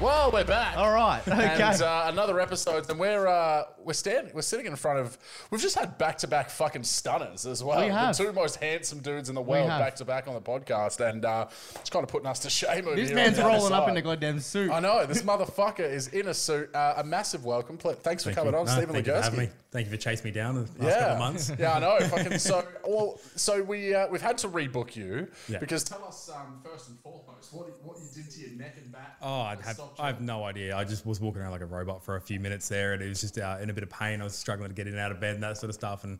Well, we're back. All right. Okay. And uh, another episode, and we're uh, we're standing, we're sitting in front of. We've just had back to back fucking stunners as well. We have. the two most handsome dudes in the world have. back to back on the podcast, and uh, it's kind of putting us to shame. Over this here man's rolling up in a goddamn suit. I know this motherfucker is in a suit. Uh, a massive welcome. Ple- Thanks for Thank coming you. on, No, Stephen thank you for having me. Thank you for chasing me down the last Yeah, couple of months. yeah, I know. Fucking so well. So we uh, we've had to rebook you Yeah. because tell us um, first and foremost what what you did to your neck and back. Oh, I'd that have, stopped you. I have no idea. I just was walking around like a robot for a few minutes there, and it was just uh, in a bit of pain. I was struggling to get in and out of bed and that sort of stuff, and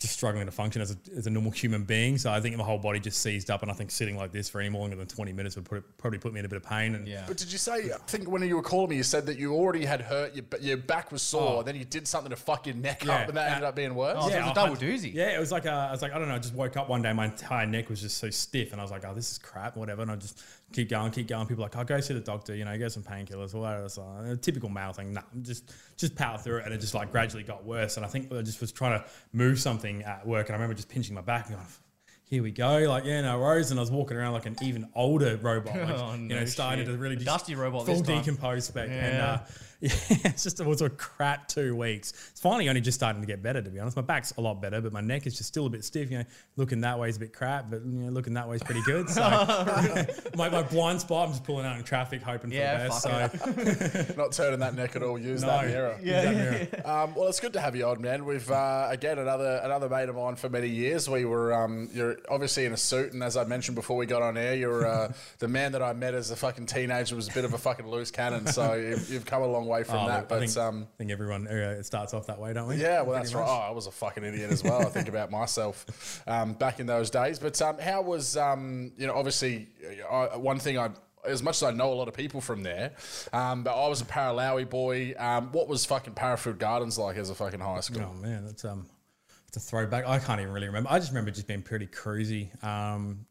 just struggling to function as a, as a normal human being. So I think my whole body just seized up, and I think sitting like this for any longer than twenty minutes would put, probably put me in a bit of pain. And Yeah. But did you say? I think when you were calling me, you said that you already had hurt your your back was sore. Oh. Then you did something to fuck your neck Yeah. up, and that ended up being worse. Oh, so it was a I- double doozy. Yeah, it was like a, I was like, I don't know. I just woke up one day, my entire neck was just so stiff, and I was like, oh, this is crap, whatever. And I just keep going, keep going. People are like, oh, go see the doctor, you know, get some painkillers, all that. It's like a typical male thing. Nah, just just power through it, and it just like gradually got worse. And I think I just was trying to move something at work, and I remember just pinching my back and going. Here we go, like yeah, no worries. And I was walking around like an even older robot, like, Oh, you know, starting shit. to really just dusty robot full this time. decompose spec. And Yeah. uh, yeah, it's just it was a crap two weeks. It's finally only just starting to get better, to be honest. My back's a lot better, but my neck is just still a bit stiff. You know, looking that way is a bit crap, but you know, looking that way is pretty good. So my, my blind spot, I'm just pulling out in traffic, hoping Yeah, for the best. So Not turning that neck at all. Use that mirror. Yeah, that mirror. Um, well, it's good to have you on, man. We've uh, again another another mate of mine for many years. We were um, you're obviously in a suit, and as I mentioned before we got on air, you're uh, the man that I met as a fucking teenager was a bit of a fucking loose cannon. So you've, you've come a long way from Oh, that. I But think, um, I think everyone uh, it starts off that way, don't we? yeah, well, Pretty that's right. Oh, I was a fucking idiot as well. I think about myself um, back in those days. But um, how was, um, you know, obviously, I, one thing I, as much as I know a lot of people from there, um, but I was a Paralowie boy. Um, what was fucking Parafield Gardens like as a fucking high school? Oh man, that's um, it's a throwback. I can't even really remember. I just remember just being pretty cruisy. Um,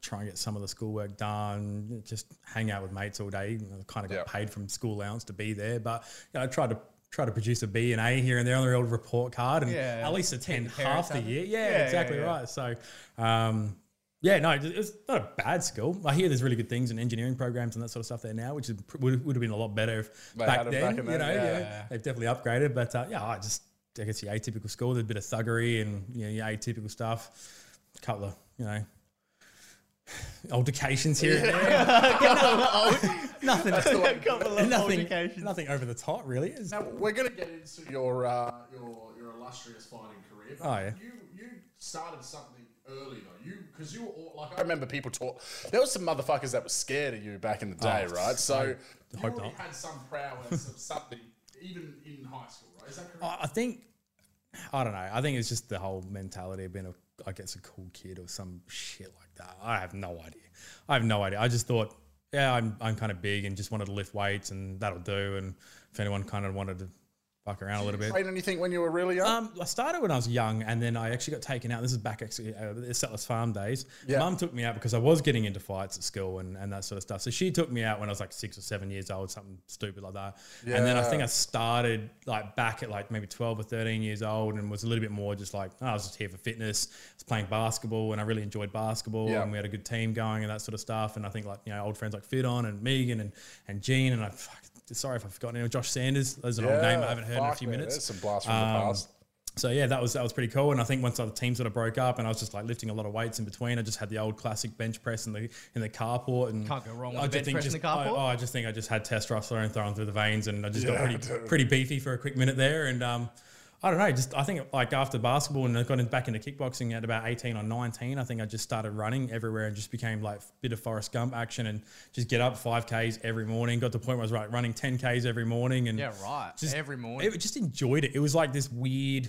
try and get some of the schoolwork done, just hang out with mates all day. Kind of got Yeah. paid from school allowance to be there, but you know, I tried to try to produce a B and A here and there on the old report card, and Yeah. at least attend half the year. Yeah, Yeah, exactly yeah. right. So. Um, yeah, no, it's not a bad school. I hear there's really good things in engineering programs and that sort of stuff there now, which is, would, would have been a lot better if back then. back in you know, yeah. yeah. They've definitely upgraded, but uh, yeah, I just I guess the atypical school. There's a bit of thuggery and you know, your atypical stuff. A couple of you know altercations here and there. nothing, couple of nothing, nothing over the top, really. It's- Now we're going to get into your uh, your your illustrious fighting career. Oh, yeah. You you started something early though. You because you were all, like I remember people talk. There was some motherfuckers that were scared of you back in the day, Oh, right? So I you hope already not. had some prowess of something even in high school, right? Is that correct? I think I don't know. I think it's just the whole mentality of being a, I guess, a cool kid or some shit like that. I have no idea. I have no idea. I just thought, yeah, I'm, I'm kind of big and just wanted to lift weights and that'll do. And if anyone kind of wanted to fuck around a little bit. Train anything when you were really young? Um, I started when I was young, and then I actually got taken out. This is back actually uh, the Settlers Farm days. Yeah. Mum took me out because I was getting into fights at school and, and that sort of stuff. So she took me out when I was like six or seven years old, something stupid like that. And then I think I started like back at like maybe twelve or thirteen years old, and was a little bit more just like oh, I was just here for fitness. I was playing basketball, and I really enjoyed basketball, Yeah. and we had a good team going and that sort of stuff. And I think like you know old friends like Fidon and Megan and and Jean and I. Fuck, Sorry if I've forgotten anyone. Josh Sanders. There's an old name I haven't heard in a few man, minutes. There's some blasts from the Um, past. so yeah, that was that was pretty cool. And I think once the team sort of broke up, and I was just like lifting a lot of weights in between, I just had the old classic bench press in the in the carport, and Can't go wrong with I a just bench think press in the carport. I, oh, I just think I just had testosterone thrown through the veins, and I just Yeah, got pretty dude. pretty beefy for a quick minute there. And um, I don't know, just I think like after basketball and I got in, back into kickboxing at about eighteen or nineteen, I think I just started running everywhere and just became like a bit of Forrest Gump action and just get up five k's every morning. Got to the point where I was like running ten k's every morning, and Yeah, right. just Every morning. It, just enjoyed it. It was like this weird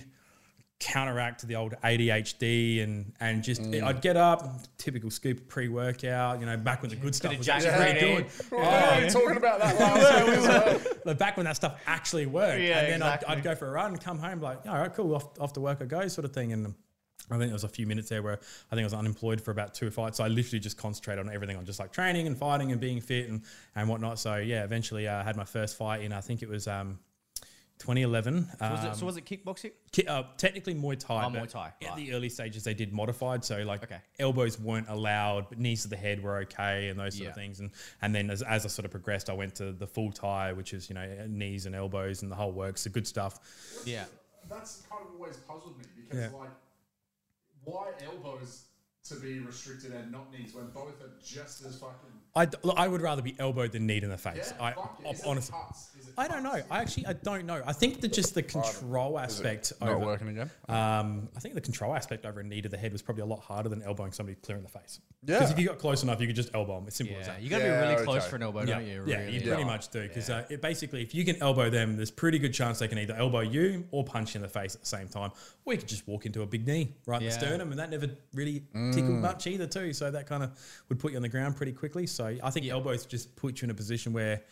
counteract to the old ADHD and and just Mm. I'd get up, typical scoop pre workout, you know, back when the good stuff was Jack actually pretty Brady. good. We talking about that last week well. But back when that stuff actually worked, Yeah, and then exactly. I'd, I'd go for a run come home like, all right, cool, off, off to work I go, sort of thing. And I think there was a few minutes there where I think I was unemployed for about two fights. So I literally just concentrated on everything on just like training and fighting and being fit and, and whatnot. So yeah, eventually uh, I had my first fight in, I think it was um, 2011. Was um, it, so was it kickboxing? ki- uh, technically Muay Thai. Oh, Muay Thai, In right. the early stages, they did modified, so like Okay. elbows weren't allowed, but knees to the head were okay, and those sort of things. And and then as, as I sort of progressed, I went to the full Thai, which is you know knees and elbows and the whole works, the good stuff. Yeah. That's kind of always puzzled me because, Yeah. like, why elbows to be restricted and not knees when both are just as fucking. I, look, I would rather be elbowed than kneed in the face. Yeah, I, fuck it. I- honestly. cuts? Is it I don't know. I actually I don't know. I think that just the control aspect Not over working again. Um, I think the control aspect over a knee to the head was probably a lot harder than elbowing somebody clear in the face. Yeah. Because if you got close enough, you could just elbow them. It's simple as Yeah. that. You got to Yeah, be really close okay. for an elbow, yeah, don't you? yeah, Really? you pretty much do. Because uh, it basically, if you can elbow them, there's pretty good chance they can either elbow you or punch you in the face at the same time, or you could just walk into a big knee right in Yeah. the sternum, and that never really Mm. tickled much either too. So that kind of would put you on the ground pretty quickly. So I think elbows just put you in a position where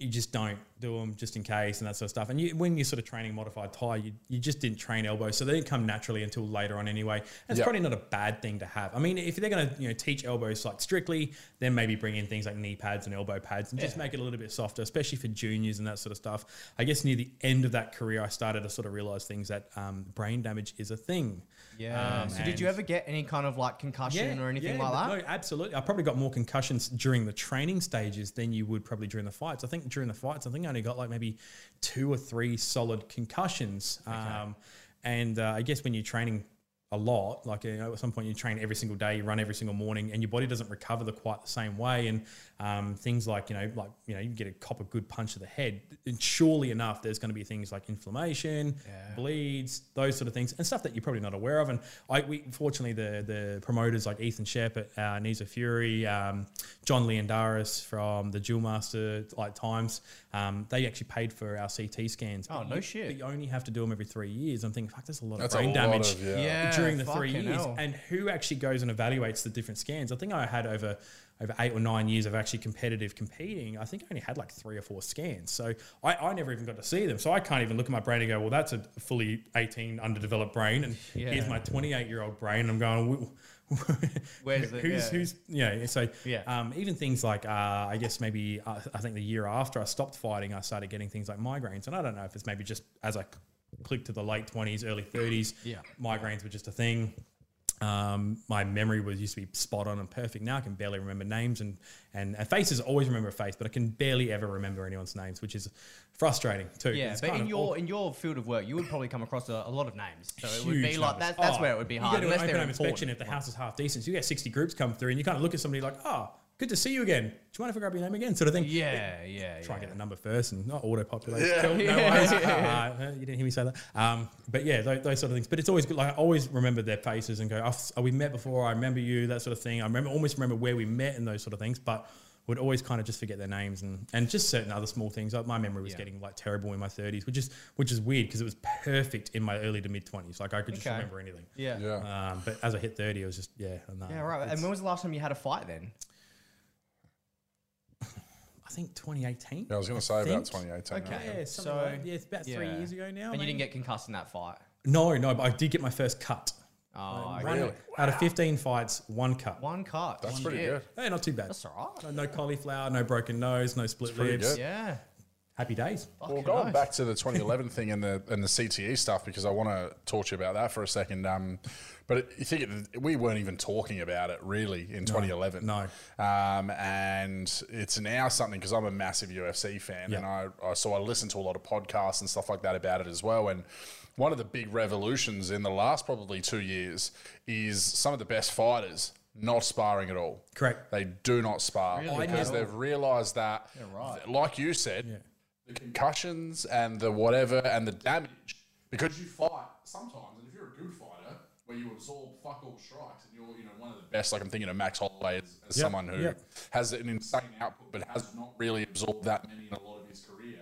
you just don't do them just in case and that sort of stuff. And you, when you're sort of training modified Thai, you, you just didn't train elbows, so they didn't come naturally until later on anyway. And it's Yeah. probably not a bad thing to have. I mean, if they're going to you know teach elbows like strictly, then maybe bring in things like knee pads and elbow pads and just make it a little bit softer, especially for juniors and that sort of stuff. I guess near the end of that career, I started to sort of realize things that um, brain damage is a thing. Yeah. Um, so did you ever get any kind of like concussion or anything yeah, like that? No, absolutely. I probably got more concussions during the training stages than you would probably during the fights. I think during the fights, I think I only got like maybe two or three solid concussions. Um, and uh, I guess when you're training a lot, like you know, at some point you train every single day, you run every single morning, and your body doesn't recover the quite the same way. And um, things like you know, like you know, you get a cop a good punch to the head, and surely enough, there's going to be things like inflammation, bleeds, those sort of things, and stuff that you're probably not aware of. And I, we fortunately the the promoters like Ethan Shep at uh, Knees of Fury, um, John Leondaris from the Dual Master like times, um, they actually paid for our CT scans. Oh, no you, shit. But you only have to do them every three years. I'm thinking, fuck, there's a lot That's of brain damage of, yeah. Yeah. during the three years. hell. And who actually goes and evaluates the different scans? I think I had over over eight or nine years of actually competitive competing. I think I only had like three or four scans, so I, I never even got to see them. So I can't even look at my brain and go, well, that's a fully 18 underdeveloped brain, and here's my 28 year old brain. And I'm going. Where's the- who's yeah. who's yeah so Yeah. um, even things like uh, I guess maybe uh, I think the year after I stopped fighting I started getting things like migraines and I don't know if it's maybe just as I clicked to the late twenties early thirties Yeah. migraines were just a thing um, my memory was used to be spot on and perfect. Now I can barely remember names and, and, and faces. I always remember a face, but I can barely ever remember anyone's names, which is frustrating too. Yeah, but in your all- in your field of work, you would probably come across a, a lot of names. So it would huge be like that, that's Oh, where it would be hard. go to an open home inspection if the house is half decent. So you get 60 groups come through and you kind of look at somebody like, oh, good to see you again. Do you mind if I grab your name again? Sort of thing. Yeah, yeah, Try yeah. and get the number first and not auto populate. Yeah. Cool, no Yeah. Uh, you didn't hear me say that. Um, but yeah, those, those sort of things. But it's always good. Like I always remember their faces and go, oh, oh, we met before. I remember you, that sort of thing. I remember almost remember where we met and those sort of things. But would always kind of just forget their names and, and just certain other small things. Like my memory was Yeah. getting like terrible in my 30s, which is which is weird because it was perfect in my early to mid 20s. Like I could just Okay. remember anything. Yeah. yeah. Yeah. Um, but as I hit 30, it was just yeah. No, right. And when was the last time you had a fight then? I think 2018. Yeah, I was going to say about think. 2018. Okay. Yeah, So, like, yeah, it's about three yeah. years ago now. And you didn't get concussed in that fight. no, no, but I did get my first cut. Oh, One- okay. Really? Out of 15 fights, one cut. one cut. That's Shit. pretty good. Hey, not too bad. That's all right. No, no cauliflower, no broken nose, no split pretty lips. good. Yeah. Happy days. Well, Fucking going nice. back to the 2011 thing and the and the CTE stuff because I want to talk to you about that for a second. Um, but it, you think it, we weren't even talking about it really in 2011. no. Um, and it's now something because I'm a massive UFC fan, Yeah. and I, I so I listen to a lot of podcasts and stuff like that about it as well. And one of the big revolutions in the last probably two years is some of the best fighters not sparring at all. Correct. They do not spar Really? because they've realised that, right. like you said, the concussions and the whatever and the damage because you fight sometimes, and if you're a good fighter where you absorb fuck all strikes and you're you know one of the best, like I'm thinking of Max Holloway as, as Yep, someone who yep. has an insane output but has not really absorbed that many in a lot of his career.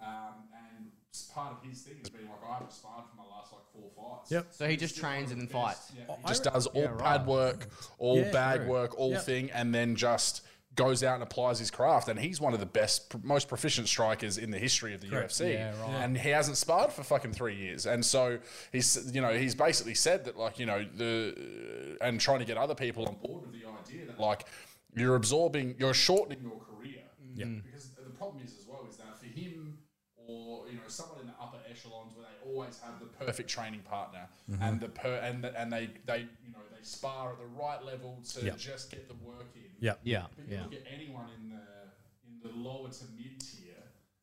Um, and s- part of his thing has been like I haven't sparred for my last like four fights. Yep. So he just trains and then fights. Yeah, he just does all pad work, all Yeah, bag true. work, all Yep. thing, and then just goes out and applies his craft. And he's one of the best, most proficient strikers in the history of the UFC. Yeah, right. And he hasn't sparred for fucking three years. And so he's, you know, he's basically said that, like, you know, the uh, and trying to get other people on board with the idea that, like, you're absorbing, you're shortening your career. Yeah. Because the problem is as is that for him, or you know someone in the upper echelons where they always have the perfect training partner and mm-hmm. the per and the, and they they you know they spar at the right level to Yep. just get the work in. Yeah. Yeah, But you yeah. look at anyone in the in the lower to mid tier,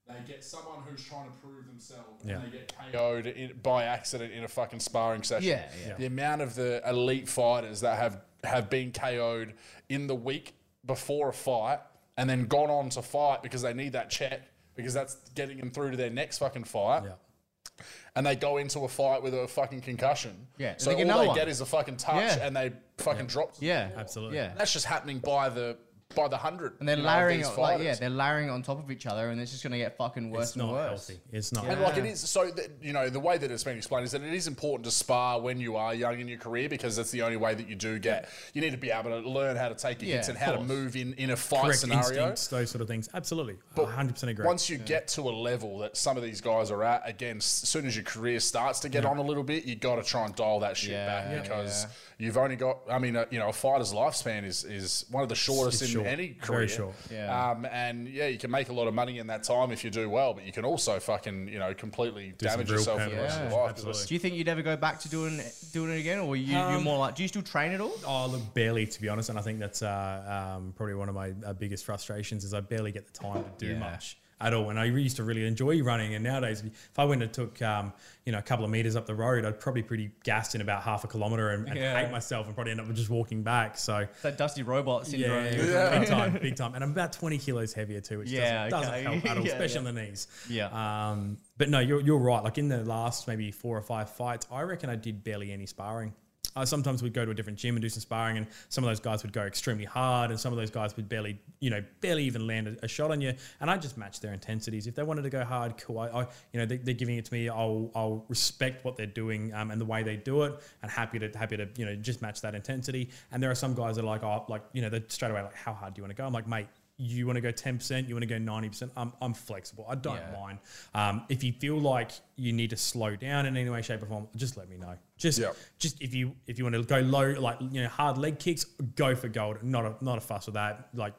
they get someone who's trying to prove themselves Yeah. and they get KO'd in, by accident in a fucking sparring session. Yeah, yeah. The amount of the elite fighters that have have been KO'd in the week before a fight and then gone on to fight because they need that check because that's getting them through to their next fucking fight. Yeah. And they go into a fight with a fucking concussion. Yeah, So they get all another they one. get is a fucking touch Yeah. and they fucking drop. Yeah. Absolutely. Yeah, That's just happening by the by the hundred. and they're you know, of layering these it, like, yeah, they're layering it on top of each other, and it's just gonna get fucking worse It's and not worse. healthy. It's not. And like it Yeah. is, so that, you know the way that it's been explained is that it is important to spar when you are young in your career because that's the only way that you do get. You need to be able to learn how to take your Yeah, hits and of how to move in in a fight Correct scenario. instincts, those sort of things. Absolutely. But 100% agree. Once you get to a level that some of these guys are at, again, as soon as your career starts to get on a little bit, you got to try and dial that shit Yeah, back yeah. because you've only got. I mean, uh, you know, a fighter's lifespan is is one of the shortest It's in short. Any Very career. short. Yeah. Um, and yeah, you can make a lot of money in that time if you do well, but you can also fucking you know completely some damage yourself for the permanent rest of your life. Absolutely. Do you think you'd ever go back to doing doing it again, or you, you're Um, more like? Do you still train at all? Oh, look, barely to be honest, and I think that's uh, um, probably one of my uh, biggest frustrations is I barely get the time to do Yeah. much at all. And I used to really enjoy running, and nowadays, if I went and took um, you know a couple of meters up the road, I'd probably pretty gassed in about half a kilometer and, and Yeah. hate myself, and probably end up just walking back. So. That dusty robot syndrome. Yeah, big time, big time, and I'm about 20 kilos heavier too, which Yeah, doesn't, okay. doesn't help at all, Yeah, especially yeah. on the knees. Yeah. Um, but no, you're, you're right. Like in the last maybe four or five fights, I reckon I did barely any sparring. Uh, sometimes we'd go to a different gym and do some sparring, and some of those guys would go extremely hard, and some of those guys would barely, you know, barely even land a, a shot on you. And I just match their intensities. If they wanted to go hard, cool. I, I you know, they, they're giving it to me. I'll, I'll respect what they're doing um, and the way they do it, and happy to, happy to, you know, just match that intensity. And there are some guys that are like, oh, like, you know, they're straight away like, how hard do you want to go? I'm like, mate, you want to go 10%, you want to go 90%, I'm, I'm flexible. I don't Yeah. mind. Um, if you feel like you need to slow down in any way, shape, or form, just let me know. Just, Yep. just if you if you want to go low, like you know, hard leg kicks, go for gold. Not a not a fuss with that. Like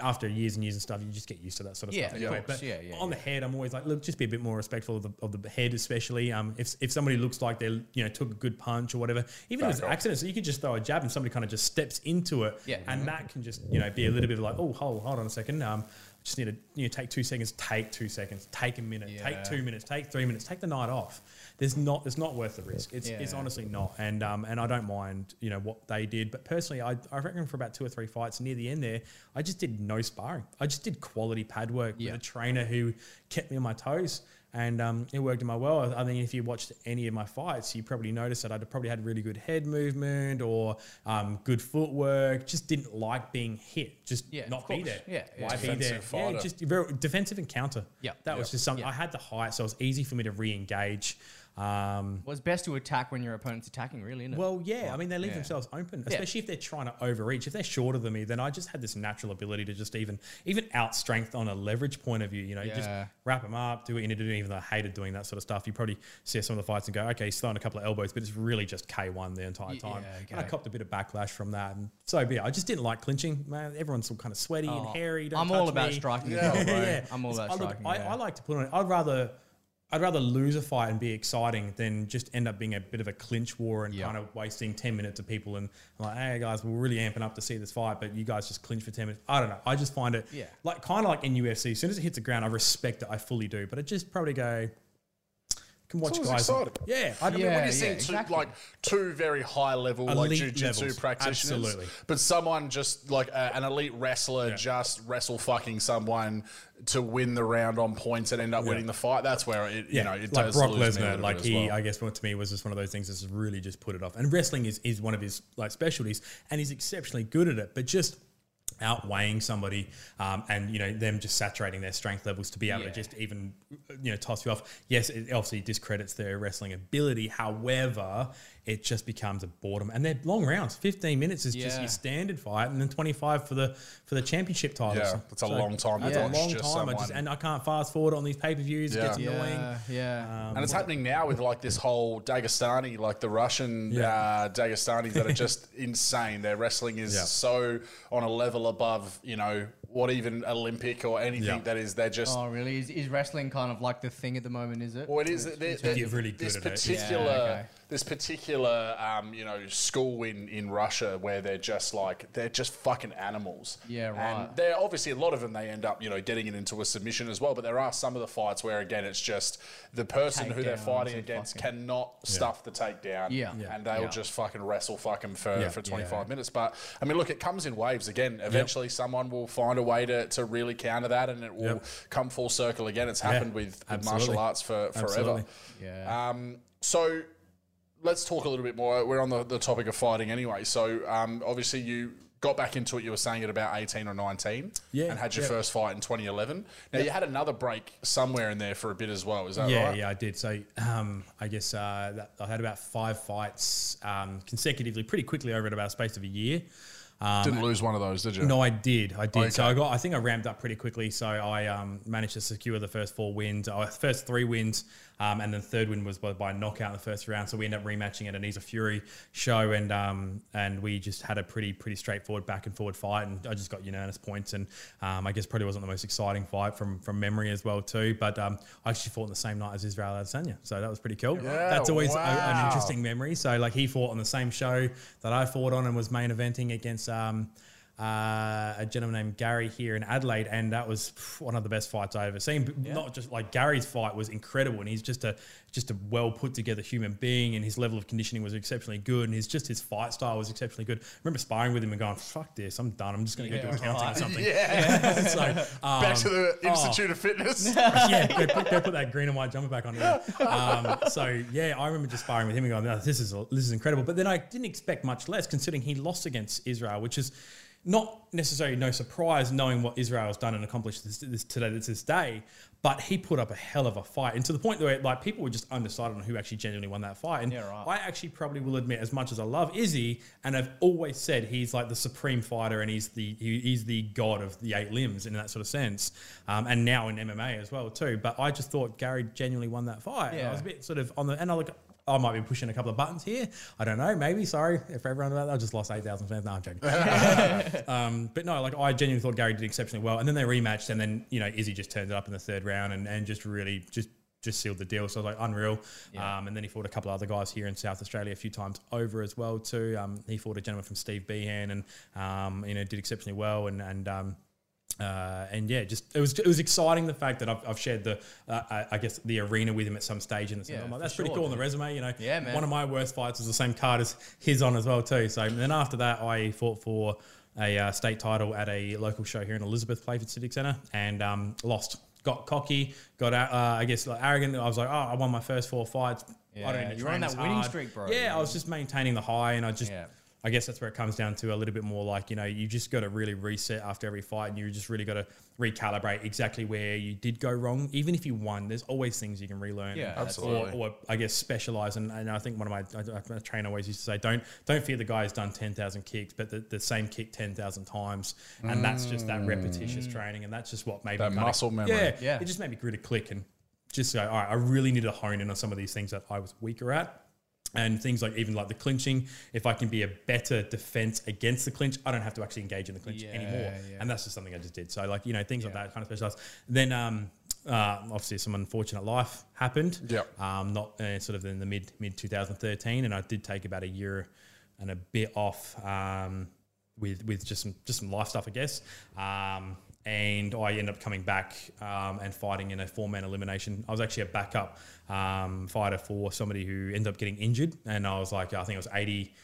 after years and years and stuff, you just get used to that sort of Yeah, stuff. Yeah. But Yeah, yeah, on the head, I'm always like, look, just be a bit more respectful of the, of the head, especially. Um, if, if somebody looks like they you know took a good punch or whatever, even if it's an accident, so you could just throw a jab and somebody kind of just steps into it, Yeah. and that can just you know be a little bit like, oh, hold, hold on a second. Um, just need to you know take two seconds, take two seconds, take a minute, Yeah. take two minutes, take three minutes, take the night off. There's not, it's not worth the risk. It's, it's honestly not, and um, and I don't mind you know what they did, but personally, I, I reckon for about two or three fights near the end there, I just did no sparring. I just did quality pad work Yeah. with a trainer who kept me on my toes. And um, it worked in my well. I mean, if you watched any of my fights, you probably noticed that I'd probably had really good head movement or um, good footwork. Just didn't like being hit. Just Yeah, not be there. Yeah, yeah. Why be there? Defensive Yeah, fighter. just very defensive encounter. Yeah. that was just something. Yeah. I had the height, so it was easy for me to re-engage. Um, Well, it's best to attack when your opponent's attacking, really, isn't it? well, yeah, I mean, they leave Yeah. themselves open, especially if they're trying to overreach. If they're shorter than me, then I just had this natural ability to just even even out strength on a leverage point of view. You know, you just wrap them up, do what you need to do. Even though I hated doing that sort of stuff, you probably see some of the fights and go, okay, he's throwing a couple of elbows, but it's really just K1 the entire time. yeah, And I copped a bit of backlash from that, and so it. I just didn't like clinching. Man, everyone's all kind of sweaty and Oh, hairy. Don't I'm all about me. striking Yeah. yeah, I'm all about I, look, striking. I, yeah. I like to put on. I'd rather. I'd rather lose a fight and be exciting than just end up being a bit of a clinch war and kind of wasting 10 minutes of people and like, hey guys, we're really amping up to see this fight, but you guys just clinch for 10 minutes. I don't know. I just find it Yeah. like kind of like in UFC. As soon as it hits the ground, I respect it. I fully do. But I just probably go, can watch always guys. exciting. Yeah. I don't Yeah. when you see two, exactly. like two very high level like Elite jiu-jitsu practitioners, absolutely. but someone just like a, an elite wrestler Yeah. just wrestle fucking someone to win the round on points and end up winning the fight. That's where it you know it like does Brock lose me a Lesnar, little like bit as he, well. I guess, what to me was just one of those things that's really just put it off. And wrestling is is one of his like specialties, and he's exceptionally good at it. But just outweighing somebody um, and you know them just saturating their strength levels to be able Yeah. to just even you know toss you off yes it obviously discredits their wrestling ability however it just becomes a boredom and they're long rounds 15 minutes is just your standard fight and then 25 for the for the championship title. Yeah, that's a long time to that's watch a long just time I just, and I can't fast forward on these pay-per-views it Yeah. gets annoying yeah, yeah. Um, and it's happening now with like this whole Dagestani, like the Russian Yeah. uh, Dagestanis that are just insane. Their wrestling is Yeah. so on a level above, you know, what even Olympic or anything Yeah. that is. They're just Oh, really? Is, is wrestling kind of like the thing at the moment? Is it? well, it is. In There, terms there- of- Get really good this at it. particular, Yeah, okay. This particular, um, you know, school in in Russia where they're just like they're just fucking animals. Yeah, right. And they're obviously a lot of them they end up, you know, getting it into a submission as well. But there are some of the fights where again it's just the person who they're fighting against fucking- cannot stuff the takedown. Yeah. Yeah. and they'll Yeah. just fucking wrestle fucking for Yeah. for twenty five Yeah. minutes. But I mean, look, it comes in waves. Again, eventually someone will find a way to, to really counter that, and it will Yep. come full circle again. It's happened with, with martial arts for forever. Absolutely. Yeah. Um, so let's talk a little bit more. We're on the, the topic of fighting anyway. So um, obviously you got back into it. You were saying at about eighteen or nineteen, Yeah, and had your yeah. first fight in twenty eleven. Now you had another break somewhere in there for a bit as well. Is that yeah, right? yeah, I did. So um, I guess uh, that, I had about five fights um, consecutively, pretty quickly over about a space of a year. Um, Didn't lose one of those, did you? No, I did. I did. So I got. I think I ramped up pretty quickly. So I um, managed to secure the first four wins, uh, first three wins, um, and then third win was by, by knockout in the first round. So we ended up rematching at a Knees of Fury show, and um, and we just had a pretty pretty straightforward back and forward fight, and I just got unanimous points. And um, I guess probably wasn't the most exciting fight from from memory as well too. But um, I actually fought on the same night as Israel Adesanya, so that was pretty cool. Yeah, That's always a- an interesting memory. So like he fought on the same show that I fought on and was main eventing against. Um, uh, a gentleman named Gary here in Adelaide, and that was one of the best fights I ever seen. But Not just like Gary's fight was incredible, and he's just a just a well put together human being, and his level of conditioning was exceptionally good, and his just his fight style was exceptionally good. I remember sparring with him and going, "Fuck this, I'm done. I'm just going to go do accounting or something." Yeah. so, um, Back to the oh. Institute of Fitness. yeah, go put, go put that green and white jumper back on. Yeah. Um, so yeah, I remember just sparring with him and going, "No, "This is this is incredible." But then I didn't expect much less, considering he lost against Israel, which is not necessarily no surprise, knowing what Israel has done and accomplished this, this today, this, this day. But he put up a hell of a fight, and to the point where like people were just undecided on who actually genuinely won that fight. And Yeah, right. I actually probably will admit, as much as I love Izzy, and I've always said he's like the supreme fighter, and he's the he, he's the god of the eight limbs in that sort of sense, um, and now in MMA as well too. But I just thought Gary genuinely won that fight. And I was a bit sort of on the and I look. I might be pushing a couple of buttons here. I don't know. Maybe. Sorry if everyone about that. I just lost eight thousand fans. No, I'm joking. um, but no, like I genuinely thought Gary did exceptionally well. And then they rematched, and then you know Izzy just turned it up in the third round and, and just really just just sealed the deal. So I was like unreal. Um, and then he fought a couple of other guys here in South Australia a few times over as well too. Um, he fought a gentleman from Steve Behan and um, you know did exceptionally well and and. Uh, and yeah, just it was it was exciting the fact that I've, I've shared the uh, I, I guess the arena with him at some stage Yeah, I'm like, that's pretty sure, cool on the resume, you know. Yeah, man. One of my worst fights was the same card as his on as well too. So then after that, I fought for a uh, state title at a local show here in Elizabeth Playford Civic Centre and um, lost. Got cocky, got uh, I guess like arrogant. I was like, oh, I won my first four fights. I Yeah, don't need to you're on that as winning streak, bro. Yeah, I was just maintaining the high, and I just Yeah. I guess that's where it comes down to a little bit more like, you know, you just got to really reset after every fight and you just really got to recalibrate exactly where you did go wrong. Even if you won, there's always things you can relearn. Yeah, or, absolutely. or, I guess specialize. And, and I think one of my, my trainer always used to say, don't don't fear the guy who's done 10,000 kicks, but the, the same kick 10,000 times. And that's just that repetitious mm. training. And that's just what made That me kinda- muscle memory. Yeah, Yeah. It just made me grit a click and just go, all right, I really need to hone in on some of these things that I was weaker at and things like even like the clinching. If I can be a better defense against the clinch, I don't have to actually engage in the clinch Yeah, anymore. yeah. And that's just something I just did. So like you know things like that kind of specialized. Then um, uh, obviously some unfortunate life happened. Yep. Um, not uh, sort of in the mid mid 2013, and I did take about a year and a bit off. Um, with with just some just some life stuff, I guess. Um, and I ended up coming back um, and fighting in a four man elimination. I was actually a backup um, fighter for somebody who ended up getting injured, and I was like, I think it was eighty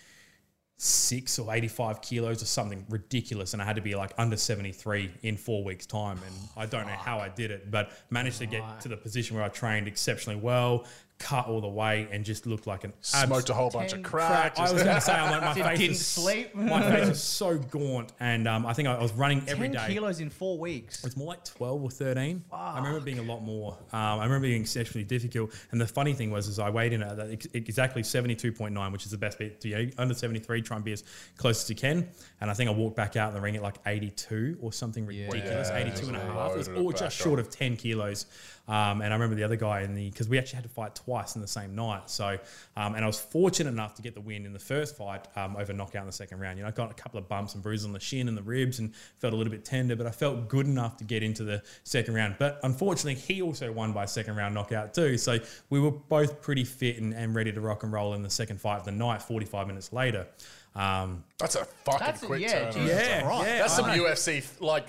six or 85 kilos or something ridiculous and I had to be like under 73 in four weeks time and I don't know how I did it but managed to get to the position where I trained exceptionally well cut all the way and just looked like an Smoked a whole bunch of Ten crack. I was going to say, I'm like, my face didn't is, sleep? My face is so gaunt, and um, I think I was running every Ten day. kilos in four weeks. It's more like 12 or 13. I remember it being a lot more. Um, I remember being exceptionally difficult. And the funny thing was, is I weighed in at exactly 72.9, which is the best bit. You know, under 73, try and be as close as you can. And I think I walked back out in the ring at like 82 or something ridiculous, Yeah, 82 and a just half. It was all just up. short of 10 kilos. Um, and I remember the other guy in the, because we actually had to fight twice twice in the same night. So, um, and I was fortunate enough to get the win in the first fight um, over knockout in the second round. You know, I got a couple of bumps and bruises on the shin and the ribs and felt a little bit tender, but I felt good enough to get into the second round. But unfortunately, he also won by second round knockout too. So we were both pretty fit and, and ready to rock and roll in the second fight of the night. Forty five minutes later. Um, That's a fucking That's a- quick yeah, turnaround. Jesus yeah, Christ. yeah, That's some know. UFC like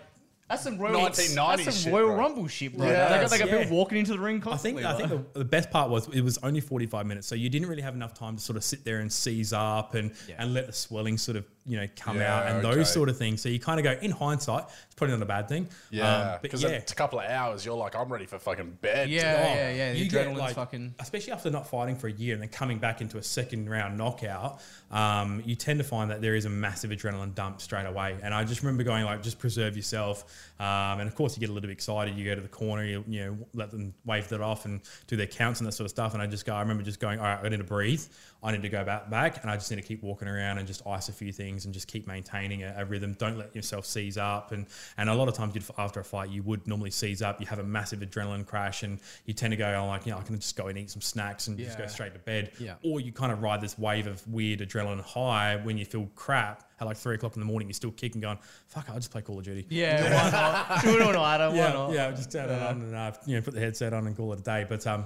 That's some Royal, 1990s that's some shit, Royal bro. Rumble shit, bro. Yeah, they got, they got yeah. people walking into the ring I think constantly. I think the, the best part was it was only 45 minutes, so you didn't really have enough time to sort of sit there and seize up and Yeah. and let the swelling sort of you know come Yeah, out and okay. those sort of things. So you kind of go in hindsight, it's probably not a bad thing. yeah, Um, because yeah. it's a couple of hours. You're like, I'm ready for fucking bed. Yeah, Oh, yeah, yeah. The you get, adrenaline's like- fucking. especially after not fighting for a year and then coming back into a second round knockout, um, you tend to find that there is a massive adrenaline dump straight away. And I just remember going like, just preserve yourself. Um, and of course, you get a little bit excited. You go to the corner, you, you know, let them wave that off and do their counts and that sort of stuff. And I just go, I remember just going, all right, I need to breathe. I need to go back, back, and I just need to keep walking around and just ice a few things and just keep maintaining a, a rhythm. Don't let yourself seize up. And and a lot of times, you'd, after a fight, you would normally seize up. You have a massive adrenaline crash, and you tend to go, oh, like you know, I can just go and eat some snacks and just go straight to bed. Yeah. Or you kind of ride this wave of weird adrenaline high when you feel crap at like three o'clock in the morning. You're still kicking, going, fuck, I'll just play Call of Duty. Yeah, why not? Do it all night, why Yeah, not? yeah, just turn it on and uh, you know put the headset on and call it a day. But um,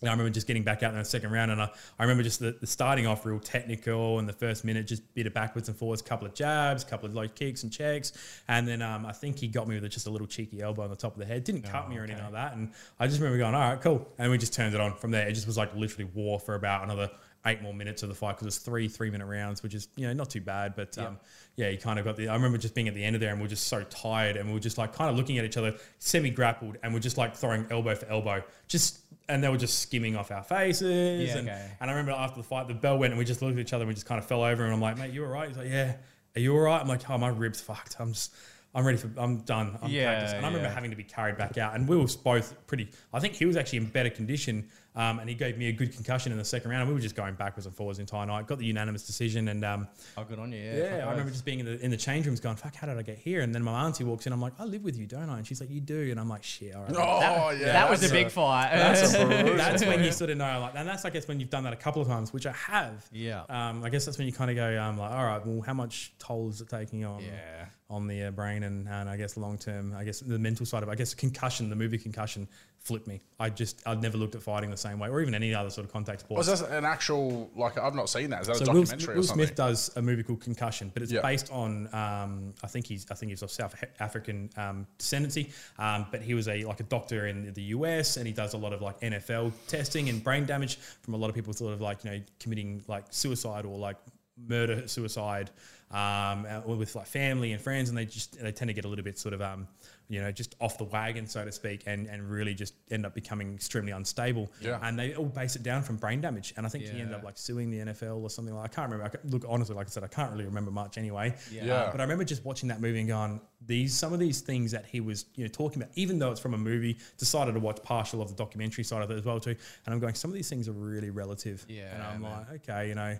you know, I remember just getting back out in the second round, and I, I remember just the, the starting off real technical, and the first minute just bit of backwards and forwards, a couple of jabs, a couple of low kicks and checks, and then um, I think he got me with just a little cheeky elbow on the top of the head. Didn't cut me or anything like that, and I just remember going, all right, cool, and we just turned it on from there. It just was like literally war for about another. Eight more minutes of the fight because it's three three minute rounds, which is you know not too bad, but um, yeah, you kind of got the. I remember just being at the end of there, and we are just so tired, and we are just like kind of looking at each other, semi grappled, and we're just like throwing elbow for elbow, just and they were just skimming off our faces. Yeah, and, okay. and I remember after the fight, the bell went, and we just looked at each other, and we just kind of fell over, and I'm like, mate, you all right? He's like, yeah. Are you all right? I'm like, oh, my ribs fucked. I'm just. I'm ready for. I'm done. I'm Yeah, practiced. And I remember yeah. having to be carried back out, and we were both pretty. I think he was actually in better condition, um, and he gave me a good concussion in the second round. And we were just going backwards and forwards the entire night. Got the unanimous decision, and um, Oh, good on you. Yeah, yeah, fuck I remember oath. just being in the in the change rooms going, "Fuck, how did I get here?" And then my auntie walks in. I'm like, "I live with you, don't I?" And she's like, "You do." And I'm like, "Shit, all right." Oh yeah, that was a big fight. That's. That's when you sort of know, like, and that's I guess when you've done that a couple of times, which I have. Yeah. Um, I guess that's when you kind of go, um, like, all right, well, how much toll is it taking on? Yeah. On the uh, brain and, and I guess long term, I guess the mental side of, it. I guess concussion, the movie concussion, flipped me. I just I'd never looked at fighting the same way, or even any other sort of contact sport. Was that an actual like? I've not seen that. Is that a So Will, documentary Will or something? Smith does a movie called Concussion, but it's Yeah. based on um, I think he's I think he's of South African um, descendancy, um, but he was a like a doctor in the US, and he does a lot of like NFL testing and brain damage from a lot of people sort of like you know committing like suicide or like murder suicide um, with like family and friends, and they just they tend to get a little bit sort of um, you know just off the wagon so to speak, and and really just end up becoming extremely unstable. Yeah. And they all base it down from brain damage, and I think he ended up like suing the NFL or something like. I can't remember. I ca- look honestly, like I said, I can't really remember much anyway. Yeah. Yeah. but I remember just watching that movie and going, these some of these things that he was you know talking about, even though it's from a movie, decided to watch partial of the documentary side of it as well too. And I'm going, some of these things are really relative. Yeah, And I'm man. like, okay, you know.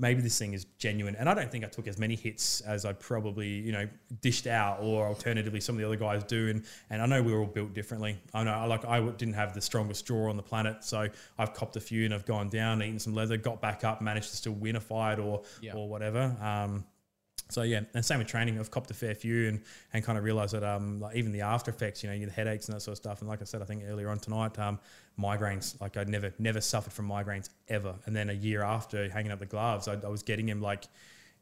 Maybe this thing is genuine, and I don't think I took as many hits as I probably, you know, dished out, or alternatively, some of the other guys do. And and I know we're all built differently. I know, like I didn't have the strongest jaw on the planet, so I've copped a few and I've gone down, eaten some leather, got back up, managed to still win a fight or Yeah. or whatever. Um, so yeah, and same with training. I've copped a fair few and, and kind of realised that um, like even the after effects, you know, the headaches and that sort of stuff. And like I said, I think earlier on tonight, um, migraines. Like I never never suffered from migraines ever. And then a year after hanging up the gloves, I, I was getting them like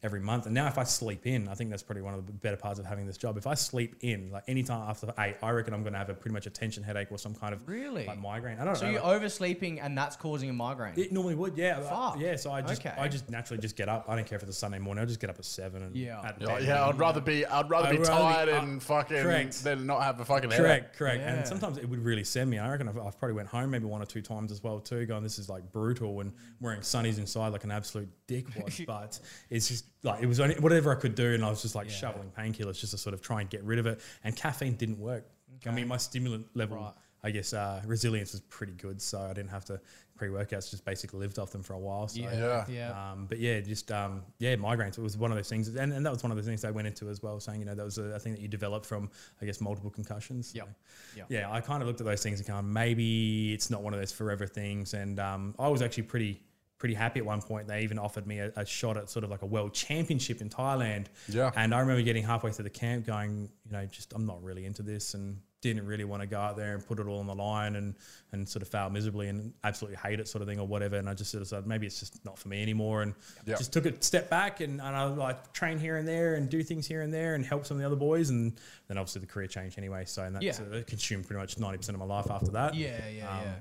every month. And now if I sleep in, I think that's probably one of the better parts of having this job. If I sleep in, like anytime after eight, I reckon I'm going to have a pretty much a tension headache or some kind of Really? like migraine. I don't So know. So you're like- oversleeping and that's causing a migraine. it normally would, yeah. Fuck. Yeah, so I just Okay. I just naturally just get up. I don't care if it's a Sunday morning. I just get up at seven and Yeah. at Yeah, yeah, I'd rather be I'd rather I'd be rather be- tired uh, and fucking correct. than not have a fucking headache. Correct, correct. Yeah. And sometimes it would really send me. I reckon I've, I've probably went home maybe one or two times as well too, going, this is like brutal and wearing sunnies inside like an absolute dickwad. but it's just like, it was only whatever I could do. And I was just like shoveling painkillers just to sort of try and get rid of it. And caffeine didn't work. I mean, my stimulant level Right. I guess uh, resilience was pretty good, so I didn't have to pre workouts. Just basically lived off them for a while. So. Yeah. Yeah. Um, but yeah, just um, yeah, migraines. It was one of those things, and, and that was one of the things they went into as well, saying you know that was a, a thing that you developed from I guess multiple concussions. Yeah, So, Yep. Yeah, I kind of looked at those things and kind of maybe it's not one of those forever things, and um, I was actually pretty pretty happy at one point. They even offered me a, a shot at sort of like a world championship in Thailand. Yeah. And I remember getting halfway through the camp, going, you know, just I'm not really into this, and didn't really want to go out there and put it all on the line and and sort of fail miserably and absolutely hate it sort of thing or whatever. And I just sort of said maybe it's just not for me anymore, and Yep. just took a step back and, and I like train here and there and do things here and there and help some of the other boys, and then obviously the career changed anyway. So and that Yeah. uh, consumed pretty much ninety percent of my life after that. Yeah, yeah, Um, yeah.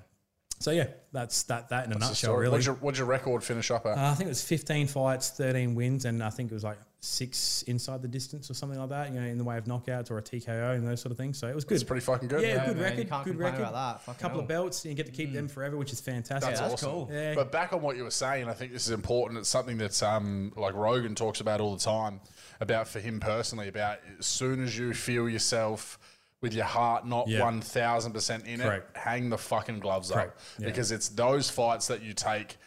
So yeah, that's that that in a That's nutshell, story. really. What'd your, what'd your record finish up at? Uh, I think it was 15 fights, 13 wins, and I think it was like six inside the distance or something like that, you know, in the way of knockouts or a TKO and those sort of things. So it was good. it's pretty fucking good. Yeah, Yeah, good man, you record, can't good record. about that. Fucking couple of belts, and you get to keep them forever, which is fantastic. That's Yeah, that's awesome. cool. Yeah. But back on what you were saying, I think this is important. It's something that um, like Rogan talks about all the time about for him personally. About as soon as you feel yourself with your heart not Yeah. one thousand percent in Correct. it, hang the fucking gloves Correct. up Yeah. because it's those fights that you take.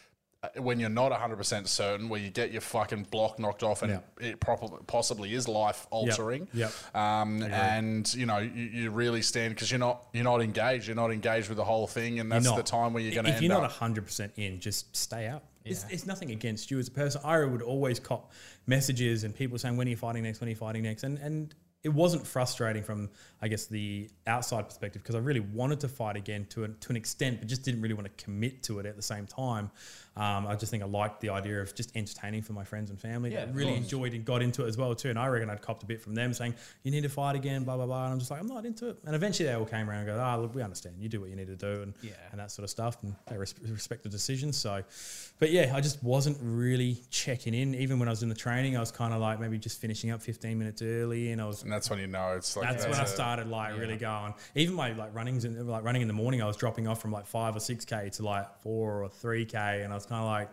uh, When you're not 100% certain, where you get your fucking block knocked off and it probably, possibly is life altering, Yep. Um, and you know you, you really stand because you're not you're not engaged. You're not engaged with the whole thing, and that's the time where you're going to end up. If you're not 100% in, just stay out. It's, Yeah. it's nothing against you as a person. I would always cop messages and people saying, when are you fighting next? When are you fighting next? And, and it wasn't frustrating from, I guess, the outside perspective because I really wanted to fight again to, to an extent, but just didn't really want to commit to it at the same time. Um, I just think I liked the idea of just entertaining for my friends and family. Yeah, I really course. enjoyed and got into it as well too. And I reckon I'd copped a bit from them saying, you need to fight again, blah, blah, blah. And I'm just like, I'm not into it. And eventually they all came around and go, ah, look, we understand. You do what you need to do. And, Yeah. and that sort of stuff. And they res- respect the decision. So, but yeah, I just wasn't really checking in. Even when I was in the training, I was kind of like maybe just finishing up 15 minutes early. And I was and that's when you know it's like that's when I a- started like really going. Even my like runnings in like running in the morning, I was dropping off from like five or six k to like four or three k, and I was kind of like,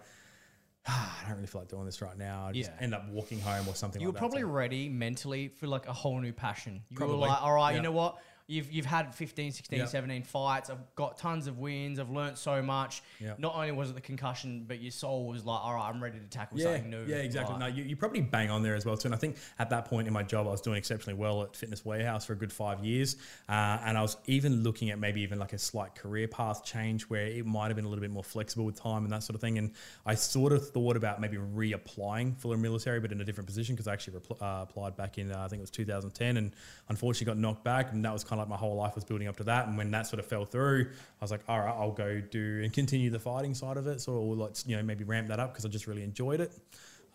ah, I don't really feel like doing this right now. I just Yeah. end up walking home or something. You were like probably that. so- ready mentally for like a whole new passion. You Probably. were like, all right, Yeah. you know what? You've, you've had 15, 16, Yeah. 17 fights. I've got tons of wins. I've learnt so much. Yeah. Not only was it the concussion, but your soul was like, all right, I'm ready to tackle Yeah, something new. yeah, exactly. Like, No, you, you probably bang on there as well too. And I think at that point in my job, I was doing exceptionally well at Fitness Warehouse for a good five years, uh, and I was even looking at maybe even like a slight career path change where it might have been a little bit more flexible with time and that sort of thing. And I sort of thought about maybe reapplying for the military, but in a different position because I actually repl- uh, applied back in uh, I think it was 2010, and unfortunately got knocked back, and that was kind of like my whole life was building up to that. And when that sort of fell through, I was like, all right, I'll go do and continue the fighting side of it. So let's you know maybe ramp that up because I just really enjoyed it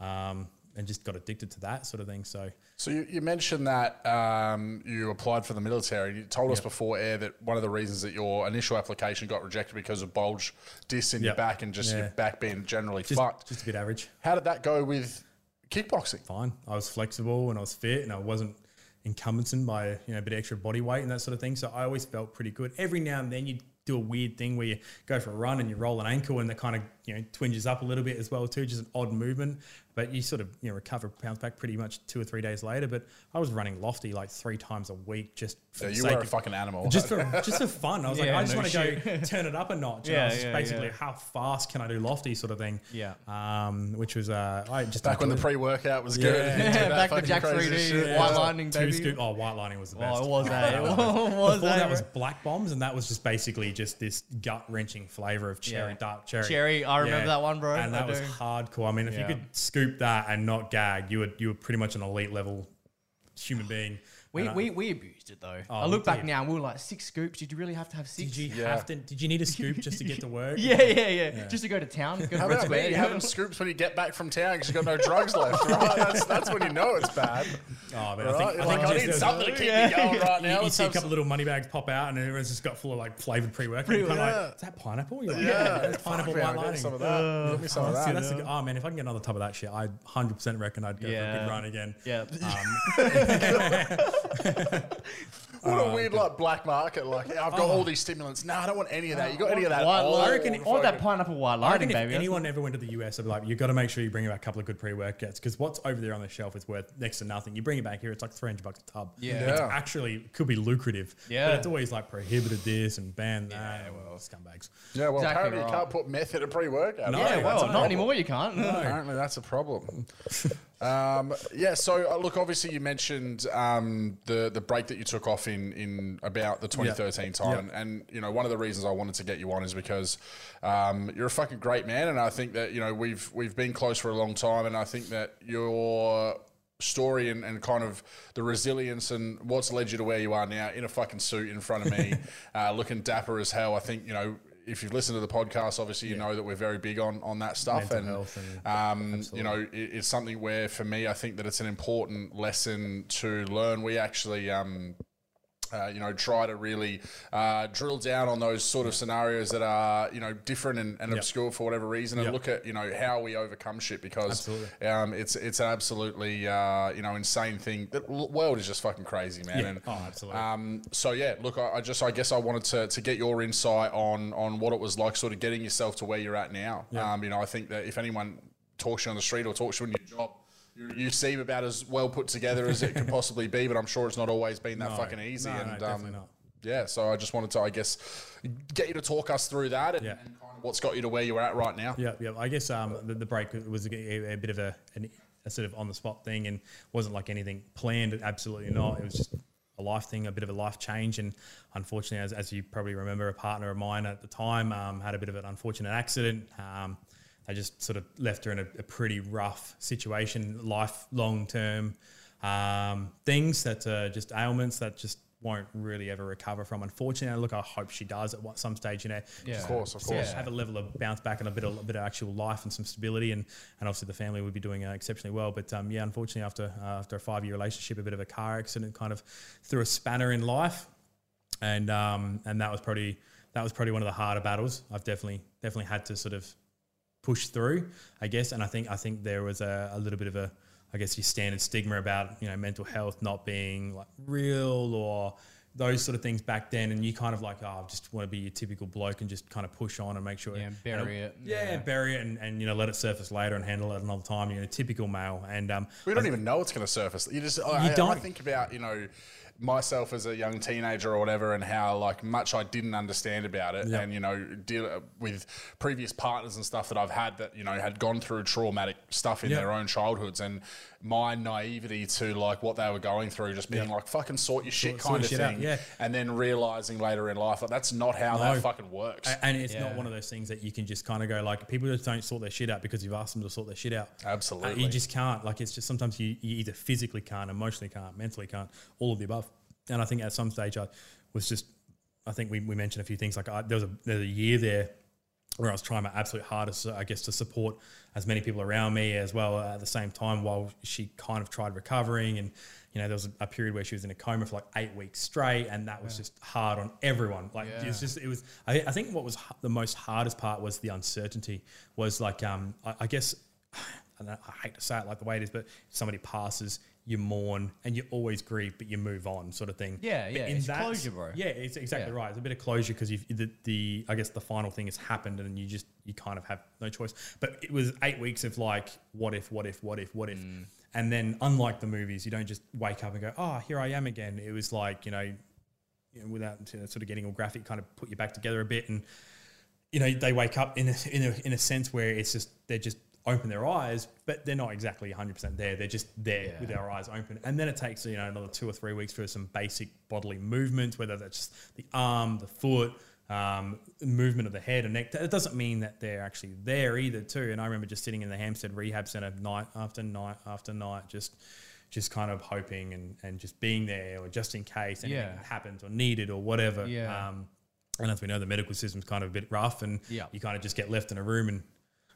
um, and just got addicted to that sort of thing. So So you, you mentioned that um, you applied for the military. You told us before air that one of the reasons that your initial application got rejected because of bulge disc in your back and just your back being generally just, fucked. just a bit average. How did that go with kickboxing? Fine. I was flexible and I was fit and I wasn't encompassed by you know a bit of extra body weight and that sort of thing. So I always felt pretty good. Every now and then you do a weird thing where you go for a run and you roll an ankle and that kind of you know twinges up a little bit as well too, just an odd movement. But you sort of you know recover, bounce back pretty much two or three days later. But I was running lofty like three times a week just for Yeah, the you sake were a of- fucking animal. just for just for fun. I was like, I just no want to go turn it up a notch. And I Yeah, was just yeah, basically yeah. how fast can I do lofty sort of thing. Yeah. Um, which was uh, I just back when the pre-workout was Yeah. good. Yeah, You back to fucking Jack 3D. White Yeah. Lightning, Two scoop. Oh, white lining was the best. Oh, it was, eh? It was, Before that was black bombs, and that was just basically just this gut wrenching flavor of cherry, Yeah. dark cherry. Cherry, I remember that one, bro. And that was hardcore. I mean, if you could scoop that and not gag, you were you were pretty much an elite level human being. We, we, we abused it though. Oh, I look back did. now, and we were like six scoops. Did you really have to have six? did you Yeah. have to? Did you need a scoop just to get to work? Yeah, yeah, yeah, Just to go to town. Go to How Red about Square, me? You yeah. having scoops when you get back from town because you got no drugs left, right? That's, that's when you know it's bad. Oh, man, Right? I think, You're I think like, I just need as- something to keep Yeah. me going right You, now. you Let's see a have couple little money bags pop out, and everyone's just got full of like flavored pre-workout. You're Yeah. like, is that pineapple? You're like, yeah, yeah, that's fuck, pineapple man, white I'll get lining. some of that. Give me some of Oh, that. that's a good, oh man, if I can get another tub of that shit, I 100% reckon I'd go for a Yeah. good run again. Yeah. Um, What a uh, weird like black market. Like yeah, I've got oh. all these stimulants. No, I don't want any of that. You got any of that? White old light. I reckon- I that fucking- pineapple white I lighting, reckon if baby. Anyone ever went to the US, I'd be like, you've got to make sure you bring back a couple of good pre-workouts because what's over there on the shelf is worth next to nothing. You bring it back here, it's like 300 bucks a tub. Yeah. It's actually could be lucrative. Yeah. But it's always like prohibited this and banned that. Yeah, well, scumbags. Yeah, well, Exactly apparently right. you can't put meth in a pre-workout. No, yeah, that's well, a not problem. anymore. You can't. Apparently that's a problem. um, yeah. So uh, look, obviously you mentioned um, the the break that you took off in in about the 2013 time, and you know one of the reasons I wanted to get you on is because um, you're a fucking great man, and I think that you know we've we've been close for a long time, and I think that your story and, and kind of the resilience and what's led you to where you are now in a fucking suit in front of me, uh, looking dapper as hell. I think you know. If you've listened to the podcast, obviously you know that we're very big on, on that stuff, Mental and and- um, you know, it, it's something where for me, I think that it's an important lesson to learn. We actually, um, uh, you know, try to really uh, drill down on those sort of scenarios that are, you know, different and, and obscure for whatever reason, and Yep. look at, you know, how we overcome shit because um, it's it's an absolutely, uh, you know, insane thing. The world is just fucking crazy, man. Yeah. And, Oh, absolutely. um, so yeah, look, I, I just, I guess I wanted to, to get your insight on on what it was like, sort of getting yourself to where you're at now. Um, you know, I think that if anyone talks to you on the street or talks to you in your job, you, seem about as well put together as it could possibly be, but I'm sure it's not always been that No. fucking easy. No, no, and definitely um, not. yeah, so I just wanted to, I guess, get you to talk us through that and, Yeah. and kind of what's got you to where you're at right now. Yeah, yeah. I guess um, the, the break was a, a bit of a, an, a sort of on the spot thing and wasn't like anything planned. Absolutely not. It was just a life thing, a bit of a life change. And unfortunately, as, as you probably remember, a partner of mine at the time um, had a bit of an unfortunate accident. Um, they just sort of left her in a, a pretty rough situation, life, long term um, things that are just ailments that just won't really ever recover from. Unfortunately, look, I hope she does at some stage, you know. Yeah. Of course, of So course. have a level of bounce back and a bit of, a bit of actual life and some stability, and, and obviously the family would be doing uh, exceptionally well. But um, yeah, unfortunately, after uh, after a five year relationship, a bit of a car accident kind of threw a spanner in life, and um, and that was probably that was probably one of the harder battles I've definitely definitely had to sort of push through, I guess. And I think I think there was a, a little bit of a, I guess, your standard stigma about you know mental health not being like real or those sort of things back then. And you kind of like, oh, I just want to be your typical bloke and just kind of push on and make sure, Yeah, bury it. Yeah, Yeah. bury it and, and you know let it surface later and handle it another time. You know, typical male. And um, We don't even know it's going to surface. You just, I, I- I don't. think about, you know, myself as a young teenager or whatever and how like much I didn't understand about it Yeah. and you know deal with previous partners and stuff that I've had that you know had gone through traumatic stuff in Yeah. their own childhoods and my naivety to like what they were going through just being Yeah. like fucking sort your shit Sort- kind sort of thing out, yeah. and then realizing later in life like that's not how No. that fucking works a- and it's not one of those things that you can just kind of go like people just don't sort their shit out because you've asked them to sort their shit out. Uh, Absolutely. you just can't. Like it's just sometimes you, you either physically can't, emotionally can't, mentally can't, all of the above. And I think at some stage I was just, I think we, we mentioned a few things like I, there was a there was a year there where I was trying my absolute hardest, I guess, to support as many people around me as well at the same time while she kind of tried recovering. And, you know, there was a, period where she was in a coma for like eight weeks straight, and that was just hard on everyone. Like, it was just it was i I think what was the most hardest part was the uncertainty, was like, um, I, I guess, I I hate to say it like the way it is, but somebody passes, you mourn and you always grieve, but you move on, sort of thing. Yeah, But yeah, in it's that- closure, bro. Yeah, it's exactly Yeah. right. It's a bit of closure because you've the, the I guess the final thing has happened and you just you kind of have no choice. But it was eight weeks of like what if, what if, what if, what if, Mm. and then unlike the movies, you don't just wake up and go, oh, here I am again. It was like you know, you know without sort of getting all graphic, kind of put you back together a bit and you know, they wake up in a, in a, in a sense where it's just, they're just open their eyes, but they're not exactly 100% there. They're just there Yeah. with their eyes open. And then it takes, you know, another two or three weeks for some basic bodily movements, whether that's just the arm, the foot, um, movement of the head and neck. It doesn't mean that they're actually there either too. And I remember just sitting in the Hampstead Rehab Centre night after night after night, just just kind of hoping and, and just being there or just in case anything Yeah. happens or needed or whatever. Yeah. Um, and as we know, the medical system's kind of a bit rough, and Yeah. you kind of just get left in a room and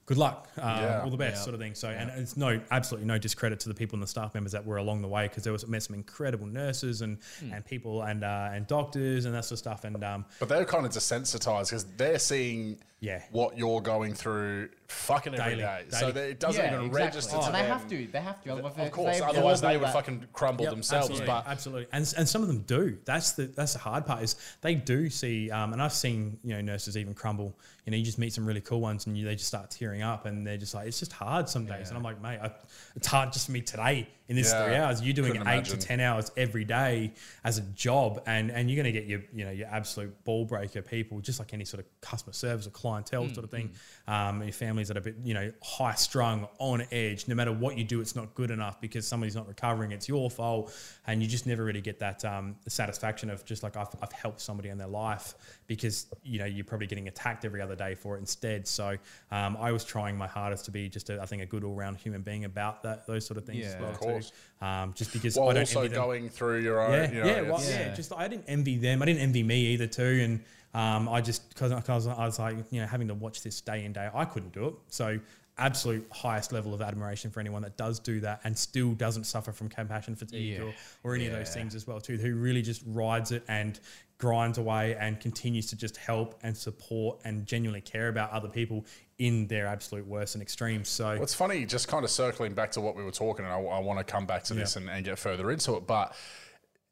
good luck, um, Yeah. all the best, Yeah. sort of thing. So, and it's no, absolutely no discredit to the people and the staff members that were along the way because there was met some incredible nurses and Hmm. and people and uh, and doctors and that sort of stuff. And um, But they're kind of desensitized because they're seeing Yeah. what you're going through fucking every Daily, day. So that it doesn't yeah, even exactly. register and to they them. have to. They have to. Otherwise, Of course, they otherwise they all would that. fucking crumble Yep, themselves. absolutely, But absolutely, and and some of them do. That's the that's the hard part is they do see, um, and I've seen you know nurses even crumble. You know, you just meet some really cool ones, and you, they just start tearing up, and they're just like, it's just hard some days. And I'm like, mate, I, it's hard just for me today in this Yeah, three hours. You're doing eight couldn't to imagine. ten hours every day as a job, and and you're going to get your you know your absolute ball breaker people, just like any sort of customer service or clientele sort of thing. Um, your families that are a bit you know high strung, on edge. No matter what you do, it's not good enough because somebody's not recovering. It's your fault, and you just never really get that um, satisfaction of just like I've, I've helped somebody in their life because you know you're probably getting attacked every other day for it instead. So um, I was trying my hardest to be just a, I think a good all round human being about that those sort of things as Yeah. well Of course. Um, just because while I don't also envy them. going through your own, Yeah, you know, yeah, well, yeah. Yeah. Just I didn't envy them. I didn't envy me either too. And um, I just because I was, I was like you know having to watch this day in day, I couldn't do it. So absolute highest level of admiration for anyone that does do that and still doesn't suffer from compassion fatigue Yeah. or, or any of those things as well too. Who really just rides it and grinds away and continues to just help and support and genuinely care about other people in their absolute worst and extremes. So What's funny, just kind of circling back to what we were talking, and I, I want to come back to this and, and get further into it, but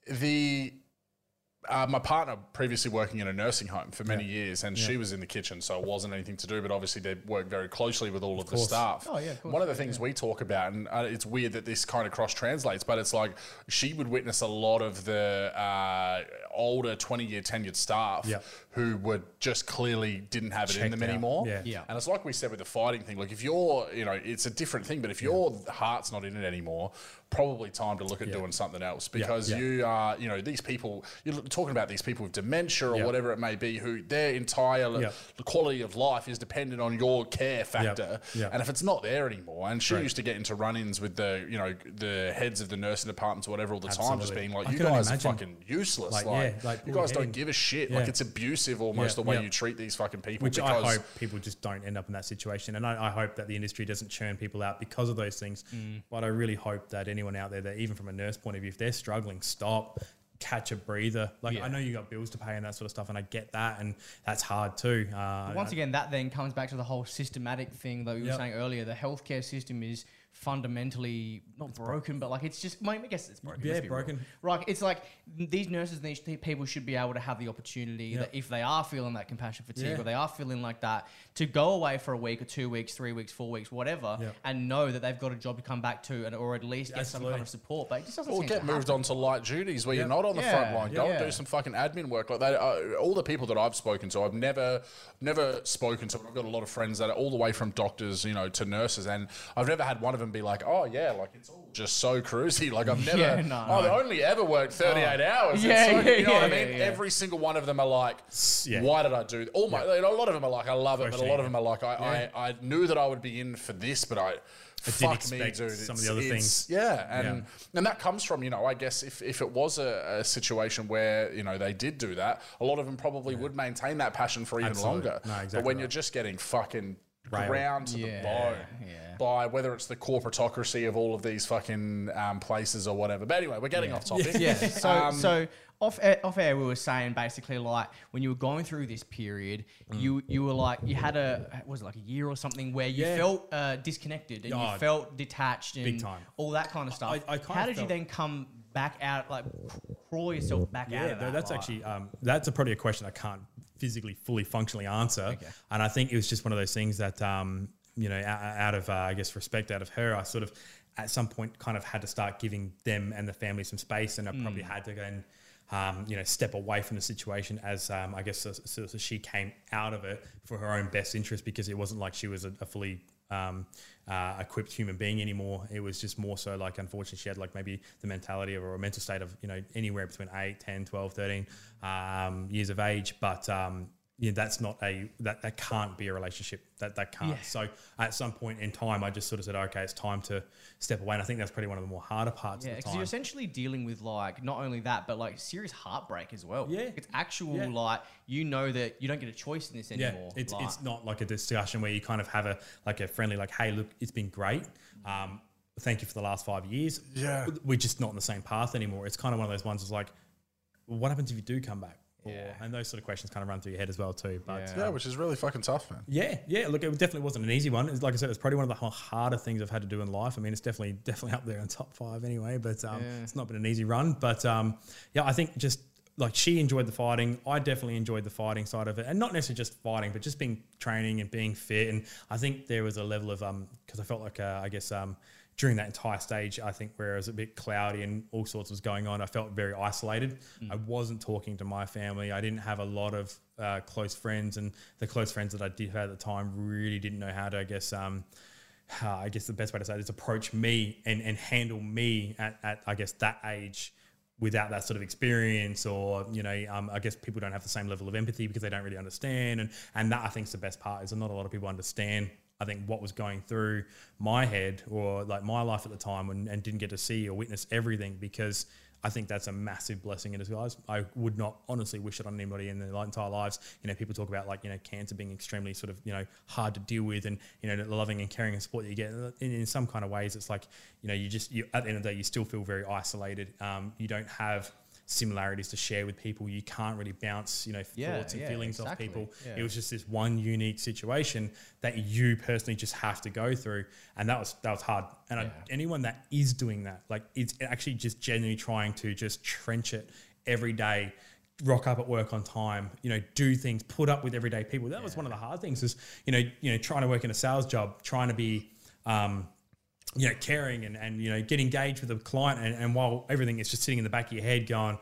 the uh, my partner previously working in a nursing home for many years, and she was in the kitchen, so it wasn't anything to do. But obviously, they work very closely with all of, the staff. Oh, yeah, of One of the things we talk about, and uh, it's weird that this kind of cross translates, but it's like she would witness a lot of the uh, older twenty year tenured staff Yeah. who were just clearly didn't have it in them out. anymore. Yeah. Yeah. And it's like we said with the fighting thing. Like if you're, you know, it's a different thing. But if your heart's not in it anymore, probably time to look at doing something else because yeah. you are, you know, these people. You're talking about these people with dementia or whatever it may be, who their entire the quality of life is dependent on your care factor. And if it's not there anymore, and she Right. used to get into run-ins with the, you know, the heads of the nursing departments or whatever all the time, just being like, I you guys are fucking useless. Like, Like, like, you guys don't give a shit. Like it's abusive almost the way you treat these fucking people. which because I hope people just don't end up in that situation. And I, I hope that the industry doesn't churn people out because of those things. Mm. But I really hope that anyone out there that even from a nurse point of view, if they're struggling, stop, catch a breather. Like Yeah. I know you got bills to pay and that sort of stuff, and I get that, and that's hard too. Uh, Once again, that then comes back to the whole systematic thing that we were Yep. saying earlier. The healthcare system is fundamentally not broken, but like it's just. I, I guess it's broken. Yeah, let's real. broken. Right. It's like these nurses, and these people should be able to have the opportunity Yep. that if they are feeling that compassion fatigue Yeah. or they are feeling like that, to go away for a week or two weeks, three weeks, four weeks, whatever, Yep. and know that they've got a job to come back to, and or at least get some kind of support. But it just doesn't. Or seem get to moved happen. on to light duties where Yep. you're not on the Yeah, front line. Go and do some fucking admin work. Like that, uh, all the people that I've spoken to, I've never, never spoken to. I've got a lot of friends that are all the way from doctors, you know, to nurses, and I've never had one of them be like, "Oh yeah, like it's all just so cruisy." Like I've never, Yeah, no, oh, no. they only ever worked 38 hours. Yeah, so- yeah, you know what I mean? yeah. Every single one of them are like, yeah. "Why did I do?" All my, you know, a lot of them are like, "I love it," but a lot of them are like, I, I, I knew that I would be in for this, but I." Fuck me, dude. some of the other things. Yeah, and and that comes from you know I guess if, if it was a, a situation where you know they did do that, a lot of them probably would maintain that passion for even Absolutely. longer. No, but when right. you're just getting fucking Railed. ground to Yeah, the bone yeah. By whether it's the corporatocracy of all of these fucking um, places or whatever. But anyway, we're getting off topic. Yeah. So Um, so off air, off air, we were saying basically like when you were going through this period, Mm. you you were like you had a was it like a year or something where you Yeah. felt uh, disconnected and Oh, you felt detached and big time. all that kind of stuff. I- I kind How of did you then come back out like crawl yourself back out Yeah, of that? that's like- actually um, that's a, probably a question I can't physically fully functionally answer. And I think it was just one of those things that um, you know, out, of uh, I guess respect out of her, I sort of at some point kind of had to start giving them and the family some space, and I probably Mm. had to then. Um, you know, step away from the situation as um, I guess so, so, so she came out of it for her own best interest because it wasn't like she was a, a fully um, uh, equipped human being anymore. It was just more so like, unfortunately, she had like maybe the mentality of or a mental state of, you know, anywhere between 8, 10, 12, 13 um, years of age. But um, yeah, that's not a, that, that can't be a relationship. That, that can't. Yeah. So at some point in time, I just sort of said, okay, it's time to step away. And I think that's probably one of the more harder parts Yeah, because you're essentially dealing with like not only that, but like serious heartbreak as well. Yeah. it's actual Yeah. like you know that you don't get a choice in this anymore. yeah, anymore. it's like, it's not like a discussion where you kind of have a like a friendly like, hey, look, it's been great. Um, thank you for the last five years. Yeah. we're just not on the same path anymore. It's kind of one of those ones. Is like, what happens if you do come back? Or, Yeah. and those sort of questions kind of run through your head as well too. But Yeah. Yeah, which is really fucking tough, man. yeah, yeah. Look, it definitely wasn't an easy one. It's, like I said, it's probably one of the harder things I've had to do in life. I mean, it's definitely definitely up there in top five anyway. But um, Yeah. it's not been an easy run. But um, yeah, I think just like she enjoyed the fighting. I definitely enjoyed the fighting side of it, and not necessarily just fighting, but just being training and being fit. And I think there was a level of um because I felt like uh, I guess um during that entire stage, I think where it was a bit cloudy and all sorts was going on, I felt very isolated. I wasn't talking to my family. I didn't have a lot of uh, close friends, and the close friends that I did have at the time really didn't know how to, I guess, um, uh, I guess the best way to say it is approach me and, and handle me at, at, I guess, that age without that sort of experience or, you know, um, I guess people don't have the same level of empathy because they don't really understand. And, and that I think is the best part is that not a lot of people understand, I think, what was going through my head or like my life at the time and, and didn't get to see or witness everything because I think that's a massive blessing in disguise. I would not honestly wish it on anybody in their entire lives. You know, people talk about like, you know, cancer being extremely sort of, you know, hard to deal with and, you know, the loving and caring and support that you get. In, in some kind of ways, it's like, you know, you just, you, at the end of the day, you still feel very isolated. Um, you don't have similarities to share with people. You can't really bounce, you know, Yeah, thoughts and yeah, feelings exactly. off people. Yeah. It was just this one unique situation that you personally just have to go through. And that was, that was hard. And I, anyone that is doing that, like it's actually just genuinely trying to just trench it every day, rock up at work on time, you know, do things, put up with everyday people. That was one of the hard things is, you know, you know, trying to work in a sales job, trying to be, um, you know, caring and, and, you know, get engaged with a client. And, and while everything is just sitting in the back of your head going,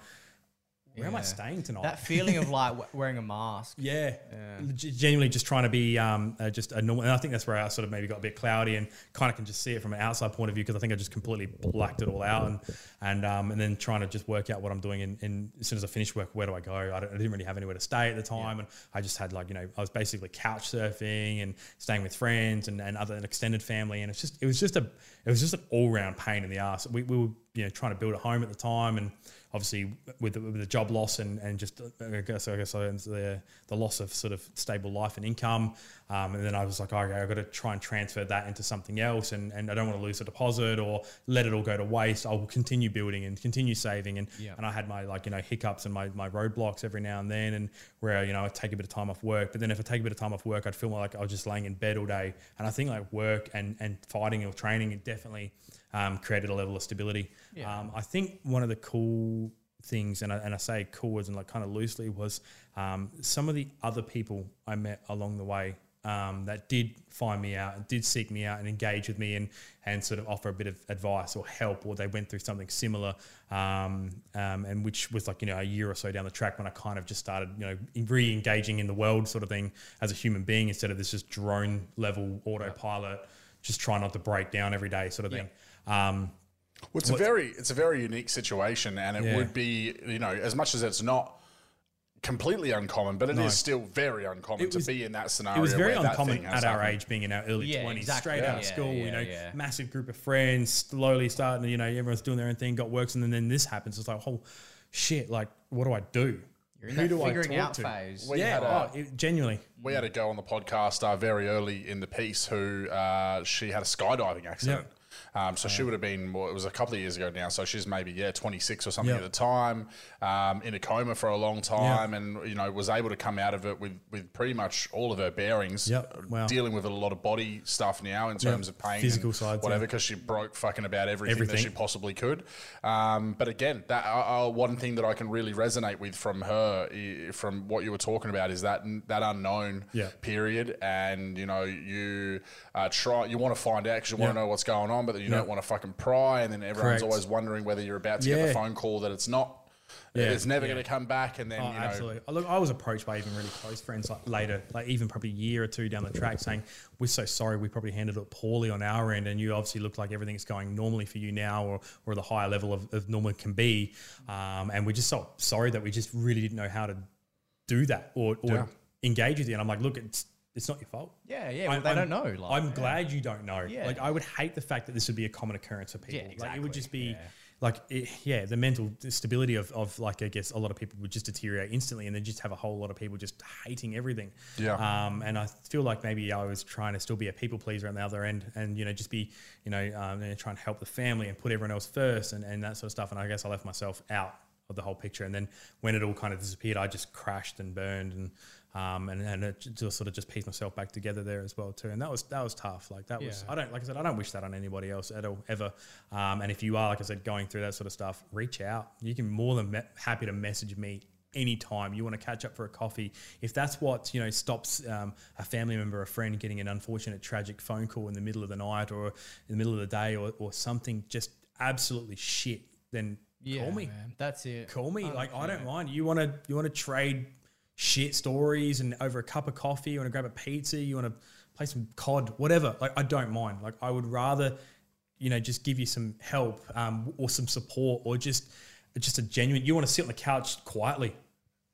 where am I staying tonight? That feeling of like wearing a mask. Yeah, Yeah. G- genuinely just trying to be um, uh, just a normal. And I think that's where I sort of maybe got a bit cloudy and kind of can just see it from an outside point of view because I think I just completely blacked it all out and and um, and then trying to just work out what I'm doing. And, and as soon as I finish work, where do I go? I, don't, I didn't really have anywhere to stay at the time, and I just had like you know I was basically couch surfing and staying with friends and, and other extended family, and it's just it was just a it was just an all round pain in the ass. We, we were you know trying to build a home at the time and obviously with the, with the job loss and, and just I guess I guess the the loss of sort of stable life and income, um, and then I was like, okay, I've got to try and transfer that into something else, and, and I don't want to lose a deposit or let it all go to waste. I will continue building and continue saving, and Yeah. and I had my like you know hiccups and my my roadblocks every now and then, and where you know I take a bit of time off work, but then if I take a bit of time off work, I'd feel like I was just laying in bed all day, and I think like work and and fighting or training it definitely um, created a level of stability. Yeah. Um, I think one of the cool things, and I, and I say cool as and like kind of loosely, was um, some of the other people I met along the way um, that did find me out did seek me out and engage with me and and sort of offer a bit of advice or help, or they went through something similar, um, um, and which was like you know a year or so down the track when I kind of just started you know re-engaging in the world sort of thing as a human being instead of this just drone level autopilot, just trying not to break down every day sort of thing. Um, Well, it's a very it's a very unique situation, and it Yeah. would be you know as much as it's not completely uncommon, but it is No. still very uncommon was- to be in that scenario. it was very where uncommon thing has at our happened. age being in our early Yeah, 20s exactly. straight out of Yeah, school you know yeah. massive group of friends slowly starting to you know everyone's doing their own thing got works and then, then this happens it's like oh shit like what do i do You're in Who that do I figuring talk out to? phase. We yeah a- oh, it, genuinely We had a go on the podcast uh, very early in the piece who uh, she had a skydiving accident. Um, so she would have been, well, it was a couple of years ago now. So she's maybe, yeah, 26 or something Yeah. at the time, um, in a coma for a long time and, you know, was able to come out of it with, with pretty much all of her bearings, Yep. uh, Wow. dealing with a lot of body stuff now in terms of pain. Physical sides, Whatever, yeah. because she broke fucking about everything, that she possibly could. Um, but again, that uh, uh, one thing that I can really resonate with from her, from what you were talking about, is that that unknown Yeah. period, and you know you uh, try, you want to find out because you want Yeah. to know what's going on, but you Yeah. don't want to fucking pry, and then everyone's Correct. always wondering whether you're about to get the phone call that it's not. Yeah. It's never Yeah. going to come back, and then Oh, you know, absolutely. I Look, I was approached by even really close friends like later, like even probably a year or two down the track, saying, "We're so sorry, we probably handled it poorly on our end, and you obviously look like everything's going normally for you now, or or the higher level of, of normal can be, um, and we're just so sorry that we just really didn't know how to do that or, or Yeah. engage with you." And I'm like, "Look, it's it's not your fault." Yeah, yeah. Well, I- they I'm- don't know. Like, I'm yeah. glad you don't know. Yeah. Like I would hate the fact that this would be a common occurrence for people. Yeah, Like it would just be Yeah. like it, yeah, the mental stability of, of like I guess a lot of people would just deteriorate instantly, and then just have a whole lot of people just hating everything. Yeah. Um, and I feel like maybe I was trying to still be a people pleaser on the other end, and you know just be you know um, and try and help the family and put everyone else first and, and that sort of stuff. And I guess I left myself out of the whole picture. And then when it all kind of disappeared, I just crashed and burned and. Um, and, and it just sort of just pieced myself back together there as well too, and that was that was tough. Like that was I don't like I said I don't wish that on anybody else at all ever. Um, and if you are like I said going through that sort of stuff, reach out. You can more than me- happy to message me anytime you want to catch up for a coffee. If that's what you know stops um, a family member, a friend getting an unfortunate tragic phone call in the middle of the night or in the middle of the day or, or something just absolutely shit, then Yeah, call me man. That's it. call me. Like I don't mind. You want to you want to trade shit stories and over a cup of coffee. You want to grab a pizza. You want to play some COD, whatever. Like I don't mind. Like I would rather, you know, just give you some help um, or some support or just just a genuine. You want to sit on the couch quietly.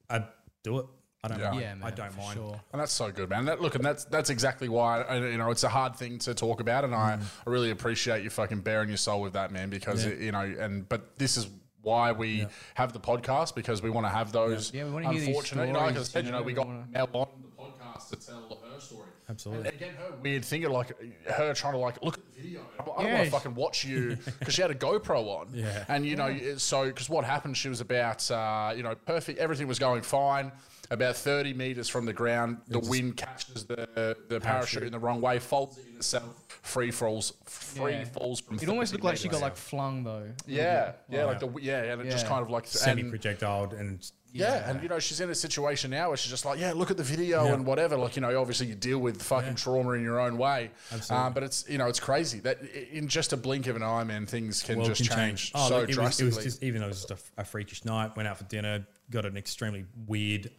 I do it. I don't Yeah. mind. Yeah, man. I don't mind. Sure. And that's so good, man. That, look, and that's that's exactly why I, you know it's a hard thing to talk about, and I, I really appreciate you fucking bearing your soul with that, man. Because Yeah. it, you know, and but this is why we have the podcast because we want to have those Yeah, we wanna hear these unfortunate. You know, like I said, you know, we got wanna- Mel on the podcast to tell her story. Absolutely. And again, her weird thing of like her trying to like look at the video. I don't want to fucking watch you because she had a GoPro on. Yeah. And you know, so because what happened, she was about uh, you know perfect. Everything was going fine. About thirty meters from the ground, the wind catches the the parachute in the wrong way, folds it in itself, free falls, free Yeah. falls from. It almost looked like she got like flung though. Yeah, yeah, like the yeah, and it just kind of like semi projectile and yeah, and you know she's in a situation now where she's just like, yeah, look at the video and whatever. Like you know, obviously you deal with fucking trauma in your own way. Um, but it's you know it's crazy that in just a blink of an eye, man, things can world just can change, Oh, so look, it was, it drastically. was just even though it was just a, a freakish night. Went out for dinner, got an extremely weird,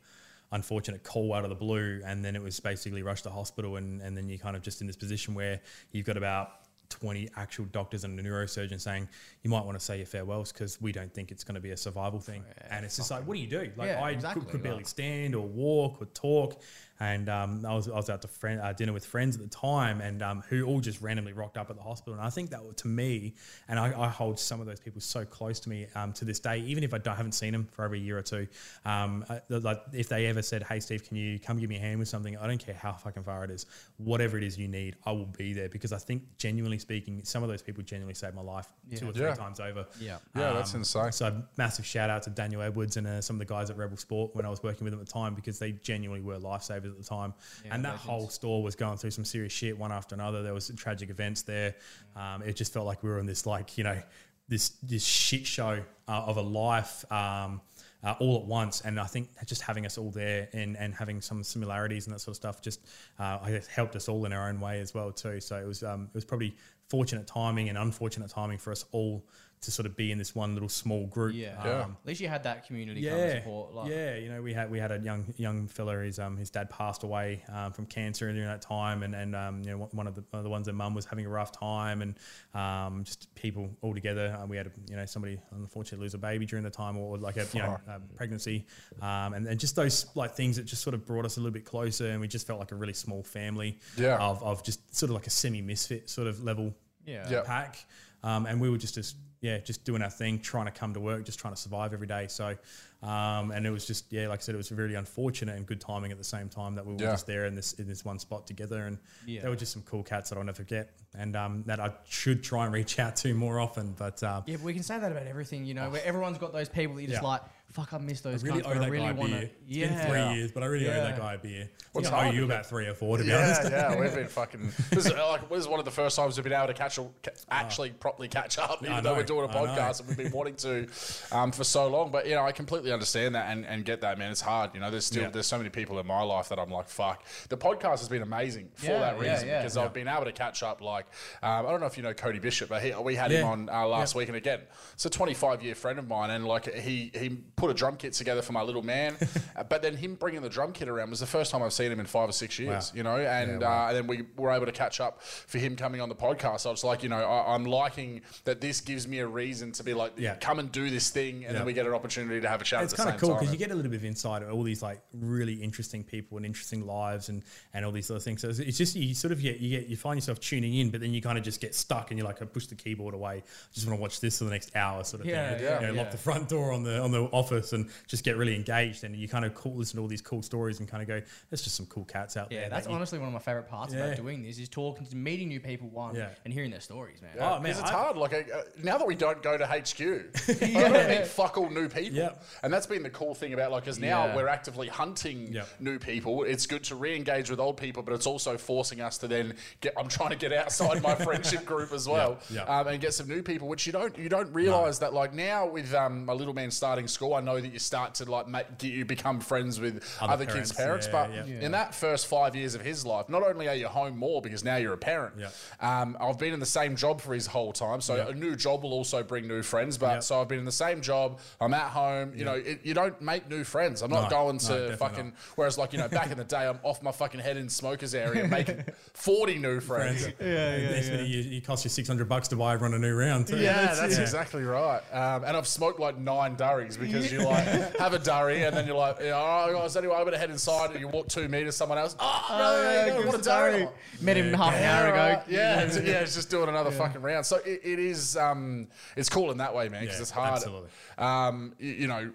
unfortunate call out of the blue, and then it was basically rushed to hospital, and and then you're kind of just in this position where you've got about. 20 actual doctors and a neurosurgeon saying you might want to say your farewells because we don't think it's going to be a survival thing. Oh, and it's just like, what do you do? Like, Yeah, I exactly, could, could barely like- stand or walk or talk. And um, I was I was out to friend, uh, dinner with friends at the time, and um, who all just randomly rocked up at the hospital. And I think that to me, and I, I hold some of those people so close to me um, to this day, even if I don't, haven't seen them for over a year or two. Um, I- like if they ever said, "Hey, Steve, can you come give me a hand with something?" I don't care how fucking far it is, whatever it is you need, I will be there because I think, genuinely speaking, some of those people genuinely saved my life two or three Yeah. times over. Yeah. yeah, that's Um, insane. So massive shout out to Daniel Edwards and uh, some of the guys at Rebel Sport when I was working with them at the time because they genuinely were lifesavers at the time. and that whole store was going through some serious shit one after another. There was tragic events there. Um, it just felt like we were in this like you know this this shit show uh, of a life. Um, uh, all at once, and I think just having us all there and, and having some similarities and that sort of stuff just uh, I guess helped us all in our own way as well too. So it was um, it was probably fortunate timing and unfortunate timing for us all to sort of be in this one little small group. Yeah. Yeah. At least you had that community kind of Yeah, support. Like, yeah. You know, we had we had a young young fella. His um his dad passed away um, from cancer during that time, and and um you know one of the one of the ones that mum was having a rough time, and um just people all together. Uh, we had you know somebody unfortunately lose a baby during the time, or like a you know um, pregnancy, um and, and just those like things that just sort of brought us a little bit closer, and we just felt like a really small family. Yeah. Of of just sort of like a semi misfit sort of level Yeah. Yeah. pack. Um, and we were just, just, yeah, just doing our thing, trying to come to work, just trying to survive every day. So, um, and it was just, yeah, like I said, it was really unfortunate and good timing at the same time that we were Yeah. just there in this in this one spot together. And Yeah. they were just some cool cats that I'll never forget, and um, that I should try and reach out to more often. But uh, Yeah, but we can say that about everything, you know, where everyone's got those people that you just Yeah. like, fuck, I miss those I really cunts, owe that really guy a want beer. to. It's Yeah. been three years, but I really owe that guy a beer. What's I think I owe you about three or four, to be Yeah, honest. yeah, we've been fucking. This is, like, this is one of the first times we've been able to catch, a, ca- actually properly catch up, even though we're doing a podcast and we've been wanting to um, for so long. But you know, I completely understand that and, and get that, man. It's hard, you know. There's still Yeah. there's so many people in my life that I'm like, fuck. The podcast has been amazing for Yeah, that reason yeah. because I've been able to catch up. Like, um, I don't know if you know Cody Bishop, but he, we had him on uh, last week, and again, it's a 25 year friend of mine, and like he he put a drum kit together for my little man, Uh, but then him bringing the drum kit around was the first time I've seen him in five or six years, Wow. you know, and uh, and then we were able to catch up for him coming on the podcast. I was like, you know, I, I'm liking that this gives me a reason to be like, Yeah. come and do this thing, and then we get an opportunity to have a chat out it's kind of cool because you get a little bit of insight of all these like really interesting people and interesting lives and and all these other things. So it's- it's just you sort of get you get you find yourself tuning in, but then you kind of just get stuck and you're like, I push the keyboard away. I just want to watch this for the next hour, sort of Yeah, thing. yeah, you know, yeah. lock the front door on the on the office and just get really engaged. And you kind of cool, listen to all these cool stories and kind of go, there's just some cool cats out Yeah, there. Yeah, that's that you- honestly one of my favorite parts Yeah. about doing this is talking to meeting new people one Yeah. and hearing their stories, man. Yeah, Oh, man, because it's I- hard. Like uh, now that we don't go to HQ, I don't meet fuck all new people. Yep. And that's been the cool thing about like, because now Yeah. we're actively hunting Yep. new people. It's good to re-engage with old people, but it's also forcing us to then get. I'm trying to get outside my friendship group as well, Yep. Um, and get some new people, which you don't you don't realize that like now with um, my little man starting school, I know that you start to like make, get, you become friends with Other other, kids' parents, parents, yeah, but yeah. in that first five years of his life, not only are you home more because now you're a parent. Um, I've been in the same job for his whole time, so Yep. a new job will also bring new friends. But Yep. so I've been in the same job. I'm at home. You know, it, you don't make new friends. I'm not No, going to definitely fucking. not. Whereas, like you know, back in the day, I'm off my fucking head in smokers area making 40 new friends. yeah, yeah, You, it costs you six hundred bucks to buy everyone a new round. Too. Yeah, that's, exactly right. Um, and I've smoked like nine durries because you like have a durry and then you're like, yeah, all right, guys, anyway, I'm gonna head inside and you walk two meters, someone else. Oh, no, yeah, no, give what a us durry. durry. Met him half an hour ago. right. Yeah, it's, yeah, it's just doing another fucking round. So it, it is, um, it's cool in that way, man, because Yeah, it's hard. absolutely. Um, you, you know, we're,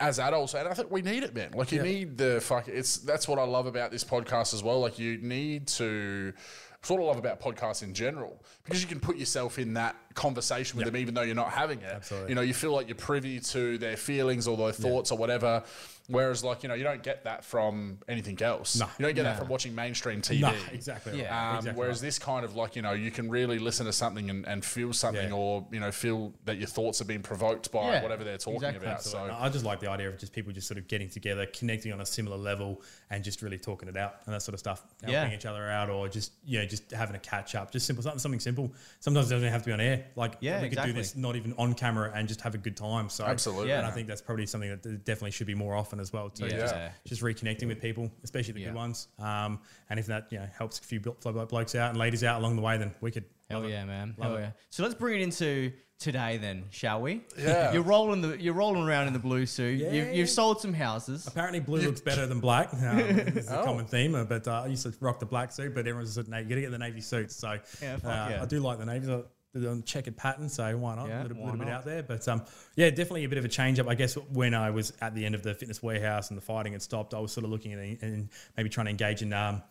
as adults, and I think we need it, man. Like you need the fuck. It's that's what I love about this podcast as well. Like you need to. It's what I love about podcasts in general because you can put yourself in that conversation with them, even though you're not having it. Absolutely. You know, you feel like you're privy to their feelings or their thoughts or whatever. Whereas, like you know, you don't get that from anything else. No. you don't get that from watching mainstream TV. No, exactly. Yeah. Um, exactly whereas right. this kind of like you know you can really listen to something and, and feel something Yeah. or you know feel that your thoughts are being provoked by Yeah, whatever they're talking exactly. about. Absolutely. So I just like the idea of just people just sort of getting together, connecting on a similar level, and just really talking it out and that sort of stuff, helping Yeah. each other out, or just you know just having a catch up, just simple something, something simple. Sometimes it doesn't have to be on air. Like Yeah, we could do this not even on camera and just have a good time. So Absolutely. and I think that's probably something that definitely should be more often as well. Too. Yeah. Just, just reconnecting with people, especially the Yeah. good ones. Um, and if that you know helps a few blo- blo- blokes out and ladies out along the way, then we could. Hell love it. yeah, man. Love Hell it. yeah. So let's bring it into today then, shall we? Yeah. you're rolling the you're rolling around in the blue suit. Yeah. You've, you've sold some houses. Apparently, blue looks better than black. Um, it's a Oh. common theme, uh, but uh, I used to rock the black suit, but everyone said, "No, you got to get the navy suits." So, Yeah, uh, yeah. I do like the navy. So they're checkered pattern, so why not? Yeah, a little, little bit out there, but um, yeah, definitely a bit of a change up. I guess when I was at the end of the fitness warehouse and the fighting had stopped, I was sort of looking at and maybe trying to engage in um,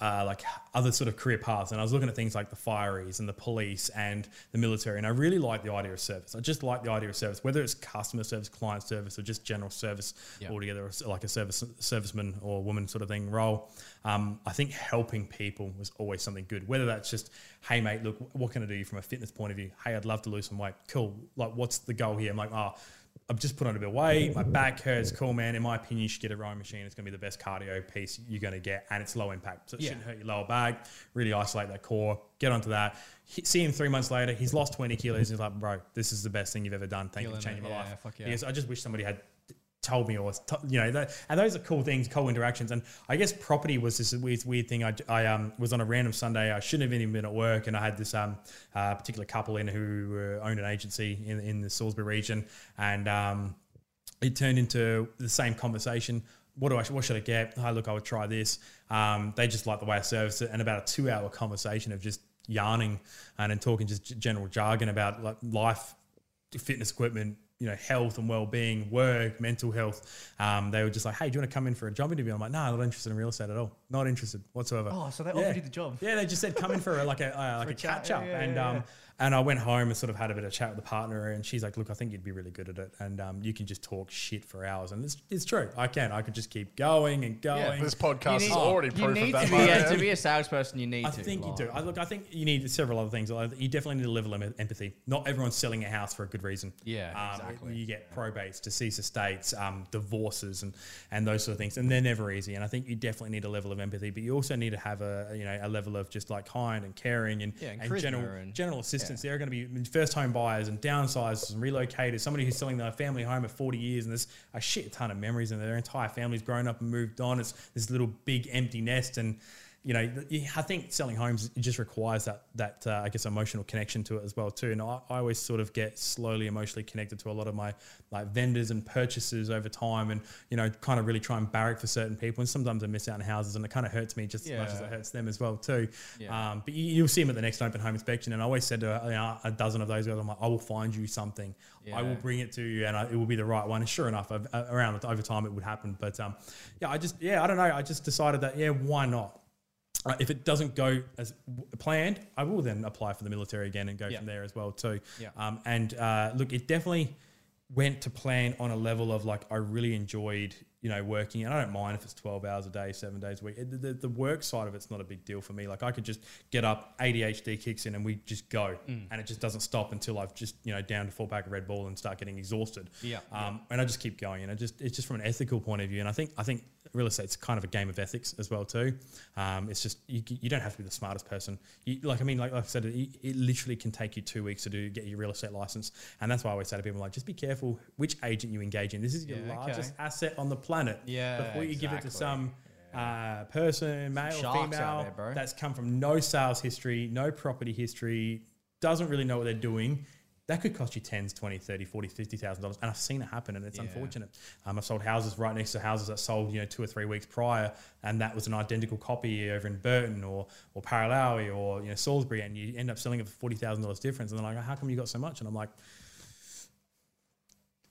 uh, like other sort of career paths. And I was looking at things like the fireys and the police and the military. And I really like the idea of service. I just like the idea of service, whether it's customer service, client service, or just general service Yeah. altogether, like a service serviceman or woman sort of thing role. Um, I think helping people was always something good. Whether that's just, hey mate, look, what can I do from a fitness point of view? Hey, I'd love to lose some weight. Cool. Like, what's the goal here? I'm like, oh. I've just put on a bit of weight. My back hurts. Cool, man. In my opinion, you should get a rowing machine. It's going to be the best cardio piece you're going to get, and it's low impact, so it Yeah. shouldn't hurt your lower back. Really isolate that core. Get onto that. He- see him three months later. He's lost 20 kilos. And He's like, bro, this is the best thing you've ever done. Thank you for changing it. my Yeah, life. fuck yeah. He goes, I just wish somebody had told me or you know that, and those are cool things cool interactions and i guess property was this weird, weird thing I, I um, was on a random sunday i shouldn't have even been at work and i had this um, uh, particular couple in who uh, owned an agency in, in the salisbury region and um, it turned into the same conversation. What do I? What should I get? Hi, look, I would try this. Um, they just like the way I service it, and about a two-hour conversation of just yarning and then talking just general jargon about like life, fitness equipment, you know, health and well-being, work, mental health. Um, they were just like, "Hey, do you want to come in for a job interview?" I'm like, "No, I'm not interested in real estate at all. Not interested whatsoever." Oh, so they Yeah. offered you the job. Yeah, they just said come in for a, like a uh, like a a, catch up, yeah, yeah, and um. And I went home and sort of had a bit of chat with the partner, and she's like, "Look, I think you'd be really good at it, and um, you can just talk shit for hours." And it's, it's true, I can. I could just keep going and going. this podcast You is already You proof need of that. to be, yeah, to be a salesperson. You need to. I to. think you do. I look. I think you need several other things. You definitely need a level of empathy. Not everyone's selling a house for a good reason. Yeah, um, exactly. You get probates, deceased estates, um, divorces, and and those sort of things, and they're never easy. And I think you definitely need a level of empathy, but you also need to have a you know a level of just like kind and caring and, Yeah, and and general and- general assistance. There are going to be first home buyers and downsizers and relocators. Somebody who's selling their family home at 40 years and there's a shit ton of memories and their entire family's grown up and moved on. It's this little big empty nest and you know, I think selling homes just requires that that uh, I guess emotional connection to it as well too. And I, I always sort of get slowly emotionally connected to a lot of my like vendors and purchases over time, and you know, kind of really try and barrack for certain people. And sometimes I miss out on houses, and it kind of hurts me just as much as it hurts them as well too. Yeah. Um, but you, you'll see them at the next open home inspection, and I always said to you know, a dozen of those guys, I'm like, I will find you something. I will bring it to you, and I, it will be the right one. And sure enough, I've- uh, around over time, it would happen. But um, yeah, I just yeah, I don't know. I just decided that yeah, why not? Uh, if it doesn't go as planned, I will then apply for the military again and go Yeah. from there as well too. Yeah. Um, and uh, look, it definitely went to plan on a level of like I really enjoyed you know working, and I don't mind if it's twelve hours a day, seven days a week. It- the, the work side of it's not a big deal for me. Like I could just get up, ADHD kicks in, and we just go, Mm. and it just doesn't stop until I've just you know down to four pack of Red Bull and start getting exhausted. Yeah. Um, and I just keep going, and I just it's just from an ethical point of view, and I think I think real estate's kind of a game of ethics as well too. Um, it's just you, you don't have to be the smartest person. You, like I mean, like, like I said, it, it literally can take you two weeks to do get your real estate license, and that's why I always say to people like, just be careful which agent you engage in. This is your Yeah, okay. largest asset on the planet. Planet yeah, before you give it to exactly. some. Uh, person, male, sharks out female, there, that's come from no sales history, no property history, doesn't really know what they're doing. That could cost you 10s, 20, 30, 40, 50,000 dollars. And I've seen it happen and it's Yeah. unfortunate. Um, I've sold houses right next to houses that sold, you know, two or three weeks prior and that was an identical copy over in Burton or, or Paralowie or, you know, Salisbury and you end up selling it for $40,000 difference. And they're like, how come you got so much? And I'm like,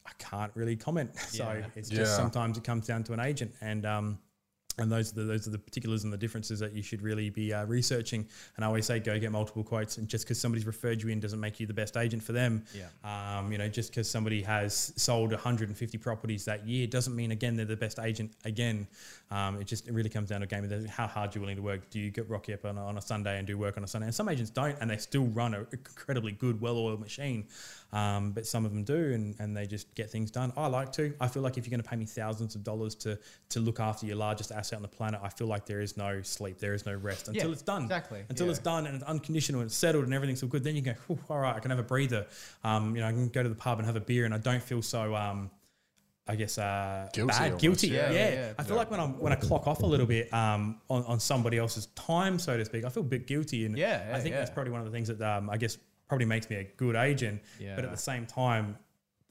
I can't really comment. So Yeah. it's just Yeah. sometimes it comes down to an agent and, um, and those are the, those are the particulars and the differences that you should really be uh, researching. And I always say, go get multiple quotes. And just because somebody's referred you in doesn't make you the best agent for them. Yeah. Um, you know, just because somebody has sold 150 properties that year doesn't mean again they're the best agent again. Um, it just it really comes down to a game of how hard you're willing to work. Do you get rocky up on a, on a Sunday and do work on a Sunday? And some agents don't, and they still run an incredibly good, well-oiled machine. Um, but some of them do, and, and they just get things done. I like to. I feel like if you're going to pay me thousands of dollars to to look after your largest asset on the planet, I feel like there is no sleep, there is no rest until Yeah, it's done. exactly, Until yeah. it's done and it's unconditional and it's settled and everything's all good. Then you go, all right, I can have a breather. Um, you know, I can go to the pub and have a beer, and I don't feel so. Um, I guess uh, Guilty bad, almost, guilty. yeah. Yeah, Yeah, yeah, I feel like when I'm when I clock off a little bit um, on on somebody else's time, so to speak, I feel a bit guilty, and Yeah, yeah, I think that's probably one of the things that um, I guess probably makes me a good agent. But at the same time,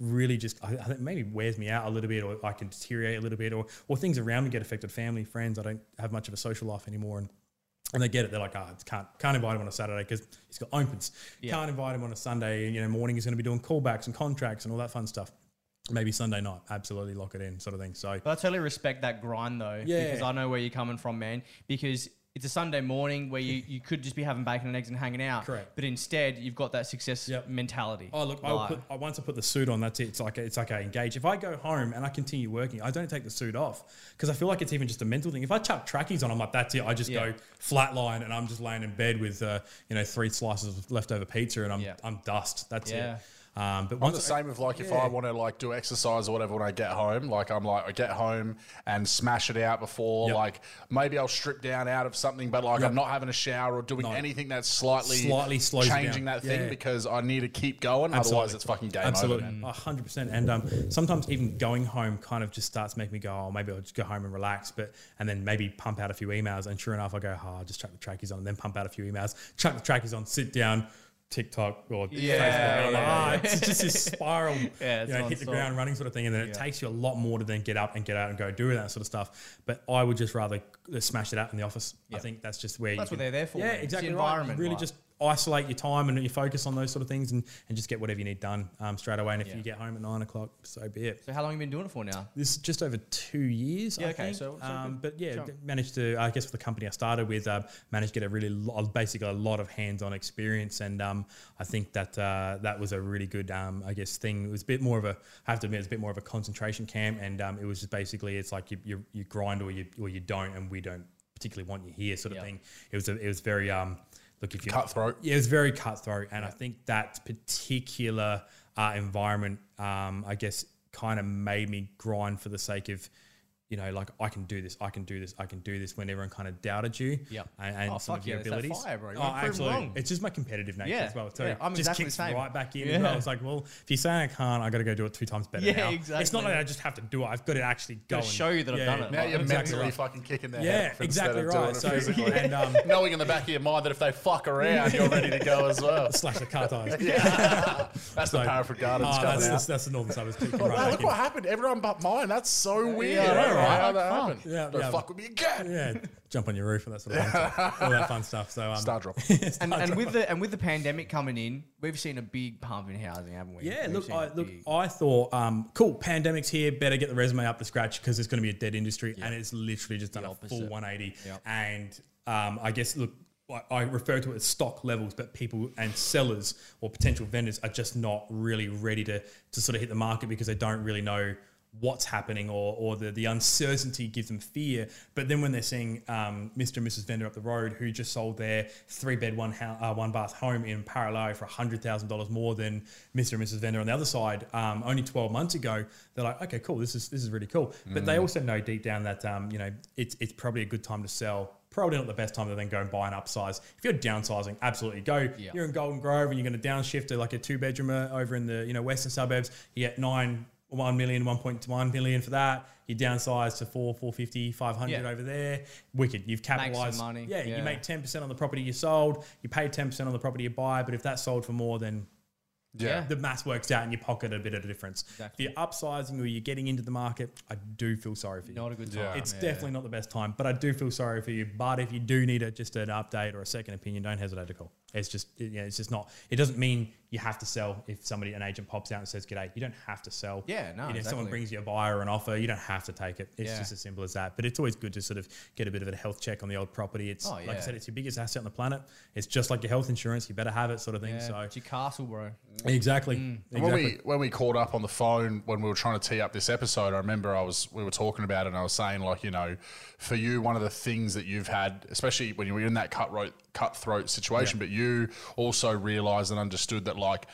really just I, I think maybe wears me out a little bit, or I can deteriorate a little bit, or or things around me get affected. Family, friends, I don't have much of a social life anymore, and and they get it. They're like, oh, can't can't invite him on a Saturday because he's got opens. Yeah. Can't invite him on a Sunday. And, you know, morning he's going to be doing callbacks and contracts and all that fun stuff. Maybe Sunday night, absolutely lock it in, sort of thing. So But I totally respect that grind though, Yeah. because I know where you're coming from, man. Because it's a Sunday morning where you, you could just be having bacon and eggs and hanging out. Correct. But instead, you've got that success Yep. mentality. Oh look! Like- put, I, once I put the suit on, that's it. It's like it's like I engage. If I go home and I continue working, I don't take the suit off because I feel like it's even just a mental thing. If I chuck trackies on, I'm like, that's it. I just Yeah. go flatline and I'm just laying in bed with uh, you know three slices of leftover pizza and I'm Yeah. I'm dust. That's Yeah. it. Um, but I'm the I- same with like if I want to like do exercise or whatever when I get home, like I'm like I get home and smash it out before, Yep. like maybe I'll strip down out of something, but like Yep. I'm not having a shower or doing No. anything that's slightly Slightly changing that thing Yeah. because I need to keep going. Otherwise, it's fucking game Absolutely, over. man. a hundred percent. And um, sometimes even going home kind of just starts making me go, oh, maybe I'll just go home and relax. But and then maybe pump out a few emails. And sure enough, I go, oh, I'll just chuck the trackies on, and then pump out a few emails, chuck the trackies on, sit down. TikTok or Yeah, Facebook, and I'm like, yeah, "Ah, yeah. it's just this spiral, Yeah, it's you know, hit the ground running sort of thing, and then it takes you a lot more to then get up and get out and go do that sort of stuff. But I would just rather smash it out in the office. I think that's just where That's what they're there for, Yeah. It's the exactly right. environment, Really right? just isolate your time and you focus on those sort of things and, and just get whatever you need done um, straight away. And if Yeah. you get home at nine o'clock, so be it. So how long have you been doing it for now? This is just over two years. Yeah, I okay, think. so- so um, but yeah, managed to. I guess with the company I started with, uh, managed to get a really lo- basically a lot of hands-on experience, and um, I think that uh, that was a really good, um, I guess, thing. It was a bit more of a, I have to admit, it's a bit more of a concentration camp, and um, it was just basically it's like you, you, you grind or you or you don't, and we don't particularly want you here, sort of Yeah. thing. It was a, it was very um, look if you Cutthroat. yeah, it was very cutthroat, and I think that particular uh, environment, um, I guess, kind of made me grind for the sake of you know, like I can do this, I can do this, I can do this. When everyone kind of doubted you, Yep. and, and Oh, some fuck of your yeah, it's abilities. fire, bro. You Oh, wanna prove 'em absolutely. wrong. It's just my competitive nature Yeah, as well too. yeah, I'm just exactly kicks the same. right back in. Yeah. As well. It's like, well, if you're saying I can't, I got to go do it two times better. Yeah, now. It's not exactly. like I just have to do it. I've got to actually go and show you that I've done it. Now Like, you're exactly mentally right. fucking kicking their Yeah, head exactly of doing right. it So- physically. and, um, knowing in the back of your mind that if they fuck around, you're ready to go as well. slash the car tires. That's the Parafield Gardens Oh, that's, out. that's, that's the northern suburbs kicking Well, right wow, back look what happened. Everyone but mine. That's so weird. Yeah, I don't know right. how that Fuck. happened. Yeah, Don't yeah. fuck with me again. Yeah, jump on your roof and that sort of fun stuff. all that fun stuff. So um, Star drop. and, and with the and with the pandemic coming in, we've seen a big pump in housing, haven't we? Yeah, We've look, seen I, a look, big- I thought, um, cool, pandemic's here, better get the resume up to scratch because it's going to be a dead industry, and it's literally just done a full opposite. 180. Yep. And um, I guess, look, I- I refer to it as stock levels, but people and sellers or potential vendors are just not really ready to to sort of hit the market because they don't really know what's happening or, or the, the uncertainty gives them fear. But then when they're seeing um, Mr. and Mrs. Vendor up the road who just sold their three bed, one, house, uh, one bath home in Paralowie for $100,000 more than Mr. and Mrs. Vendor on the other side um, only 12 months ago, they're like, okay, cool, this is, this is really cool. But they also know deep down that, um, you know, it's, it's probably a good time to sell. Probably not the best time to then go and buy an upsize. If you're downsizing, absolutely go. Yeah. You're in Golden Grove and you're going to downshift to like a two bedroom over in the you know western suburbs. You get nine, 1 million, 1.1 million for that. You downsize to 4, 450, 500 Yeah. over there. Wicked. You've capitalized. money. Yeah, you make 10% on the property you sold. You pay 10% on the property you buy. But if that sold for more, then Yeah. the math works out and you pocket a bit of a difference. Exactly. If you're upsizing or you're getting into the market, I do feel sorry for you. not a good time. Yeah. It's Yeah. definitely not the best time, but I do feel sorry for you. But if you do need a, just an update or a second opinion, don't hesitate to call. It's just, it- yeah, it's just not. It doesn't mean you have to sell. If somebody, an agent, pops out and says "G'day," you don't have to sell. Yeah, no, You know, if someone brings you a buyer an offer, you don't have to take it. It's Yeah. just as simple as that. But it's always good to sort of get a bit of a health check on the old property. It's Oh, like I said, it's your biggest asset on the planet. It's just like your health insurance. You better have it, sort of thing. Yeah, so it's your castle, bro. exactly, mm. And exactly. When we when we caught up on the phone when we were trying to tee up this episode, I remember I was we were talking about it and I was saying like you know, for you one of the things that you've had, especially when you were in that cutthroat cutthroat situation, but you also realised and understood that like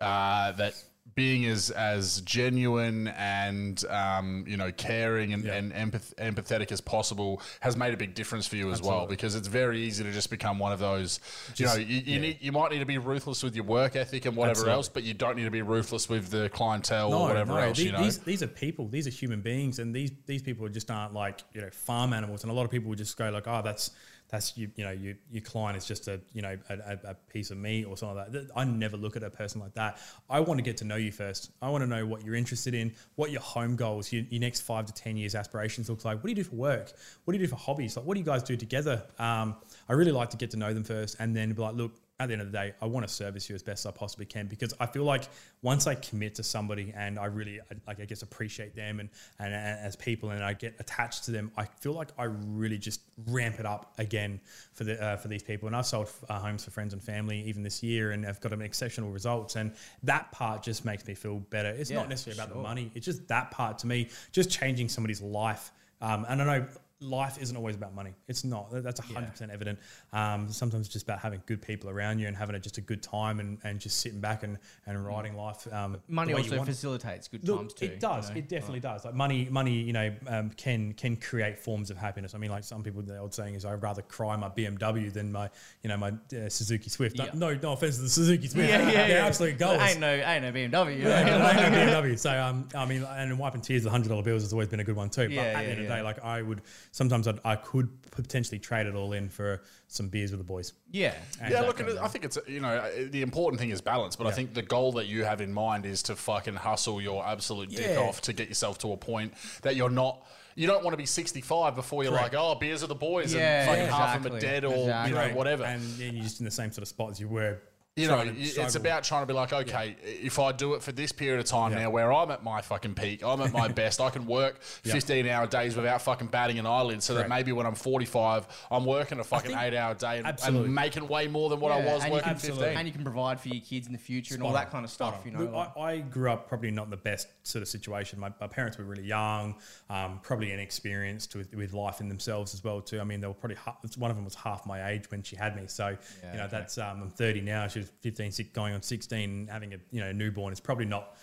uh, that being as as genuine and um, you know caring and, and empath- empathetic as possible has made a big difference for you as well because it's very easy to just become one of those you know you, you need you might need to be ruthless with your work ethic and whatever Absolutely. else but you don't need to be ruthless with the clientele No, or whatever no, else the- you know These, these are people. These are human beings, and these these people just aren't like you know farm animals. And a lot of people would just go like, "Oh, that's that's you. You know, you, your client is just a you know a, a, piece of meat or something like that." I never look at a person like that. I want to get to know you first. I want to know what you're interested in, what your home goals, your, your next five to ten years aspirations looks like. What do you do for work? What do you do for hobbies? Like, what do you guys do together? Um, I really like to get to know them first, and then be like, look at the end of the day, I want to service you as best I possibly can because I feel like once I commit to somebody and I really, like, I guess, appreciate them and, and, and as people and I get attached to them, I feel like I really just ramp it up again for the uh, for these people. And I've sold uh, homes for friends and family even this year, and I've got them exceptional results. And that part just makes me feel better. It's Yeah, not necessarily about the money; it's just that part to me, just changing somebody's life. Um, and I know life isn't always about money. It's not. That- That's hundred percent evident. Um, sometimes it's just about having good people around you and having a, just a good time and, and just sitting back and, and riding life. Um, Money also facilitates good Look, times too. it does. you know? It definitely does. Like money, money, you know, um, can can create forms of happiness. I mean, like some people, the old saying is, "I'd rather cry my BMW than my, you know, my uh, Suzuki Swift." Yeah. No, no offense to the Suzuki Swift. Yeah, yeah, They're yeah. absolute goals. Ain't no, ain't no BMW. Yeah, I know BMW. So um, I mean, and wiping tears, the hundred dollar bills has always been a good one too. But Yeah, at yeah, the end of the day, like I would sometimes I'd, I could potentially trade it all in for some beers with the boys. Yeah. Yeah, look, at it, I think it's you know uh, the important thing is balance, but I think the goal that you have in mind is to fucking hustle your absolute dick off to get yourself to a point that you're not. You don't want to be 65 before you're Correct. like, oh, beers are the boys, Yeah, and fucking yeah, half of them are dead or Exactly. you know whatever. And you're just in the same sort of spot as you were. You know, to it's about trying to be like, okay, if I do it for this period of time Yeah. now, where I'm at my fucking peak, I'm at my best, I can work Yeah. 15 hour days without fucking batting an eyelid, so that maybe when I'm 45, I'm working a fucking think- eight hour day and, and making way more than what I was and you working can- 15. And you can provide for your kids in the future and all Spot that kind of stuff, on. you know. Look, like- I, I grew up probably not in the best sort of situation. My, my parents were really young, um, probably inexperienced with, with life in themselves as well too. I mean, they were probably half, one of them was half my age when she had me. So Yeah, you know, okay. that's um, I'm 30 now. She was 15, six, going on 16, having a you know newborn. It's probably not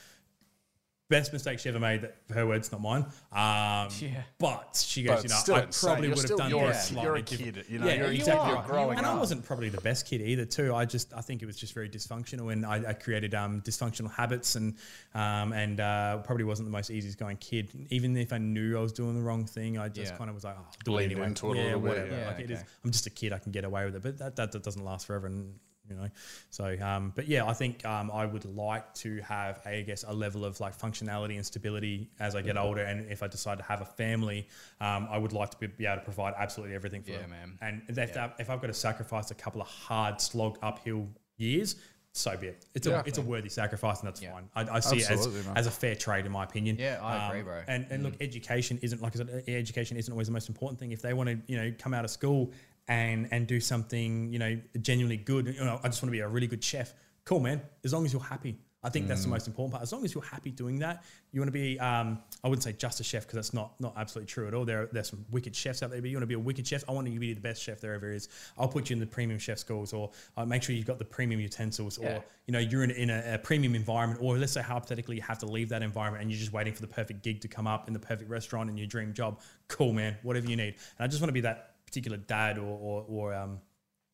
best mistake she ever made. That her words, not mine. Um, Yeah. But she goes, But you know, still I probably You're would have done you're a- this you're a kid, you know, yeah, you're- exactly. you are. you're growing and I wasn't probably the best kid either. Too. I just I think it was just very dysfunctional, and I, I created um, dysfunctional habits, and um, and uh, probably wasn't the most easiest going kid. Even if I knew I was doing the wrong thing, I just Yeah. kind of was like, oh, I'll do Leaned it anyway. into it a yeah, little bit, whatever. yeah. like it is. I'm just a kid. I can get away with it, but that that, that doesn't last forever, and you know. So, um, but yeah, I think um, I would like to have, I guess, a level of like functionality and stability as I get Mm-hmm. older, and if I decide to have a family, um, I would like to be, be able to provide absolutely everything for Yeah, them. man. And if, that, if I've got to sacrifice a couple of hard slog uphill years. So be it. It's Yeah. a it's a worthy sacrifice, and that's Yeah. fine. I, I see it as, man. as a fair trade, in my opinion. Um, Yeah, I agree, bro. And and look, education isn't like I said, education isn't always the most important thing. If they want to, you know, come out of school and and do something, you know, genuinely good. You know, I just want to be a really good chef. Cool, man. As long as you're happy. I think that's the most important part. As long as you're happy doing that, you want to be. Um, I wouldn't say just a chef because that's not not absolutely true at all. There there's some wicked chefs out there, but you want to be a wicked chef. I want you to be the best chef there ever is. I'll put you in the premium chef schools, or uh, make sure you've got the premium utensils, Yeah. or you know you're in, in a, a premium environment, or let's say hypothetically you have to leave that environment and you're just waiting for the perfect gig to come up in the perfect restaurant in your dream job. Cool, man. Whatever you need, and I just want to be that particular dad or or, or um,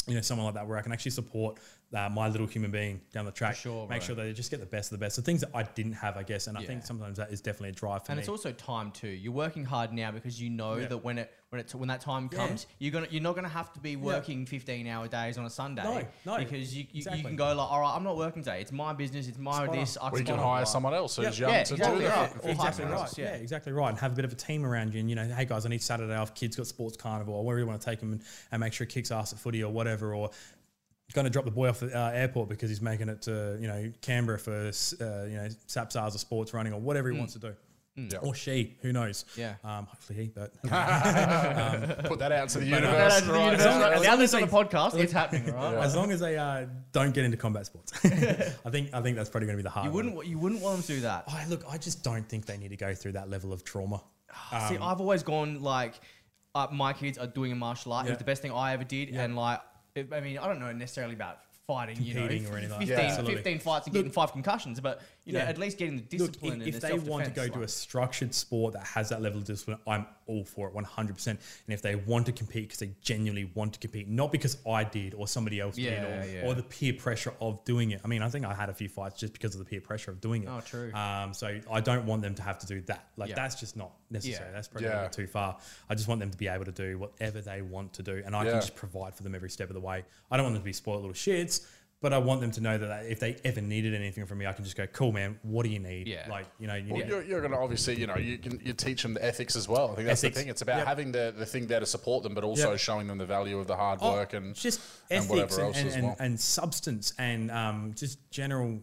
you know, someone like that where I can actually support uh, my little human being down the track. sure, make bro. sure they just get the best of the best. The things that I didn't have, I guess, and I think sometimes that is definitely a drive for and me. it's also time too. You're working hard now because you know Yeah. that when it when it when that time Yeah. comes, you're gonna you're not gonna have to be working 15 hour days on a Sunday. No, no, because you, you, exactly. you can go like, all right, I'm not working today. It's my business. It's my Spot this. I We can hire someone else who's Yep. young Yeah, to exactly do that. right. for Or 15 exactly right. yeah. Yeah. exactly right. And have a bit of a team around you. And you know, hey guys, I need Saturday off. Kids got sports carnival, or where you want to take them and, and make sure it kicks ass at footy or whatever, or going to drop the boy off at uh, airport because he's making it to you know Canberra for uh, you know SAPSASA or sports running or whatever he wants to do. Yeah. Or she, who knows? Yeah. Um, hopefully he, but Put that out to the universe. out to the right universe. now. And now this on the podcast, it's happening, right? as long as they uh, don't get into combat sports, I think I think that's probably going to be the hard. You wouldn't you wouldn't want them to do that. I look. I just don't think they need to go through that level of trauma. See, I've always gone like, uh, my kids are doing a martial art. It was the best thing I ever did, Yeah. and like, it, I mean, I don't know necessarily about fighting, you know, Competing or anything like 15, that. Absolutely. 15 fights and getting five concussions, but you know, at least getting the discipline. Look, discipline if, and if the they want to self-defense, go to a structured sport that has that level of discipline, I'm all for it 100%. And if they want to compete because they genuinely want to compete, not because I did or somebody else Yeah, did or, yeah. or the peer pressure of doing it. I mean, I think I had a few fights just because of the peer pressure of doing it. Oh, true. Um, so I don't want them to have to do that. Like, Yeah. that's just not necessary. Yeah. That's probably Yeah. too far. I just want them to be able to do whatever they want to do. And I Yeah. can just provide for them every step of the way. I don't want them to be spoiled little shits. But I want them to know that if they ever needed anything from me, I can just go, "Cool, man. What do you need? Yeah. Like, you know, you Well, need you're, you're going to obviously, you know, you can you teach them the ethics as well. I think that's Ethics. the thing. It's about Yep. having the, the thing there to support them, but also Yep. showing them the value of the hard Oh, work and just and ethics whatever and, else and, as and, well. and substance and um, just general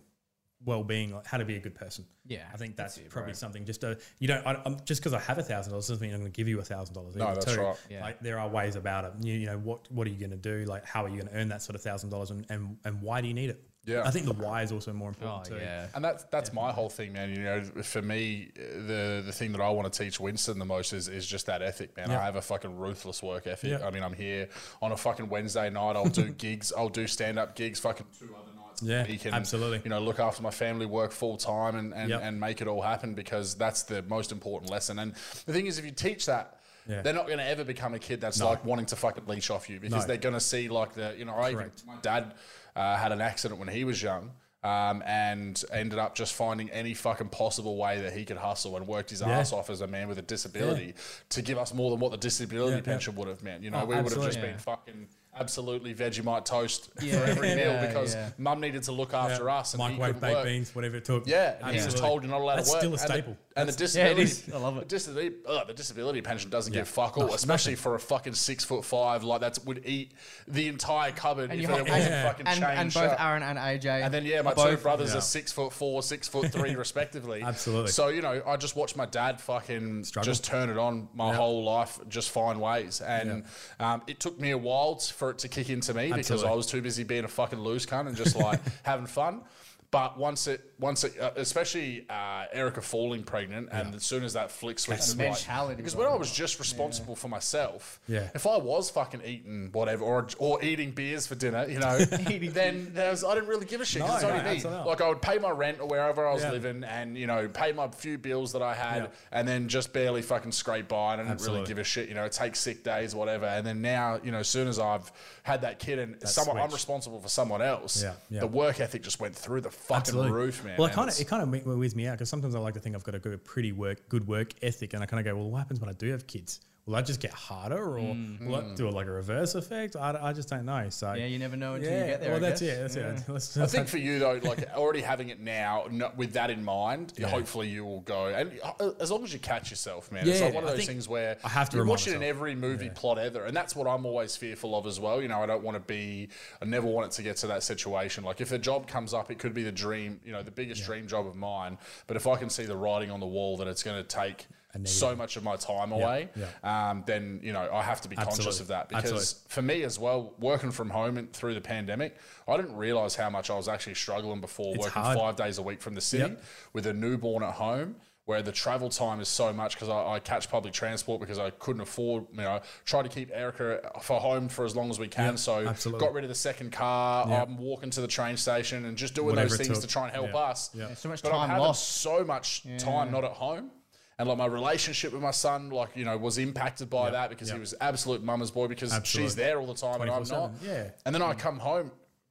well-being, like how to be a good person. Yeah, I think that's, that's it, probably bro. something. Just a, you don't I, I'm, just because I have a thousand dollars doesn't mean I'm going to give you a thousand dollars. No, that's right. Yeah. Like there are ways about it. You, you know what what are you going to do? Like how are you going to earn that sort of thousand dollars and and and why do you need it? Yeah. I think the why is also more oh important too. yeah, And that's that's my whole thing, man. You know, for me, the the thing that I want to teach Winston the most is, is just that ethic, man. Yeah. I have a fucking ruthless work ethic. Yeah. I mean, I'm here on a fucking Wednesday night. I'll do gigs. I'll do stand up gigs. Fucking two other nights. a Yeah, week and, absolutely. You know, look after my family, work full time, and and, Yep. and make it all happen because that's the most important lesson. And the thing is, if you teach that. Yeah. They're not going to ever become a kid that's No. like wanting to fucking leech off you because No. they're going to see like the you know I even, my dad uh, had an accident when he was young um, and ended up just finding any fucking possible way that he could hustle and worked his Yeah. ass off as a man with a disability to give us more than what the disability Yeah, yeah. pension would have meant. You know, Oh, we would have just been fucking absolutely Vegemite toast Yeah, for every meal yeah, because yeah. mum needed to look after Yeah. us and he Microwave couldn't baked work. beans, whatever it took. Yeah, and he was told you're not allowed That's to work. still a And the- staple. And the, disability, is. I love it. The disability, ugh, the disability pension doesn't Yeah. give fuck all, No, especially for a fucking six foot five like that would eat the entire cupboard And if it wasn't Yeah. fucking and, and both shut. Aaron and AJ, And then yeah, my are two brothers Yeah. are six foot four, six foot three, respectively. Absolutely. So you know, I just watched my dad fucking Struggle. just turn it on my Yeah. whole life, just find ways, and um, it took me a while for it to kick into me because I was too busy being a fucking loose cunt and just like having fun. But once it, once it, uh, especially uh, Erica falling pregnant, and as soon as that flick switch, That's like- mentality, because when I was just responsible for myself, Yeah. if I was fucking eating whatever or or eating beers for dinner, you know, then there was, I didn't really give a shit. 'cause No, it's only no, me. absolutely not. Like I would pay my rent or wherever I was Yeah. living, and you know, pay my few bills that I had, Yeah. and then just barely fucking scrape by. And I didn't really Absolutely. give a shit. You know, take sick days, whatever. And then now, you know, as soon as I've had that kid and someone I'm switch. responsible for someone else, Yeah, yeah. the work ethic just went through the fucking roof, man. Well, kind of it kind of weirds me out because sometimes I like to think I've got a good, pretty work, good work ethic, and I kind of go, well, what happens when I do have kids? Will I just get harder, or will I do it like a reverse effect? I, I just don't know. So Yeah, you never know until you get there. Well, I that's guess. it. That's it. Let's, I think for you though, like already having it now, no, with that in mind, Yeah. hopefully you will go. And uh, as long as you catch yourself, man, it's like one of I those things where I have to you remind watch it in every movie plot ever, and that's what I'm always fearful of as well. You know, I don't want to be, I never want it to get to that situation. Like if a job comes up, it could be the dream, you know, the biggest dream job of mine. But if I can see the writing on the wall that it's going to take. So much of my time away, yeah. Um, then you know I have to be conscious of that because Absolutely. for me as well, working from home and through the pandemic, I didn't realize how much I was actually struggling before It's working hard. five days a week from the city Yep. with a newborn at home. Where the travel time is so much because I, I catch public transport because I couldn't afford, you know, try to keep Erica for home for as long as we can. Yep, so absolutely. got rid of the second car. Yep. I'm walking to the train station and just doing Whatever those things took. to try and help Yeah. us. Yeah. So much But I'm time lost. so much time not at home. And like my relationship with my son, like, you know, was impacted by that because he was absolute mama's boy because she's there all the time and I'm not. yeah. And then I come home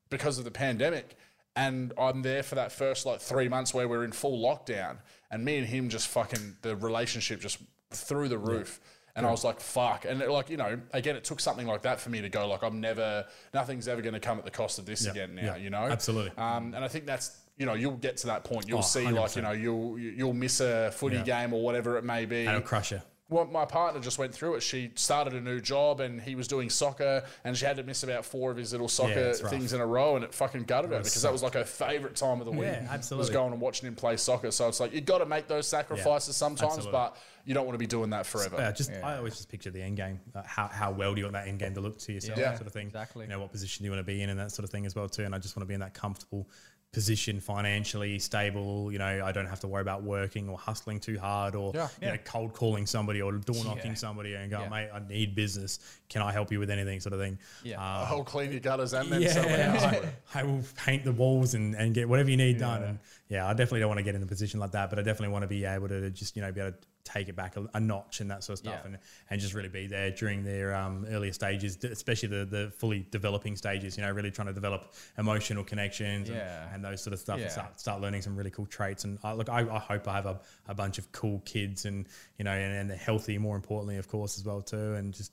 because of the pandemic and I'm there for that first like three months where we're in full lockdown and me and him just fucking the relationship just through the roof. And I was like, fuck. And like, you know, again, it took something like that for me to go, like, I'm never, nothing's ever going to come at the cost of this Yeah, again now, yeah, you know? absolutely. Um, and I think that's, you know, you'll get to that point. You'll Oh, see, like, you know, you'll you'll miss a footy Yeah. game or whatever it may be. and it'll crush you. Well, my partner just went through it. She started a new job and he was doing soccer and she had to miss about four of his little soccer it's rough. things in a row and it fucking gutted her because that was like her favorite time of the week. Yeah, Was going and watching him play soccer. So it's like you've got to make those sacrifices sometimes, absolutely. but you don't want to be doing that forever. Yeah, just I always just picture the end game. Uh, how, how well do you want that end game to look to yourself, Yeah. sort of thing. Exactly. You know, what position do you want to be in, and that sort of thing as well too. And I just want to be in that comfortable position, financially stable. You know, I don't have to worry about working or hustling too hard, or Yeah. you know, cold calling somebody or door knocking somebody and go, Yeah. mate, I need business. Can I help you with anything, sort of thing. Yeah. Um, I'll clean your gutters and then yeah, sell. I, I will paint the walls and, and get whatever you need done. And yeah, I definitely don't want to get in a position like that, but I definitely want to be able to just, you know, be able to take it back a, a notch and that sort of stuff Yeah. and, and just really be there during their um, earlier stages, especially the, the fully developing stages, you know, really trying to develop emotional connections and, Yeah. and those sort of stuff Yeah. and start, start learning some really cool traits. And I, look, I, I hope I have a, a bunch of cool kids and, you know, and, and they're healthy, more importantly, of course, as well too. And just,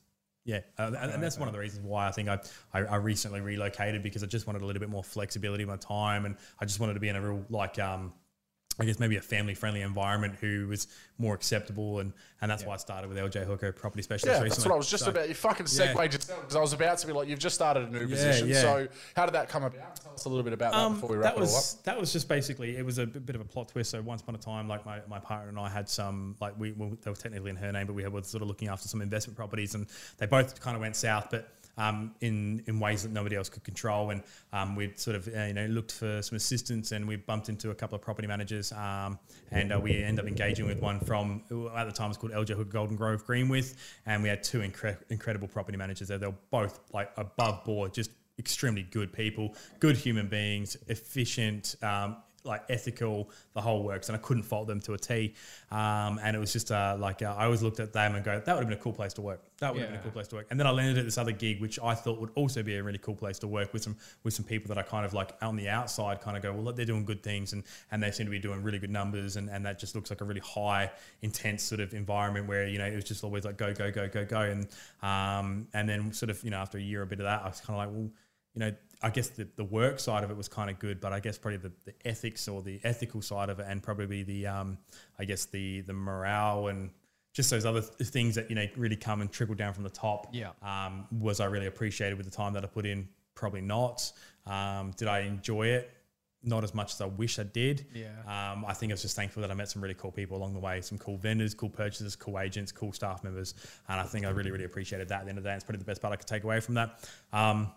yeah, uh, and, and that's one of the reasons why I think I, I I recently relocated because I just wanted a little bit more flexibility in my time, and I just wanted to be in a real like um, I guess maybe a family friendly environment who was more acceptable, and and that's why I started with LJ Hooker Property Specialist. Yeah, that's what I was just So- about. You fucking Yeah. yourself because I was about to be like, you've just started a new Yeah, position. yeah. So how did that come about? Tell us a little bit about that Um, before we wrap that it all up. was that was just basically it was a bit of a plot twist. So once upon a time, like my, my partner and I had some like we well, they were technically in her name, but we had, were sort of looking after some investment properties, and they both kind of went south, but. Um, in in ways that nobody else could control, and um, we sort of uh, you know looked for some assistance, and we bumped into a couple of property managers, um, and uh, we ended up engaging with one from at the time was called LJ Hooker Golden Grove Greenwith, and we had two incre- incredible property managers there. They were both like above board, just extremely good people, good human beings, efficient, um, like ethical, the whole works, and I couldn't fault them to a T. Um, and it was just uh, like uh, I always looked at them and go, that would have been a cool place to work. That would have been a cool place to work. And then I landed at this other gig, which I thought would also be a really cool place to work with some with some people that I kind of like on the outside kind of go, well, look, they're doing good things, and and they seem to be doing really good numbers, and, and that just looks like a really high, intense sort of environment where you know it was just always like go go go go go, and um and then sort of you know after a year a bit of that, I was kind of like, well you know, I guess the, the work side of it was kind of good, but I guess probably the, the ethics or the ethical side of it, and probably the, um, I guess the the morale and just those other th- things that you know really come and trickle down from the top. Yeah. Um, was I really appreciated with the time that I put in? Probably not. Um, did I enjoy it? Not as much as I wish I did. Yeah. Um, I think I was just thankful that I met some really cool people along the way, some cool vendors, cool purchasers, cool agents, cool staff members, and I think I really, really appreciated that. At the end of the day, it's probably the best part I could take away from that. Um,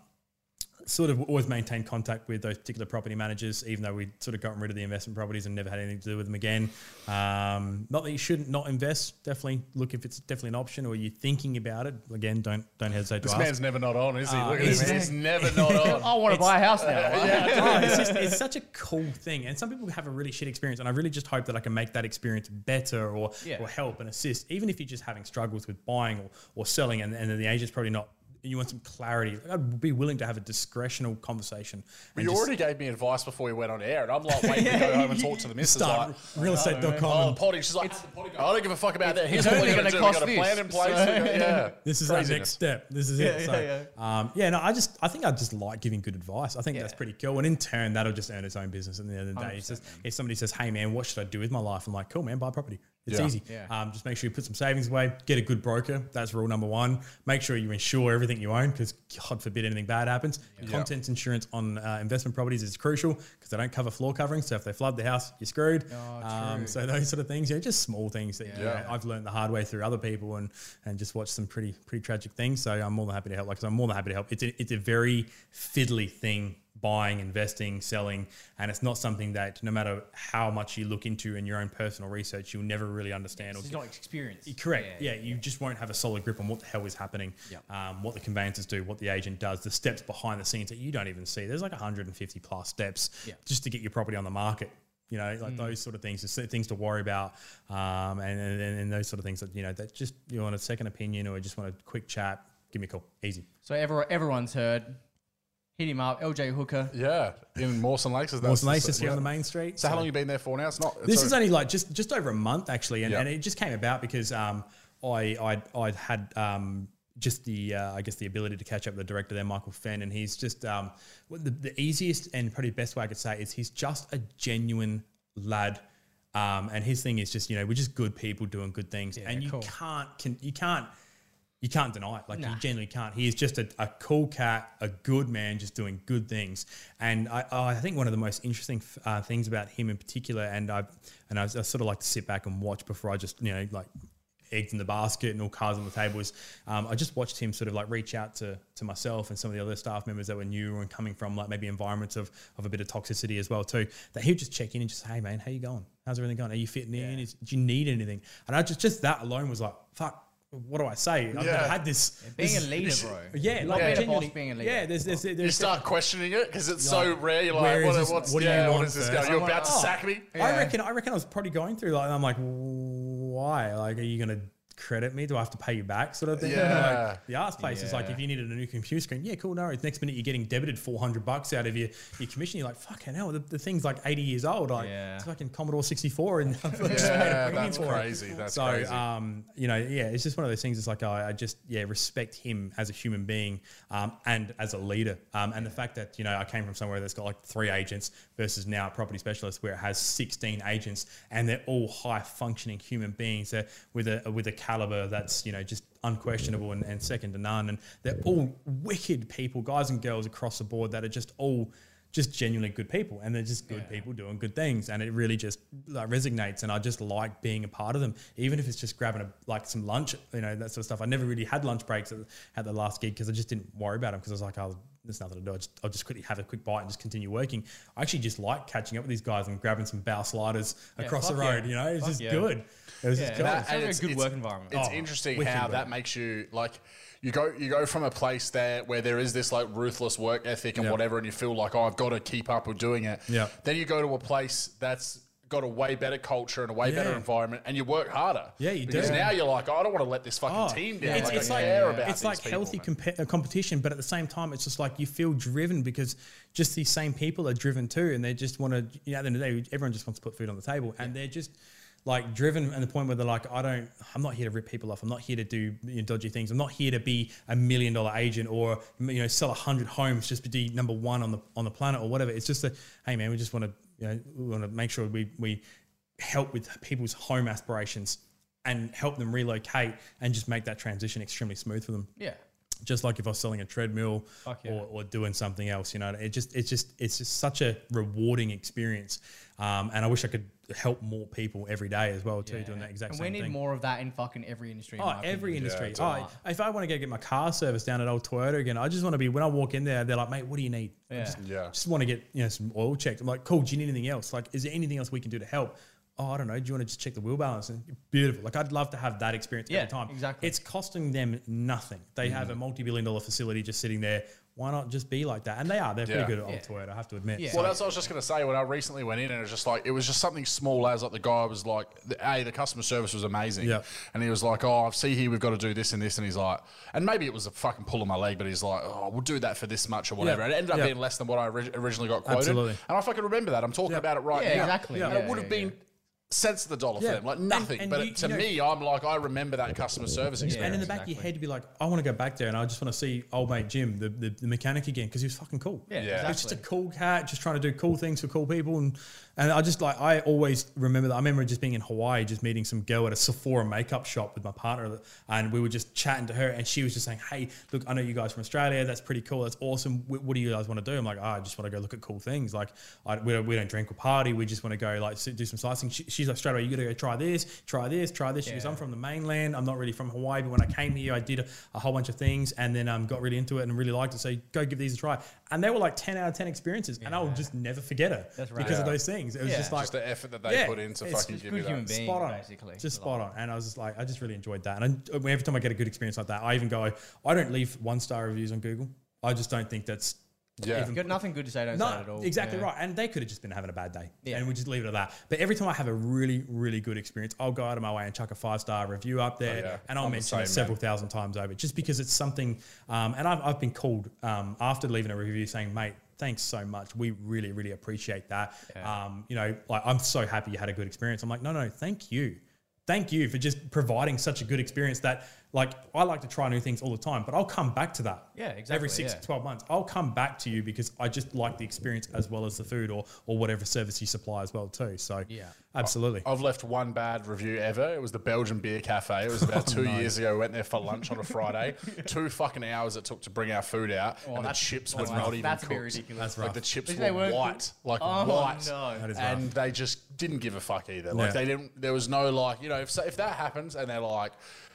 sort of always maintained contact with those particular property managers, even though we sort of gotten rid of the investment properties and never had anything to do with them again. Um, not that you shouldn't not invest. Definitely look if it's definitely an option or you're thinking about it. Again, don't don't hesitate to This ask. man's never not on, is he? Uh, Look at him. he's- He's never not on. I want to buy a house now. Oh, it's just it's such a cool thing, and some people have a really shit experience, and I really just hope that I can make that experience better or Yeah. or help and assist, even if you're just having struggles with buying or, or selling, and, and then the agent's probably not. You want some clarity. I'd be willing to have a discretional conversation. and You just already gave me advice before we went on air, and I'm like waiting to go home and talk to the missus. start Like, realestate.com. oh, and potty. She's like, potty I don't give a fuck about that. Here's it's what we're only going to gonna do. We got cost a plan this, in place. so- We yeah. This is our next step. This is it. Yeah, So, yeah, Um, yeah, no, I just, I think I just like giving good advice. I think that's pretty cool. And in turn, that'll just earn its own business at the end of the day. It's just, if somebody says, hey, man, what should I do with my life? I'm like, cool, man, buy property. It's Yeah. easy. Yeah. Um, just make sure you put some savings away, get a good broker. That's rule number one. Make sure you insure everything you own because, God forbid, anything bad happens. Contents insurance on uh, investment properties is crucial because they don't cover floor coverings. So if they flood the house, you're screwed. Oh, um, so those sort of things, you know, just small things that you know, Yeah. I've learned the hard way through other people and and just watched some pretty pretty tragic things. So I'm more than happy to help. Like I said, I'm more than happy to help. It's a, it's a very fiddly thing buying, investing, selling, and it's not something that no matter how much you look into in your own personal research, you'll never really understand. It's or not experience. Correct. Yeah, you just won't have a solid grip on what the hell is happening, Yep. um, what the conveyancers do, what the agent does, the steps behind the scenes that you don't even see. There's like 150 plus steps Yeah. just to get your property on the market. You know, like those sort of things, things to worry about, um, and, and and those sort of things that you know that just you want a second opinion or just want a quick chat. Give me a call, easy. So everyone, everyone's heard. Hit him up, LJ Hooker. Yeah, in Mawson Lakes. Is that Mawson Lakes just here on the main street. So how long you been there for now? It's not. This so- is only like just just over a month actually, and, Yeah. and it just came about because um, I I I had um, just the uh, I guess the ability to catch up with the director there, Michael Fenn, and he's just um, well, the, the easiest and probably best way I could say is he's just a genuine lad. Um, and his thing is just you know we're just good people doing good things, and you cool. can't can you can't you can't deny it. Like you Nah. genuinely can't. He is just a, a cool cat, a good man, just doing good things. And I, I think one of the most interesting uh, things about him in particular, and I and I, I sort of like to sit back and watch before I just you know like eggs in the basket and all cards on the table is um, I just watched him sort of like reach out to to myself and some of the other staff members that were new and coming from like maybe environments of, of a bit of toxicity as well too. That he would just check in and just say, hey man, how you going? How's everything going? Are you fitting in? Is, do you need anything? And I just just that alone was like fuck. What do I say? I've never Yeah. had this. Being a leader, this- bro. yeah, like being a boss, genuinely- being a leader. Yeah, there's, there's, there's You start questioning it because it's so rare. You're where like, is what, this- what's what do you yeah, what want is this first? guy? You're I about to want- sack me. I Yeah. reckon. I reckon I was probably going through like I'm like, why? Like, are you gonna credit me? Do I have to pay you back? Sort of thing. Yeah. Like, the ass place is like, if you needed a new computer screen, yeah, cool. No, worries. next minute you're getting debited 400 bucks out of your, your commission. You're like, fucking hell, the, the thing's like 80 years old. Like, Yeah. it's fucking Commodore 64, and I've just paid a Yeah, that's for it. crazy. That's so, crazy. um, you know, yeah, it's just one of those things. It's like I, I just, yeah, respect him as a human being um, and as a leader. Um, and the fact that you know I came from somewhere that's got like three agents versus now a property specialist where it has 16 agents and they're all high functioning human beings that with a with a caliber that's you know just unquestionable and, and second to none. And they're all wicked people, guys and girls across the board that are just all just genuinely good people. And they're just good people doing good things. And it really just like, resonates. And I just like being a part of them even if it's just grabbing a, like some lunch you know that sort of stuff. I never really had lunch breaks at, at the last gig because I just didn't worry about them because I was like oh there's nothing to do I'll just, I'll just quickly have a quick bite and just continue working I actually just like catching up with these guys and grabbing some bao sliders across the fuck yeah. road you know it's Fuck just yeah. good it was just Yeah. cool That- It's a good work environment. Oh, it's Oh, interesting how bro. that makes you like you go you go from a place there where there is this like ruthless work ethic and Yeah. whatever, and you feel like oh I've got to keep up with doing it. Yeah. Then you go to a place that's got a way better culture and a way better environment, and you work harder. Yeah, you because do. now you're like oh, I don't want to let this fucking Oh, team down. It's, like, it's like, about it's like healthy man. compe- uh, competition, but at the same time, it's just like you feel driven because just these same people are driven too, and they just want to. You know, at the end of the day, everyone just wants to put food on the table, and they're just like driven and the point where they're like, I don't, I'm not here to rip people off. I'm not here to do you know, dodgy things. I'm not here to be a million dollar agent or you know sell a hundred homes just to be number one on the on the planet or whatever. It's just a, hey man, we just want to you know we want to make sure we we help with people's home aspirations and help them relocate and just make that transition extremely smooth for them. Yeah. Just like if I was selling a treadmill yeah. or, or doing something else, you know, it just it's just it's just such a rewarding experience. Um, and I wish I could help more people every day as well too, doing that exact and same thing. And we need thing. more of that in fucking every industry. in Oh, my every opinion. industry. totally. oh, if I want to go get my car service down at Old Toyota again, I just want to be when I walk in there, they're like, "Mate, what do you need?" I Yeah. just, Yeah. just want to get you know some oil checked. I'm like, "Cool. Do you need anything else? Like, is there anything else we can do to help?" Oh, I don't know. Do you want to just check the wheel balance? And beautiful. Like, I'd love to have that experience Yeah, every time. exactly. It's costing them nothing. They have Mm. a multi-billion-dollar facility just sitting there. Why not just be like that? And they are. They're Yeah. pretty good at Old Yeah. Toyota. I have to admit. Yeah. So- Well, that's what I was just going to say. When I recently went in, and it was just like it was just something small as like the guy was like, the, "Hey, the customer service was amazing." Yeah. And he was like, "Oh, I see here we've got to do this and this," and he's like, and maybe it was a fucking pull on my leg, but he's like, "Oh, we'll do that for this much or whatever." Yeah. And it ended up Yeah. being less than what I ori- originally got quoted. Absolutely. And I fucking remember that. I'm talking Yeah. about it right Yeah, now. exactly. And Yeah, it would have yeah, been. Cents of the dollar Yeah. for them, like nothing. and but you- to you know- me, I'm like, I remember that customer service experience. And in the back of your head, you'd be like, I want to go back there and I just want to see old mate Jim, the, the, the mechanic again, because he was fucking cool. Yeah, Yeah. He was just a cool cat, just trying to do cool things for cool people. And, and I just like, I always remember that. I remember just being in Hawaii, just meeting some girl at a Sephora makeup shop with my partner. And we were just chatting to her and she was just saying, Hey, look, I know you guys from Australia. That's pretty cool. That's awesome. What, what do you guys want to do? I'm like, oh, I just want to go look at cool things. Like, I, we, don't, we don't drink or party. We just want to go like do some sightseeing. She, she's like, straight away, you got to go try this, try this, try this. She goes, I'm from the mainland. I'm not really from Hawaii, but when I came here, I did a, a whole bunch of things and then um, got really into it and really liked it. So go give these a try. And they were like 10 out of 10 experiences. And I'll just never forget it right. because of those things. It was Yeah. just like, just the effort that they Yeah, put in to it's fucking just give good you human that. being. spot on, basically. just spot on. And I was just like, I just really enjoyed that. And I, every time I get a good experience like that, I even go, I don't leave one star reviews on Google. I just don't think that's Yeah. Got nothing good to say. Don't say it at no, all. exactly Yeah. right. And they could have just been having a bad day. Yeah. And we just leave it at that. But every time I have a really, really good experience, I'll go out of my way and chuck a five star review up there. Oh, yeah. And I'll I'm the mention it several man. thousand times over just because it's something. Um, and I've, I've been called um, after leaving a review saying, mate, thanks so much. We really, really appreciate that. Um, you know, like I'm so happy you had a good experience. I'm like, no, no, thank you. Thank you for just providing such a good experience that, like, I like to try new things all the time, but I'll come back to that. Yeah, exactly. Every six yeah. to 12 months. I'll come back to you because I just like the experience as well as the food or, or whatever service you supply as well too. So Yeah. absolutely. I've left one bad review ever. It was the Belgian Beer Cafe. It was about oh, two years ago. We went there for lunch on a Friday. Two fucking hours it took to bring our food out, oh, and the that's- chips were that's not rough. even That's cooked. ridiculous. That's Like the chips They were weren't white, like Oh, white, no. That is and they just didn't give a fuck either. Like Yeah. they didn't. There was no like, you know, if if that happens and they're like.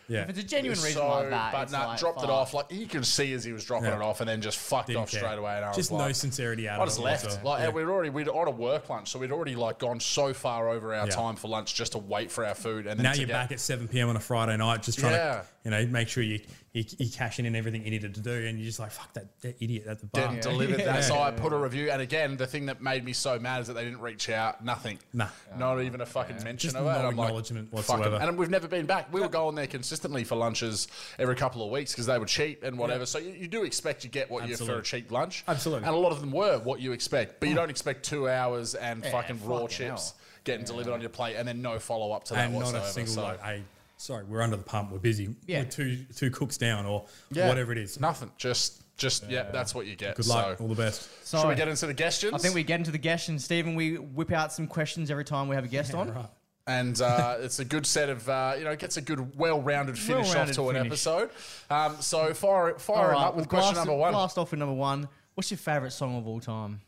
Yeah. If it's a genuine reason so, like that, but it's nah, like, dropped it fuck. off. Like you can see as he was dropping Yeah. it off, and then just fucked Didn't off care. straight away. And I just was no like, sincerity out I of just it. left. whatsoever. Like Yeah. we'd already we'd on a work lunch, so we'd already like gone so far over our Yeah. time for lunch just to wait for our food. And then now to you're get- back at 7 p.m. on a Friday night, just trying Yeah. to, you know, make sure you, you you cashing in everything you needed to do, and you're just like, fuck that, that idiot at the bar. Getting delivered that. So I put a review, and again, the thing that made me so mad is that they didn't reach out. Nothing. Nah. Not even a fucking mention Just of it. And no I'm like, acknowledgement whatsoever. And we've never been back. We were going there consistently for lunches every couple of weeks because they were cheap and whatever. Yeah. So you, you do expect you get what you for a cheap lunch. Absolutely. And a lot of them were what you expect, but you don't expect two hours and Yeah, fucking raw fucking chips hell. getting delivered on your plate and then no follow up to that and not whatsoever. a single so. like, hey, sorry, we're under the pump, we're busy. Yeah. We're two two cooks down or Yeah, whatever it is. Nothing. Just, just yeah, that's what you get. Good luck, So, all the best. So should we get into the questions? I think we get into the guest, and Stephen, we whip out some questions every time we have a guest on. Right. and uh, it's a good set of uh, you know it gets a good well-rounded finish Well-rounded off to an episode. Um, so fire fire him up with we'll question blast- number one. Last off with number one. What's your favourite song of all time?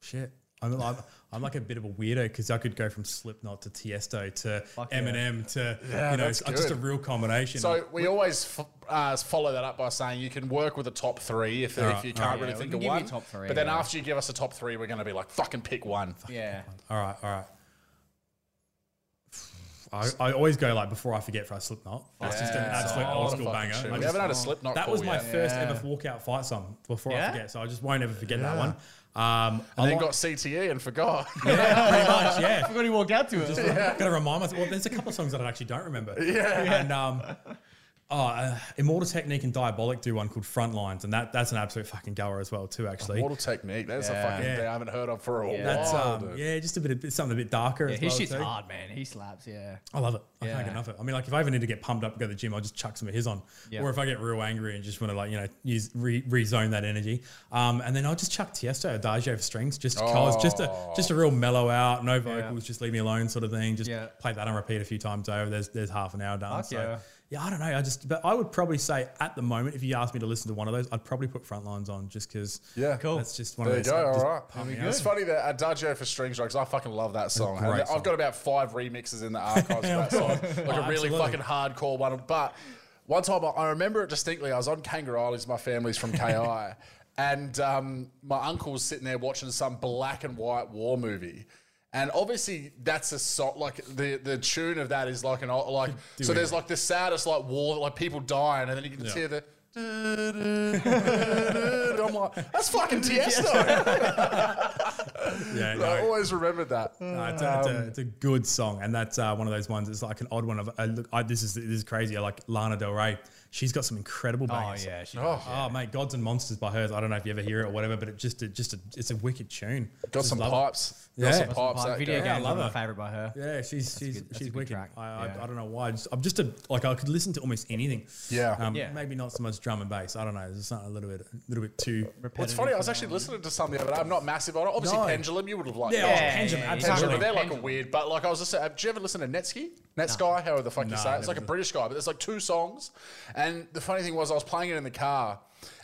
Shit. I'm, I'm, I'm like a bit of a weirdo because I could go from Slipknot to Tiesto to Fuck yeah. Eminem to Yeah, you know it's just a real combination. So we always f- uh, follow that up by saying you can work with a top three if, if you can't alright. really Yeah, think of one. top three, but then yeah. after you give us a top three, we're going to be like fucking pick one. Yeah. all right, all right. I, I always go like before I forget for a Slipknot. That's just an absolute old school banger. tune. I We just- haven't had a Slipknot that call was my yet. first Yeah. ever walkout fight song before Yeah? I forget, so I just won't ever forget that one. Um, And I then like- got CTE and forgot. yeah, pretty much, yeah. Forgot he walked out to it. Got to remind myself. Well, there's a couple of songs that I actually don't remember. Yeah. And um, uh, Immortal Technique and Diabolic do one called Frontlines, and that that's an absolute fucking goer as well too. Actually, Immortal Technique. That's a fucking Yeah. thing I haven't heard of for a that's while. um, dude. yeah, just a bit of something a bit darker. Yeah, as his well, shit's too. hard, man. He slaps, yeah. I love it. I can't get enough of it. I mean, like if I ever need to get pumped up and go to the gym, I'll just chuck some of his on. Yeah. Or if I get real angry and just want to like you know use re- rezone that energy, um, and then I'll just chuck Tiesto Adagio for strings, just because, just a just a real mellow out, no vocals, just leave me alone sort of thing. Just Yeah. play that on repeat a few times over. There's there's half an hour done. Fuck so yeah. Yeah, I don't know. I just, but I would probably say at the moment, if you asked me to listen to one of those, I'd probably put Frontlines on just because. Yeah. Cool. That's just one There you of those. go. just All right. pump me It's funny that Adagio for Strings Drugs. I fucking love that song. great And song. I've got about five remixes in the archives of that song. Like a really absolutely. fucking hardcore one. But one time I- I remember it distinctly. I was on Kangaroo Islands. My family's from KI. And um, my uncle was sitting there watching some black and white war movie. And obviously, that's a song. Like the, the tune of that is like an old- like. so there's like the saddest like war, like people dying, and then you can just hear the. I'm like, that's fucking Tiesto. Yeah, I always remembered that. no, it's, a, it's, Um, a, it's a good song, and that's uh, one of those ones. It's like an odd one. Of I look, I, this is this is crazy. I like Lana Del Rey. She's got some incredible bass. Oh yeah, she Oh, Oh mate, Gods and Monsters by hers. I don't know if you ever hear it or whatever, but it just it just a, it's a wicked tune. got Just some pipes. it. Pipes. Got Yeah. some Got some pipes. That video game Yeah, I games love are my her. favorite by her. Yeah, she's she's good- she's wicked. track. I, I, Yeah. I don't know why. I just, I'm just a like I could listen to almost anything. Yeah. Um, Yeah. Maybe not so much drum and bass. I don't know. There's something a little bit a little bit too. Well, it's funny. I was actually listening to something, the other day. I'm not massive on it. Obviously, No. Pendulum. You would have liked. Yeah, that. oh, Yeah, Pendulum, yeah, yeah. absolutely. Pendulum. They're like a weird, but like I was just saying, have you ever listened to Netsky? Netsky, however the fuck you say it. It's like a British guy, but there's like two songs. And the funny thing was, I was playing it in the car,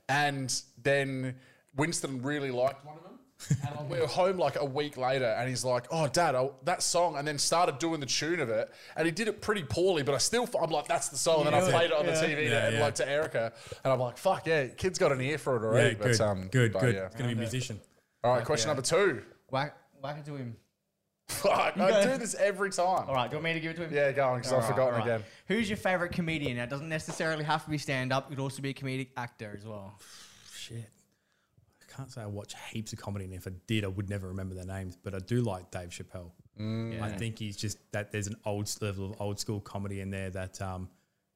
and then Winston really liked one of them. And we were home like a week later, and he's like, "Oh, Dad, I, that song," and then started doing the tune of it, and he did it pretty poorly, but I still, I'm like, "That's the song," and then I played it on the TV Yeah, to, yeah. like to Erica, and I'm like, "Fuck yeah, kid's got an ear for it already." Yeah, already." good, but, um, good, but good. yeah. It's gonna be a musician. All right, question yeah. number two. Whack, whack it to him. Fuck, I do this every time. All right, do you want me to give it to him? Yeah, go on, because I've All right, forgotten all right. again. Who's your favorite comedian? Now, it doesn't necessarily have to be stand up. It could also be a comedic actor as well. Shit. I can't say I watch heaps of comedy, and if I did, I would never remember their names. But I do like Dave Chappelle. I think he's just that there's an old level of old school comedy in there that um,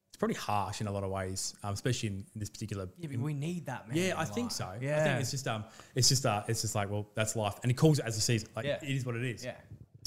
it's pretty harsh in a lot of ways, um, especially in, this particular. Yeah, but we need that, man. Yeah, I in think so. Yeah, I think it's just um, it's just uh, it's just like well, that's life, and he calls it as he sees it. Like Yeah. it is what it is. Yeah.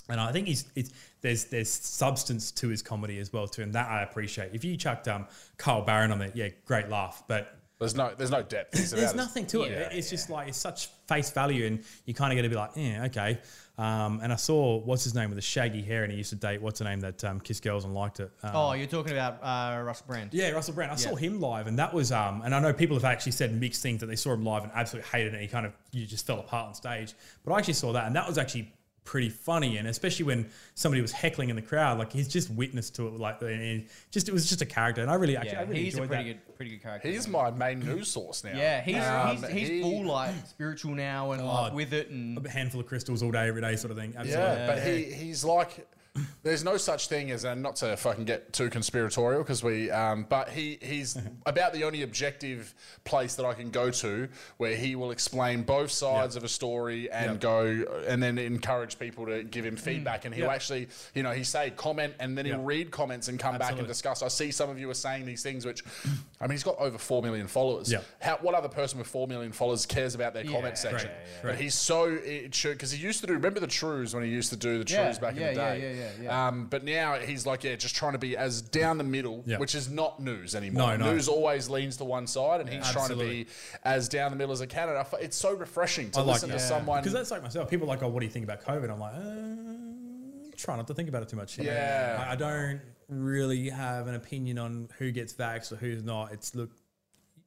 And I think he's it's there's there's substance to his comedy as well too, and that I appreciate. If you chucked um Carl Barron on there, yeah, great laugh, but There's no, there's no depth. It's there's nothing to it. Yeah, it's just like it's such face value, and you kind of get to be like, yeah, okay. Um, and I saw what's his name with the shaggy hair, and he used to date what's her name that um, kissed girls and liked it. Um, Oh, you're talking about uh, Russell Brand. yeah, Russell Brand. I Yeah. saw him live, and that was um. And I know people have actually said mixed things that they saw him live and absolutely hated it. And he kind of you just fell apart on stage. But I actually saw that, and that was actually pretty funny. And especially when somebody was heckling in the crowd, like he's just witness to it. Like and it just it was just a character, and I really actually I Yeah, really he's a enjoyed pretty that. good, pretty good character. He's my main news source now. yeah, he's Um, he's, he's he- full like spiritual now and like Oh, with it and A handful of crystals all day, every day, sort of thing. Absolutely. Yeah, but he he's like, there's no such thing as, and not to fucking get too conspiratorial because we, um, but he he's about the only objective place that I can go to where he will explain both sides of a story and Yep. go and then encourage people to give him feedback, and he'll Yep. actually, you know, he say comment and then he'll Yep. read comments and come back and discuss. I see some of you are saying these things, which, I mean, he's got over four million followers. Yep. How what other person with four million followers cares about their comment section? Right, yeah, But right. he's so it should because he used to do. Remember the Trews when he used to do the Yeah, Trews back yeah, in the yeah, day. Yeah, yeah, yeah. Um, but now he's like, yeah, just trying to be as down the middle, Yeah. which is not news anymore. No, no. News always leans to one side, and he's trying to be as down the middle as a can. And it's so refreshing to I listen that. to someone. because that's like myself. People are like, oh, what do you think about COVID? I'm like, uh, try not to think about it too much. Yeah. I, I don't really have an opinion on who gets vaxxed or who's not. It's look,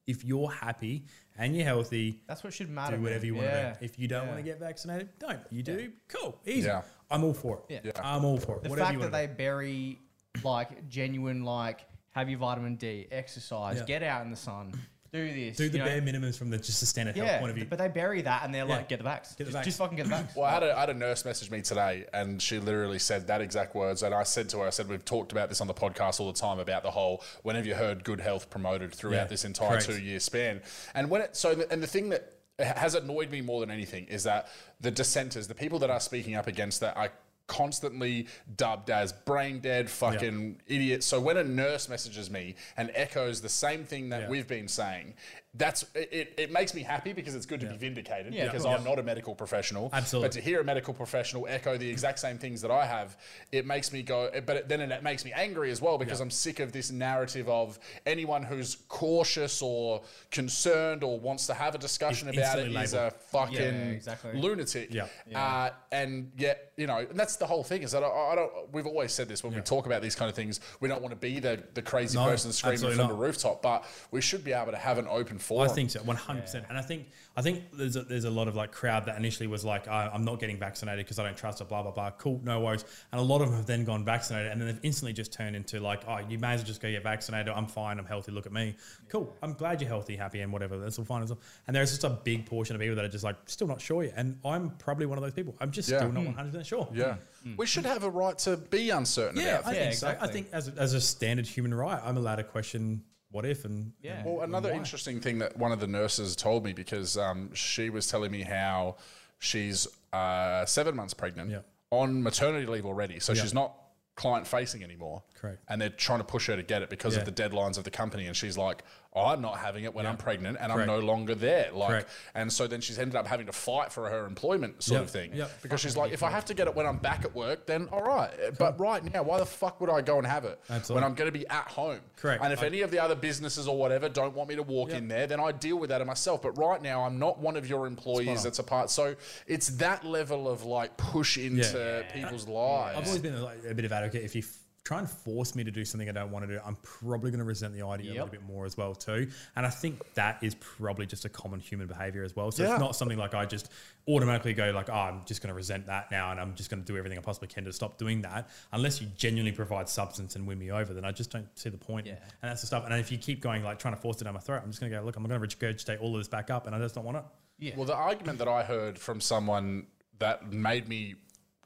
if you're happy and you're healthy, that's what should matter. do whatever man. you want yeah. to do. If you don't Yeah. want to get vaccinated, don't. You do, cool, easy. Yeah. I'm all for it. Yeah. I'm all for it. the whatever fact you that want they bury like genuine like have your vitamin D, exercise, Yeah. get out in the sun, do this, do the you know? bare minimums from the just a standard health point of view. but they bury that and they're Yeah. like, get the vax. Get the just, vax. just fucking get the vax. Well, I had, a, I had a nurse message me today, and she literally said that exact words. And I said to her, I said, we've talked about this on the podcast all the time about the whole whenever you heard good health promoted throughout Yeah, this entire correct. two year span. And when it, so, the, and the thing that has annoyed me more than anything is that the dissenters, the people that are speaking up against that, are constantly dubbed as brain dead fucking idiots. So when a nurse messages me and echoes the same thing that Yeah. we've been saying, that's it, it makes me happy because it's good to be vindicated Yeah, because. I'm not a medical professional. Absolutely. But to hear a medical professional echo the exact same things that I have, it makes me go. But it, then it makes me angry as well because I'm sick of this narrative of anyone who's cautious or concerned or wants to have a discussion Is about it instantly is a fucking Yeah, exactly. lunatic. Yeah. Uh, and yet, you know, and that's the whole thing. Is that I, I don't. We've always said this when we talk about these kind of things. We don't want to be the the crazy No, person screaming from absolutely the rooftop, but we should be able to have an open I think so, one hundred percent. And I think I think there's a, there's a lot of like crowd that initially was like, I, I'm not getting vaccinated because I don't trust it. Blah blah blah. Cool, no worries. And a lot of them have then gone vaccinated, and then they've instantly just turned into like, oh, you may as well just go get vaccinated. I'm fine. I'm healthy. Look at me. Cool. I'm glad you're healthy, happy, and whatever. That's all fine as well. And there's just a big portion of people that are just like still not sure yet. And I'm probably one of those people. I'm just Yeah. still not hmm. one hundred percent sure. yeah, hmm. we should have a right to be uncertain Yeah, about I things. think so. I think as a, as a standard human right, I'm allowed to question what if and Yeah. and- Well, another why. interesting thing that one of the nurses told me because um, she was telling me how she's uh, seven months pregnant Yeah. on maternity leave already, so Yeah. she's not client facing anymore. Correct. And they're trying to push her to get it because Yeah. of the deadlines of the company, and she's like, "I'm not having it when I'm pregnant, and Correct. I'm no longer there." Like, Correct. and so then she's ended up having to fight for her employment, sort Yep. of thing, Yep. because she's like, "If I have to get it when I'm back at work, then all right, but right now, why the fuck would I go and have it Absolutely. when I'm going to be at home?" Correct. And if I- any of the other businesses or whatever don't want me to walk Yep. in there, then I deal with that myself. But right now, I'm not one of your employees that's a part. So it's that level of like push into people's lives. I've always been a, like, a bit of advocate. If you try and force me to do something I don't want to do, I'm probably going to resent the idea a little bit more as well too. And I think that is probably just a common human behavior as well. So Yeah. it's not something like I just automatically go like, oh, I'm just going to resent that now, and I'm just going to do everything I possibly can to stop doing that. Unless you genuinely provide substance and win me over, then I just don't see the point. Yeah. And that's the stuff. And if you keep going like trying to force it down my throat, I'm just going to go, look, I'm going to regurgitate all of this back up, and I just don't want it. Yeah. Well, the argument that I heard from someone that made me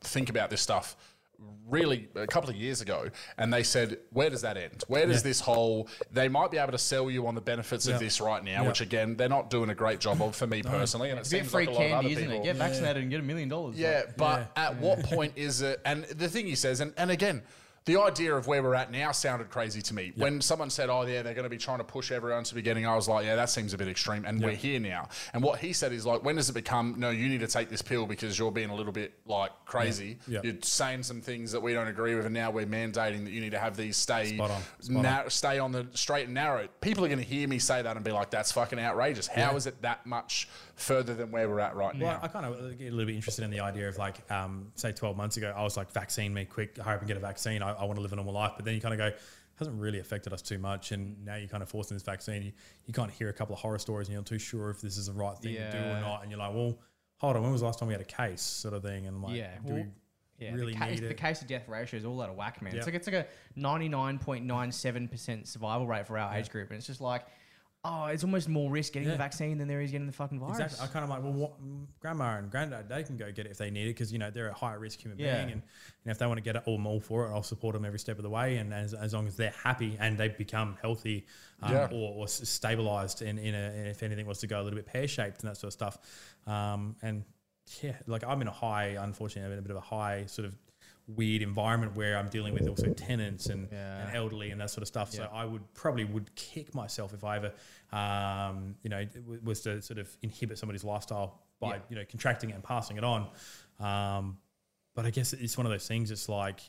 think about this stuff really a couple of years ago, and they said, "Where does that end? Where does Yeah. this whole? They might be able to sell you on the benefits Yeah. of this right now, Yeah. which again they're not doing a great job of for me personally, and it It's a bit seems free like a lot of other candy, isn't people. it? Get vaccinated and get a million dollars. Yeah, Like, but at what point is it? And the thing he says, and, and again, the idea of where we're at now sounded crazy to me. When someone said, "Oh, yeah, they're going to be trying to push everyone to be getting," I was like, "Yeah, that seems a bit extreme." And we're here now. And what he said is like, when does it become? No, you need to take this pill because you're being a little bit like crazy. Yeah. You're saying some things that we don't agree with, and now we're mandating that you need to have these stay Spot on. Spot nar- stay on the straight and narrow. People are going to hear me say that and be like, "That's fucking outrageous." How is it that much further than where we're at right now? Well, I kind of get a little bit interested in the idea of like, um, say, 12 months ago, I was like, vaccine me quick, hurry up and get a vaccine. I, I want to live a normal life. But then you kind of go, hasn't really affected us too much. And now you're kind of forcing this vaccine. You, you can't hear a couple of horror stories and you're not too sure if this is the right thing to do or not. And you're like, well, hold on, when was the last time we had a case sort of thing? And like, Yeah, do well, we Yeah, really the, case, need the it? case to death ratio is all out of whack, man. It's like it's like a ninety nine point nine seven percent survival rate for our age group, and it's just like, oh, it's almost more risk getting Yeah. the vaccine than there is getting the fucking virus. Exactly. I kind of like, well, what, mm, grandma and granddad, they can go get it if they need it because, you know, they're a higher risk human Yeah. being. And, and if they want to get it, I'm all for it. I'll support them every step of the way. And as, as long as they're happy and they become healthy um, Yeah. or, or stabilized and, in a, and if anything was to go a little bit pear shaped and that sort of stuff. Um, and yeah, like I'm in a high, unfortunately, I'm in a bit of a high sort of weird environment where I'm dealing with also tenants and, Yeah. and elderly and that sort of stuff. So I would probably would kick myself if I ever, um, you know, was to sort of inhibit somebody's lifestyle by Yeah. you know contracting it and passing it on. Um, but I guess it's one of those things. It's like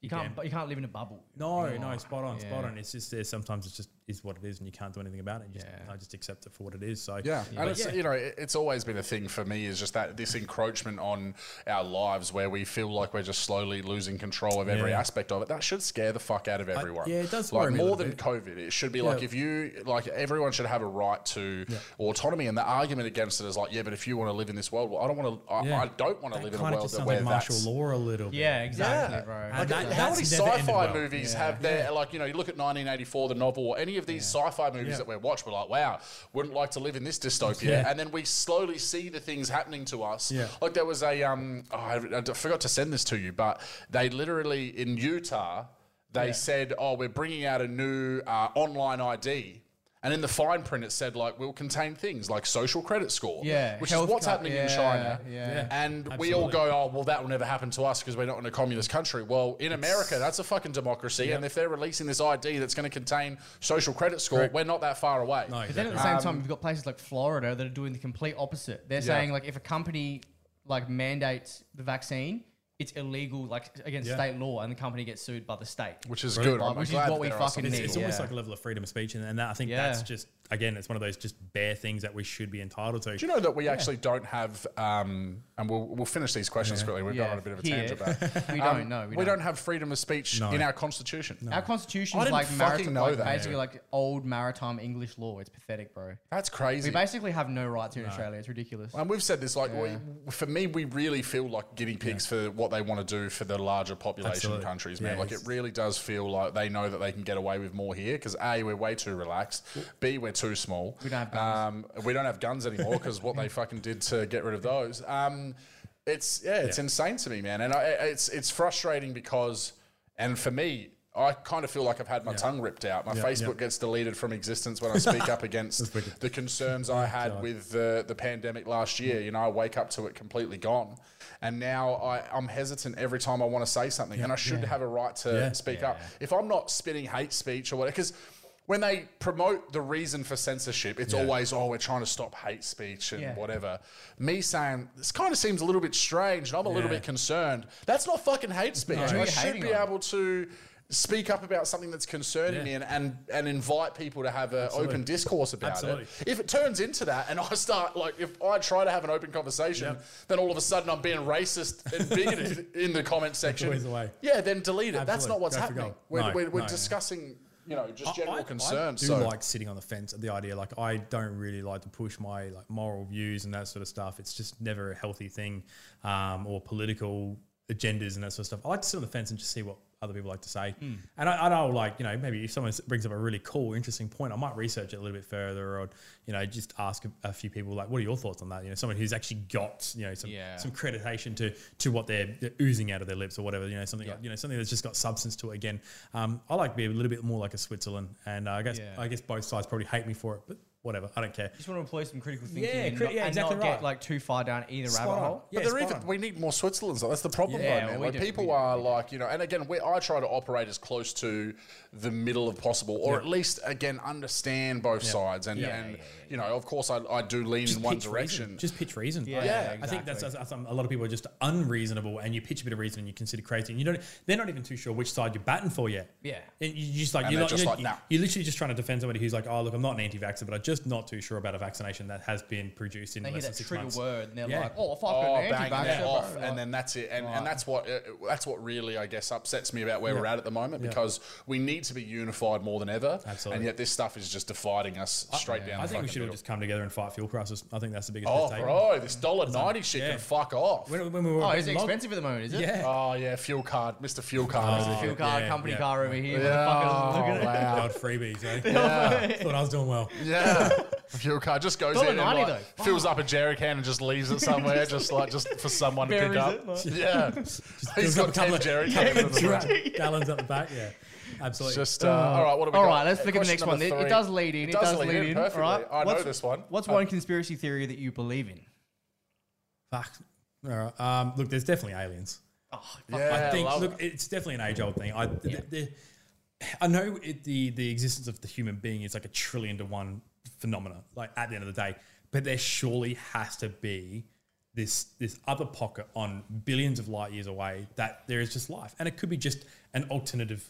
you can't, again, you can't live in a bubble. no, no, spot on, spot on. It's just there. Sometimes it's just is what it is, and you can't do anything about it. You just, Yeah. I just accept it for what it is. So Yeah, Yeah. and it's yeah. you know it's always been a thing for me is just that this encroachment on our lives where we feel like we're just slowly losing control of every Yeah. aspect of it. That should scare the fuck out of everyone. yeah, it does Like worry me a more than bit. COVID, it should be like if you like everyone should have a right to autonomy. And the argument against it is like, yeah, but if you want to live in this world, well, I don't want to. I, Yeah. I don't want to live in a world just that sounds where like martial that's law a little bit. Yeah, exactly, yeah. bro. Like, that- how many that's never ended sci-fi well. movies Yeah. have their like you know you look at 1984 the novel or any of these sci-fi movies Yeah. that we watch we're like wow wouldn't like to live in this dystopia Yeah. and then we slowly see the things happening to us Yeah. like there was a um oh, I, I forgot to send this to you but they literally in Utah they Yeah. said oh we're bringing out a new uh, online ID and in the fine print, it said like will contain things like social credit score, Yeah, which is what's card- happening in China. yeah. Yeah. And we all go, oh, well, that will never happen to us because we're not in a communist country. Well, in America, that's a fucking democracy. And if they're releasing this ID that's going to contain social credit score, Correct. we're not that far away. No, But then at the exactly. same um, time, you've got places like Florida that are doing the complete opposite. They're saying like if a company like mandates the vaccine, it's illegal like against Yeah. state law, and the company gets sued by the state. Which is Right. good. Like, I'm which is glad what that we there are fucking some It's, need. it's people- almost Yeah. like a level of freedom of speech, and, and that, I think Yeah. that's just again, it's one of those just bare things that we should be entitled to. Do you know that we actually don't have, um, and we'll, we'll finish these questions quickly. We've gone on a bit of a here. tangent, but We um, don't know. We, We don't. don't. have freedom of speech No. in our constitution. Our constitution I is didn't like, fucking maritime, know like that. basically like old maritime English law. It's pathetic, bro. That's crazy. We basically have no rights here in Australia. It's ridiculous. And we've said this, like, we, for me, we really feel like guinea pigs for what they want to do for the larger population Absolutely. countries, man. Yeah, like, it really does feel like they know that they can get away with more here because A, we're way too relaxed. B, we're too small. We don't have guns. Um, we don't have guns anymore because what they fucking did to get rid of those. Um, it's yeah, it's insane to me, man, and I, it's it's frustrating because, and for me. I kind of feel like I've had my tongue ripped out. My Facebook yeah. gets deleted from existence when I speak up against the concerns I had with the, the pandemic last year. You know, I wake up to it completely gone. And now I, I'm hesitant every time I want to say something. and I should have a right to Yeah. speak up. If I'm not spitting hate speech or whatever, because when they promote the reason for censorship, it's always, oh, we're trying to stop hate speech and Yeah. whatever. Me saying, this kind of seems a little bit strange and I'm a little bit concerned. That's not fucking hate speech. Who are I should be on? able to speak up about something that's concerning Yeah. me and, and, and invite people to have an open discourse about Absolutely. it. If it turns into that and I start, like, if I try to have an open conversation, then all of a sudden I'm being racist and bigoted in the comment section. always the way. Yeah, then delete it. That's not what's Go happening. We're, No, we're, we're no, discussing, you know, just general I, concerns. I do so like sitting on the fence at the idea. Like I don't really like to push my like moral views and that sort of stuff. It's just never a healthy thing, um, or political agendas and that sort of stuff. I like to sit on the fence and just see what other people like to say. Hmm. And I, I know, like you know, maybe if someone brings up a really cool, interesting point, I might research it a little bit further, or you know, just ask a, a few people like, what are your thoughts on that? You know, someone who's actually got you know some Yeah. some creditation to to what they're, they're oozing out of their lips or whatever. You know, something like, you know something that's just got substance to it. Again, um, I like to be a little bit more like a Switzerland, and uh, I guess Yeah. I guess both sides probably hate me for it, but whatever, I don't care. just want to employ some critical thinking Yeah, and, cri- not, yeah, and exactly not right. get like too far down either Spot rabbit on. hole. Yeah, but there spot even, we need more Switzerland. Though. That's the problem, Yeah, though, man. we Like do, people we do, are like, you know, and again, we, I try to operate as close to the middle of possible, or Yeah. at least again understand both sides. And, Yeah, and yeah, you know, of course, I, I do lean in one direction. reason. Just pitch reason. Yeah, I- yeah, I think that's, exactly. that's, that's- a lot of people are just unreasonable, and you pitch a bit of reason and you consider crazy, and you don't. They're not even too sure which side you're batting for yet. Yeah. and you just like And you're, not, just you're, like, nah. you're literally just trying to defend somebody who's like, oh look, I'm not an anti-vaxxer, but I'm just not too sure about a vaccination that has been produced in They hear less than that six trigger months. word and they're Yeah. like, oh, fucking Oh, anti bang that off, and then that's it. And, and that's what uh, that's what really, I guess, upsets me about where Yeah. we're at at the moment because we need to be unified more than ever. Absolutely. And yet this stuff is just dividing us straight down. I the think we fucking should all just come together and fight fuel prices. I think that's the biggest. Oh, mistake. bro, this dollar ninety shit yeah. can fuck off. When, when we were oh, is it log- expensive at the moment, is it? Yeah. Oh yeah, fuel card, Mr. Fuel Card. Oh, Fuel card, yeah, company yeah. car over here. Yeah, Motherfuckers, look at it. wow. The old freebies, eh? Yeah. Thought I was doing well. Yeah, fuel card just goes in and $1.90 like, though. fills up a jerry can and just leaves it somewhere, just like just for someone to pick Buries up. it, like- Yeah, he's Fills up got a couple ten of- jerry cans. in. Gallons at the back, yeah. It's Absolutely. just uh, all right. What have we All got? right, let's look at the Question next one. number It, it three. does lead in. It, does, lead in. perfectly. All right. I know What's- this one. What's Uh, one conspiracy theory that you believe in? Fuck. All right. Um, look, there's definitely aliens. Oh, Yeah, I think love look, it. it's definitely an age old thing. I the, the, I know it, the the existence of the human being is like a trillion to one phenomena. Like at the end of the day, but there surely has to be this this other pocket on billions of light years away that there is just life, and it could be just an alternative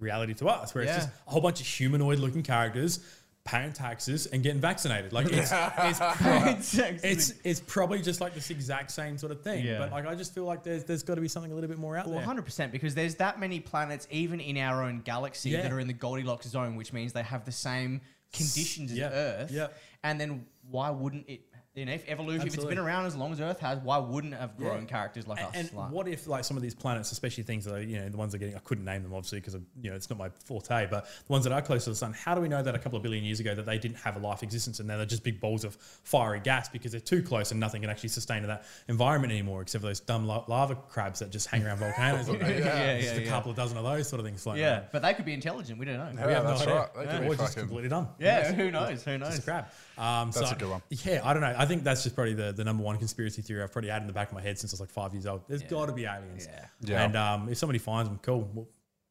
reality to us, where it's just a whole bunch of humanoid looking characters paying taxes and getting vaccinated. Like it's it's, pro- it's it's probably just like this exact same sort of thing. Yeah. But like I just feel like there's there's got to be something a little bit more out Well, there. 100% because there's that many planets even in our own galaxy Yeah. that are in the Goldilocks zone, which means they have the same conditions Yeah. as Earth. Yeah. And then why wouldn't it? You know, if evolution, if it's Absolutely. been around as long as Earth has, why wouldn't it have grown Yeah. characters like us? And, and like, what if like some of these planets, especially things that are, you know the ones that are getting I couldn't name them obviously because you know it's not my forte, but the ones that are close to the sun, how do we know that a couple of billion years ago that they didn't have a life existence and now they're just big balls of fiery gas because they're too close and nothing can actually sustain in that environment anymore except for those dumb la- lava crabs that just hang around volcanoes. all day. Yeah, Just yeah, a couple of dozen of those sort of things floating yeah, around. but they could be intelligent. We don't know. Yeah, have no that's idea. right. They could be or just completely dumb. Yeah, who knows? Who knows? Just a crab. Um, That's so, a good one. Yeah, I don't know. I think that's just probably the, the number one conspiracy theory I've probably had in the back of my head since I was like five years old. There's got to be aliens. Yeah. Yeah. And um, if somebody finds them, cool. We'll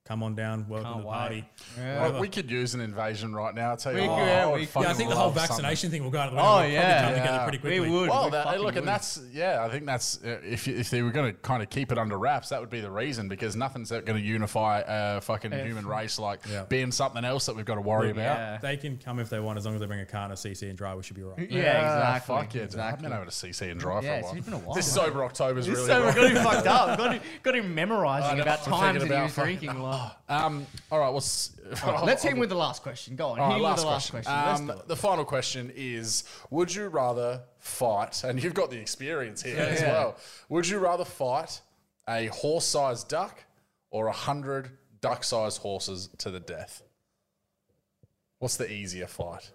come on down, welcome Can't to the wait. party. Yeah. Well, we could use an invasion right now. I tell you We what, could, yeah, I would we could. Yeah, I think the whole love something. vaccination thing will go out of the window. Oh, We'll probably yeah. come together Yeah. pretty We quickly. would. Well, we that, fucking look, and that's yeah. I think that's uh, if you, if they were going to kind of keep it under wraps, that would be the reason because nothing's going to unify a fucking human race like Yeah. being something else that we've got to worry about. Yeah. They can come if they want, as long as they bring a car and a CC and dry. We should be all right. Yeah, exactly. Fuck yeah, dude. I've exactly. been over to CC and dry Yeah, for a while. been a while, This mate. sober October's This really. so we rough. got him fucked up. Got him, got him memorizing I know, about I'm times thinking that he about was fucking- drinking. Like, Um, all right, well, s- let's hit him with the last question. Go on. All right, last the last question. question. Let's Um, do it. the final question is: Would you rather fight? And you've got the experience here as yeah. well. Would you rather fight a horse-sized duck or a hundred duck-sized horses to the death? What's the easier fight?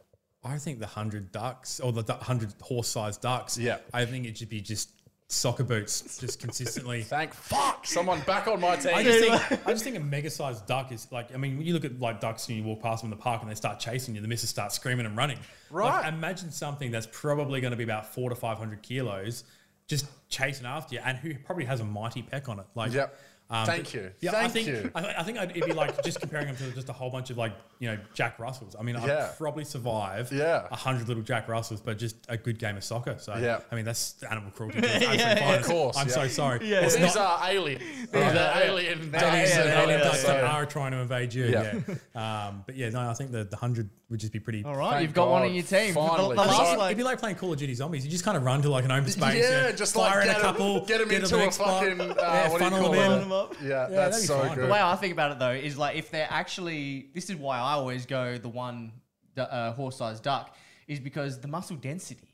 I think the hundred ducks or the hundred horse-sized ducks. Yeah. I think it should be just soccer boots, just consistently. Thank fuck, someone back on my team. I just think I just think a mega-sized duck is like I mean when you look at like ducks and you walk past them in the park and they start chasing you, the missus starts screaming and running. Right. Like, imagine something that's probably going to be about four to five hundred kilos, just chasing after you, and who probably has a mighty peck on it. Like. Yep. Um, Thank but- you. Yeah, I think you. I, I think I'd, it'd be like just comparing them to just a whole bunch of like you know Jack Russells. I mean, Yeah. I'd probably survive Yeah. a hundred little Jack Russells, but just a good game of soccer. So Yeah. I mean that's animal cruelty. to its absolute course, I'm yeah. so sorry. Yeah. It's These not, are alien. These are alien ducks. alien, and all alien that, ducks are trying to invade you. Yeah. Yeah. Um, but yeah, no, I think the, the hundred would just be pretty. All right, you've got one God, on your team. The- finally. The, Because last like, It'd be like playing Call of Duty Zombies. You just kind of run to like an open space. Yeah, and just fire like in get a couple, 'em- get 'em to into a fucking, uh, yeah, what do you funnel them in. Yeah, Yeah, that's so fine. good. The way I think about it though is like if they're actually this is why I always go the one uh, horse-sized duck is because the muscle density,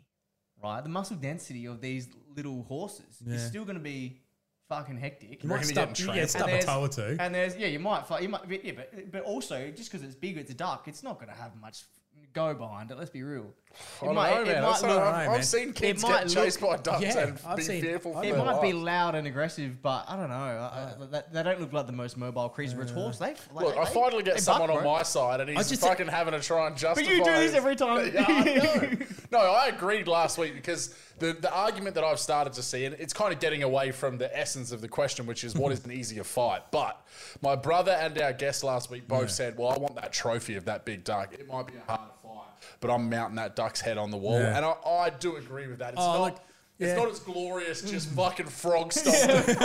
right? The muscle density of these little horses is still going to be fucking hectic. You might reckon stub, you're you getting get stub a toe or two. And there's yeah, you might fight, you might but- yeah, but but also just because it's bigger, it's a duck. It's not going to have much go behind it. Let's be real. I don't know, man. That's not- look- I've, I don't know, I've man. seen kids might get chased by ducks Yeah, and I've be seen- fearful for It their might be lives. loud and aggressive, but I don't know. I, I, they, they don't look like the most mobile creatures. But it's horse. They like, Look, I they- finally get they someone buck, on bro. my side, and he's just- fucking having to try and justify. But you do this his- every time. Yeah, I know. no, I agreed last week because the, the argument that I've started to see, and it's kind of getting away from the essence of the question, which is what is an easier fight. But my brother and our guest last week both said, "Well, I want that trophy of that big duck. It might be a hard fight, but I'm mounting that duck's head on the wall." Yeah. And I, I do agree with that. It's Oh, not. look, It's yeah. not as glorious, just mm. fucking frog stomping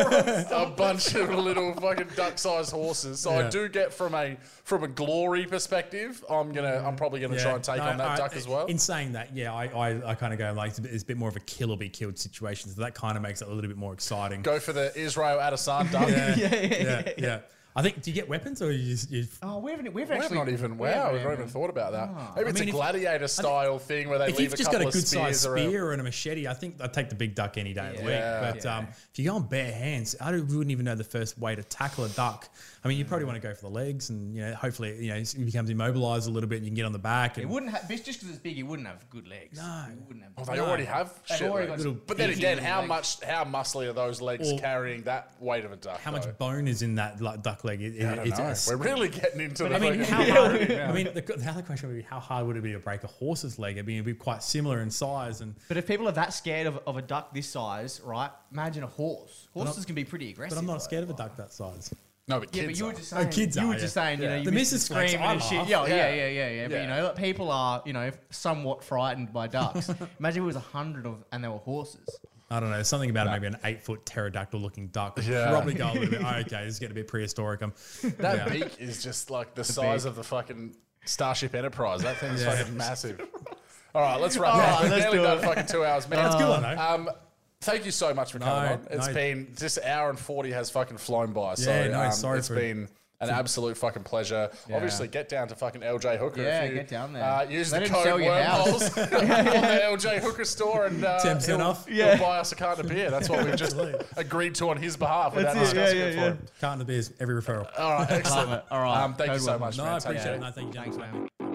a bunch of little fucking duck-sized horses. So I do get from a from a glory perspective, I'm gonna I'm mm. probably gonna try and take no, on that I- duck as well. In saying that, yeah, I, I, I kind of go like it's a, bit, it's a bit more of a kill or be killed situation, so that kind of makes it a little bit more exciting. Go for the Israel Adesanya duck. yeah, yeah, yeah, I think. Do you get weapons or you? just- you Oh, we haven't. We've We've actually not even wow, haven't we've not even even- thought about that. Maybe it's mean, a gladiator style thing where they if leave you've a just couple got a of good sized spears around. spear and a machete, I think I'd take the big duck any day of the week. Yeah. But um, if you go on bare hands, I don't- wouldn't even know the first way to tackle a duck. I mean, you probably want to go for the legs, and you know, hopefully, you know, he becomes immobilized a little bit, and you can get on the back. It And, wouldn't have just because it's big. It wouldn't have good legs. No. it wouldn't have. Oh, they No. already have They've shit already legs. got some But then beefy again, little how legs. much how muscly are those legs Or- carrying that weight of a duck? how much though? bone is in that like, duck leg? It, I don't it's know. a- We're really getting into the I mean, fucking- how hard? I mean, the, the other question would be how hard would it be to break a horse's leg? I mean, it'd be quite similar in size, and But if people are that scared of, of a duck this size, right? Imagine a horse. Horses can be pretty aggressive. but I'm not though. scared of a duck that size. No, but Yeah, kids but you were are. just Oh, saying. kids you are, were yeah. just saying, you Yeah. know, The you missus missus screaming I and shit. laugh. Yeah, yeah, Yeah. yeah, yeah, yeah. But you Yeah. know, like, people are, you know, somewhat frightened by ducks. Imagine if it was a hundred of, and there were horses. I don't know. Something about maybe an eight foot pterodactyl looking duck would Yeah. probably go a little bit. Oh, okay, this is getting a bit prehistoric. I'm, That yeah. beak is just like the, size beak. of the fucking Starship Enterprise. That thing's Yeah. fucking massive. All right, let's wrap All up. right, let's nearly do done it. fucking two hours, man. That's good, I know. Um, thank you so much for coming No, on. It's no. been this hour and forty has fucking flown by. So Yeah, no, um, sorry it's for- been an absolute fucking pleasure. Obviously, get down to fucking LJ Hooker. Yeah, if you, get down there. Uh, use Let the code sell your house. wormholes on the LJ Hooker store and uh, 10% he'll, off. he'll Yeah. buy us a carton of beer. That's what we've just agreed to on his behalf without That's it, yeah, discussing yeah, it for yeah. him. Carton of beers, every referral. All right, excellent. All right. Um, thank you so wormholes. much, No, man. I appreciate care. it. No, thank you, Thanks, gentlemen. man.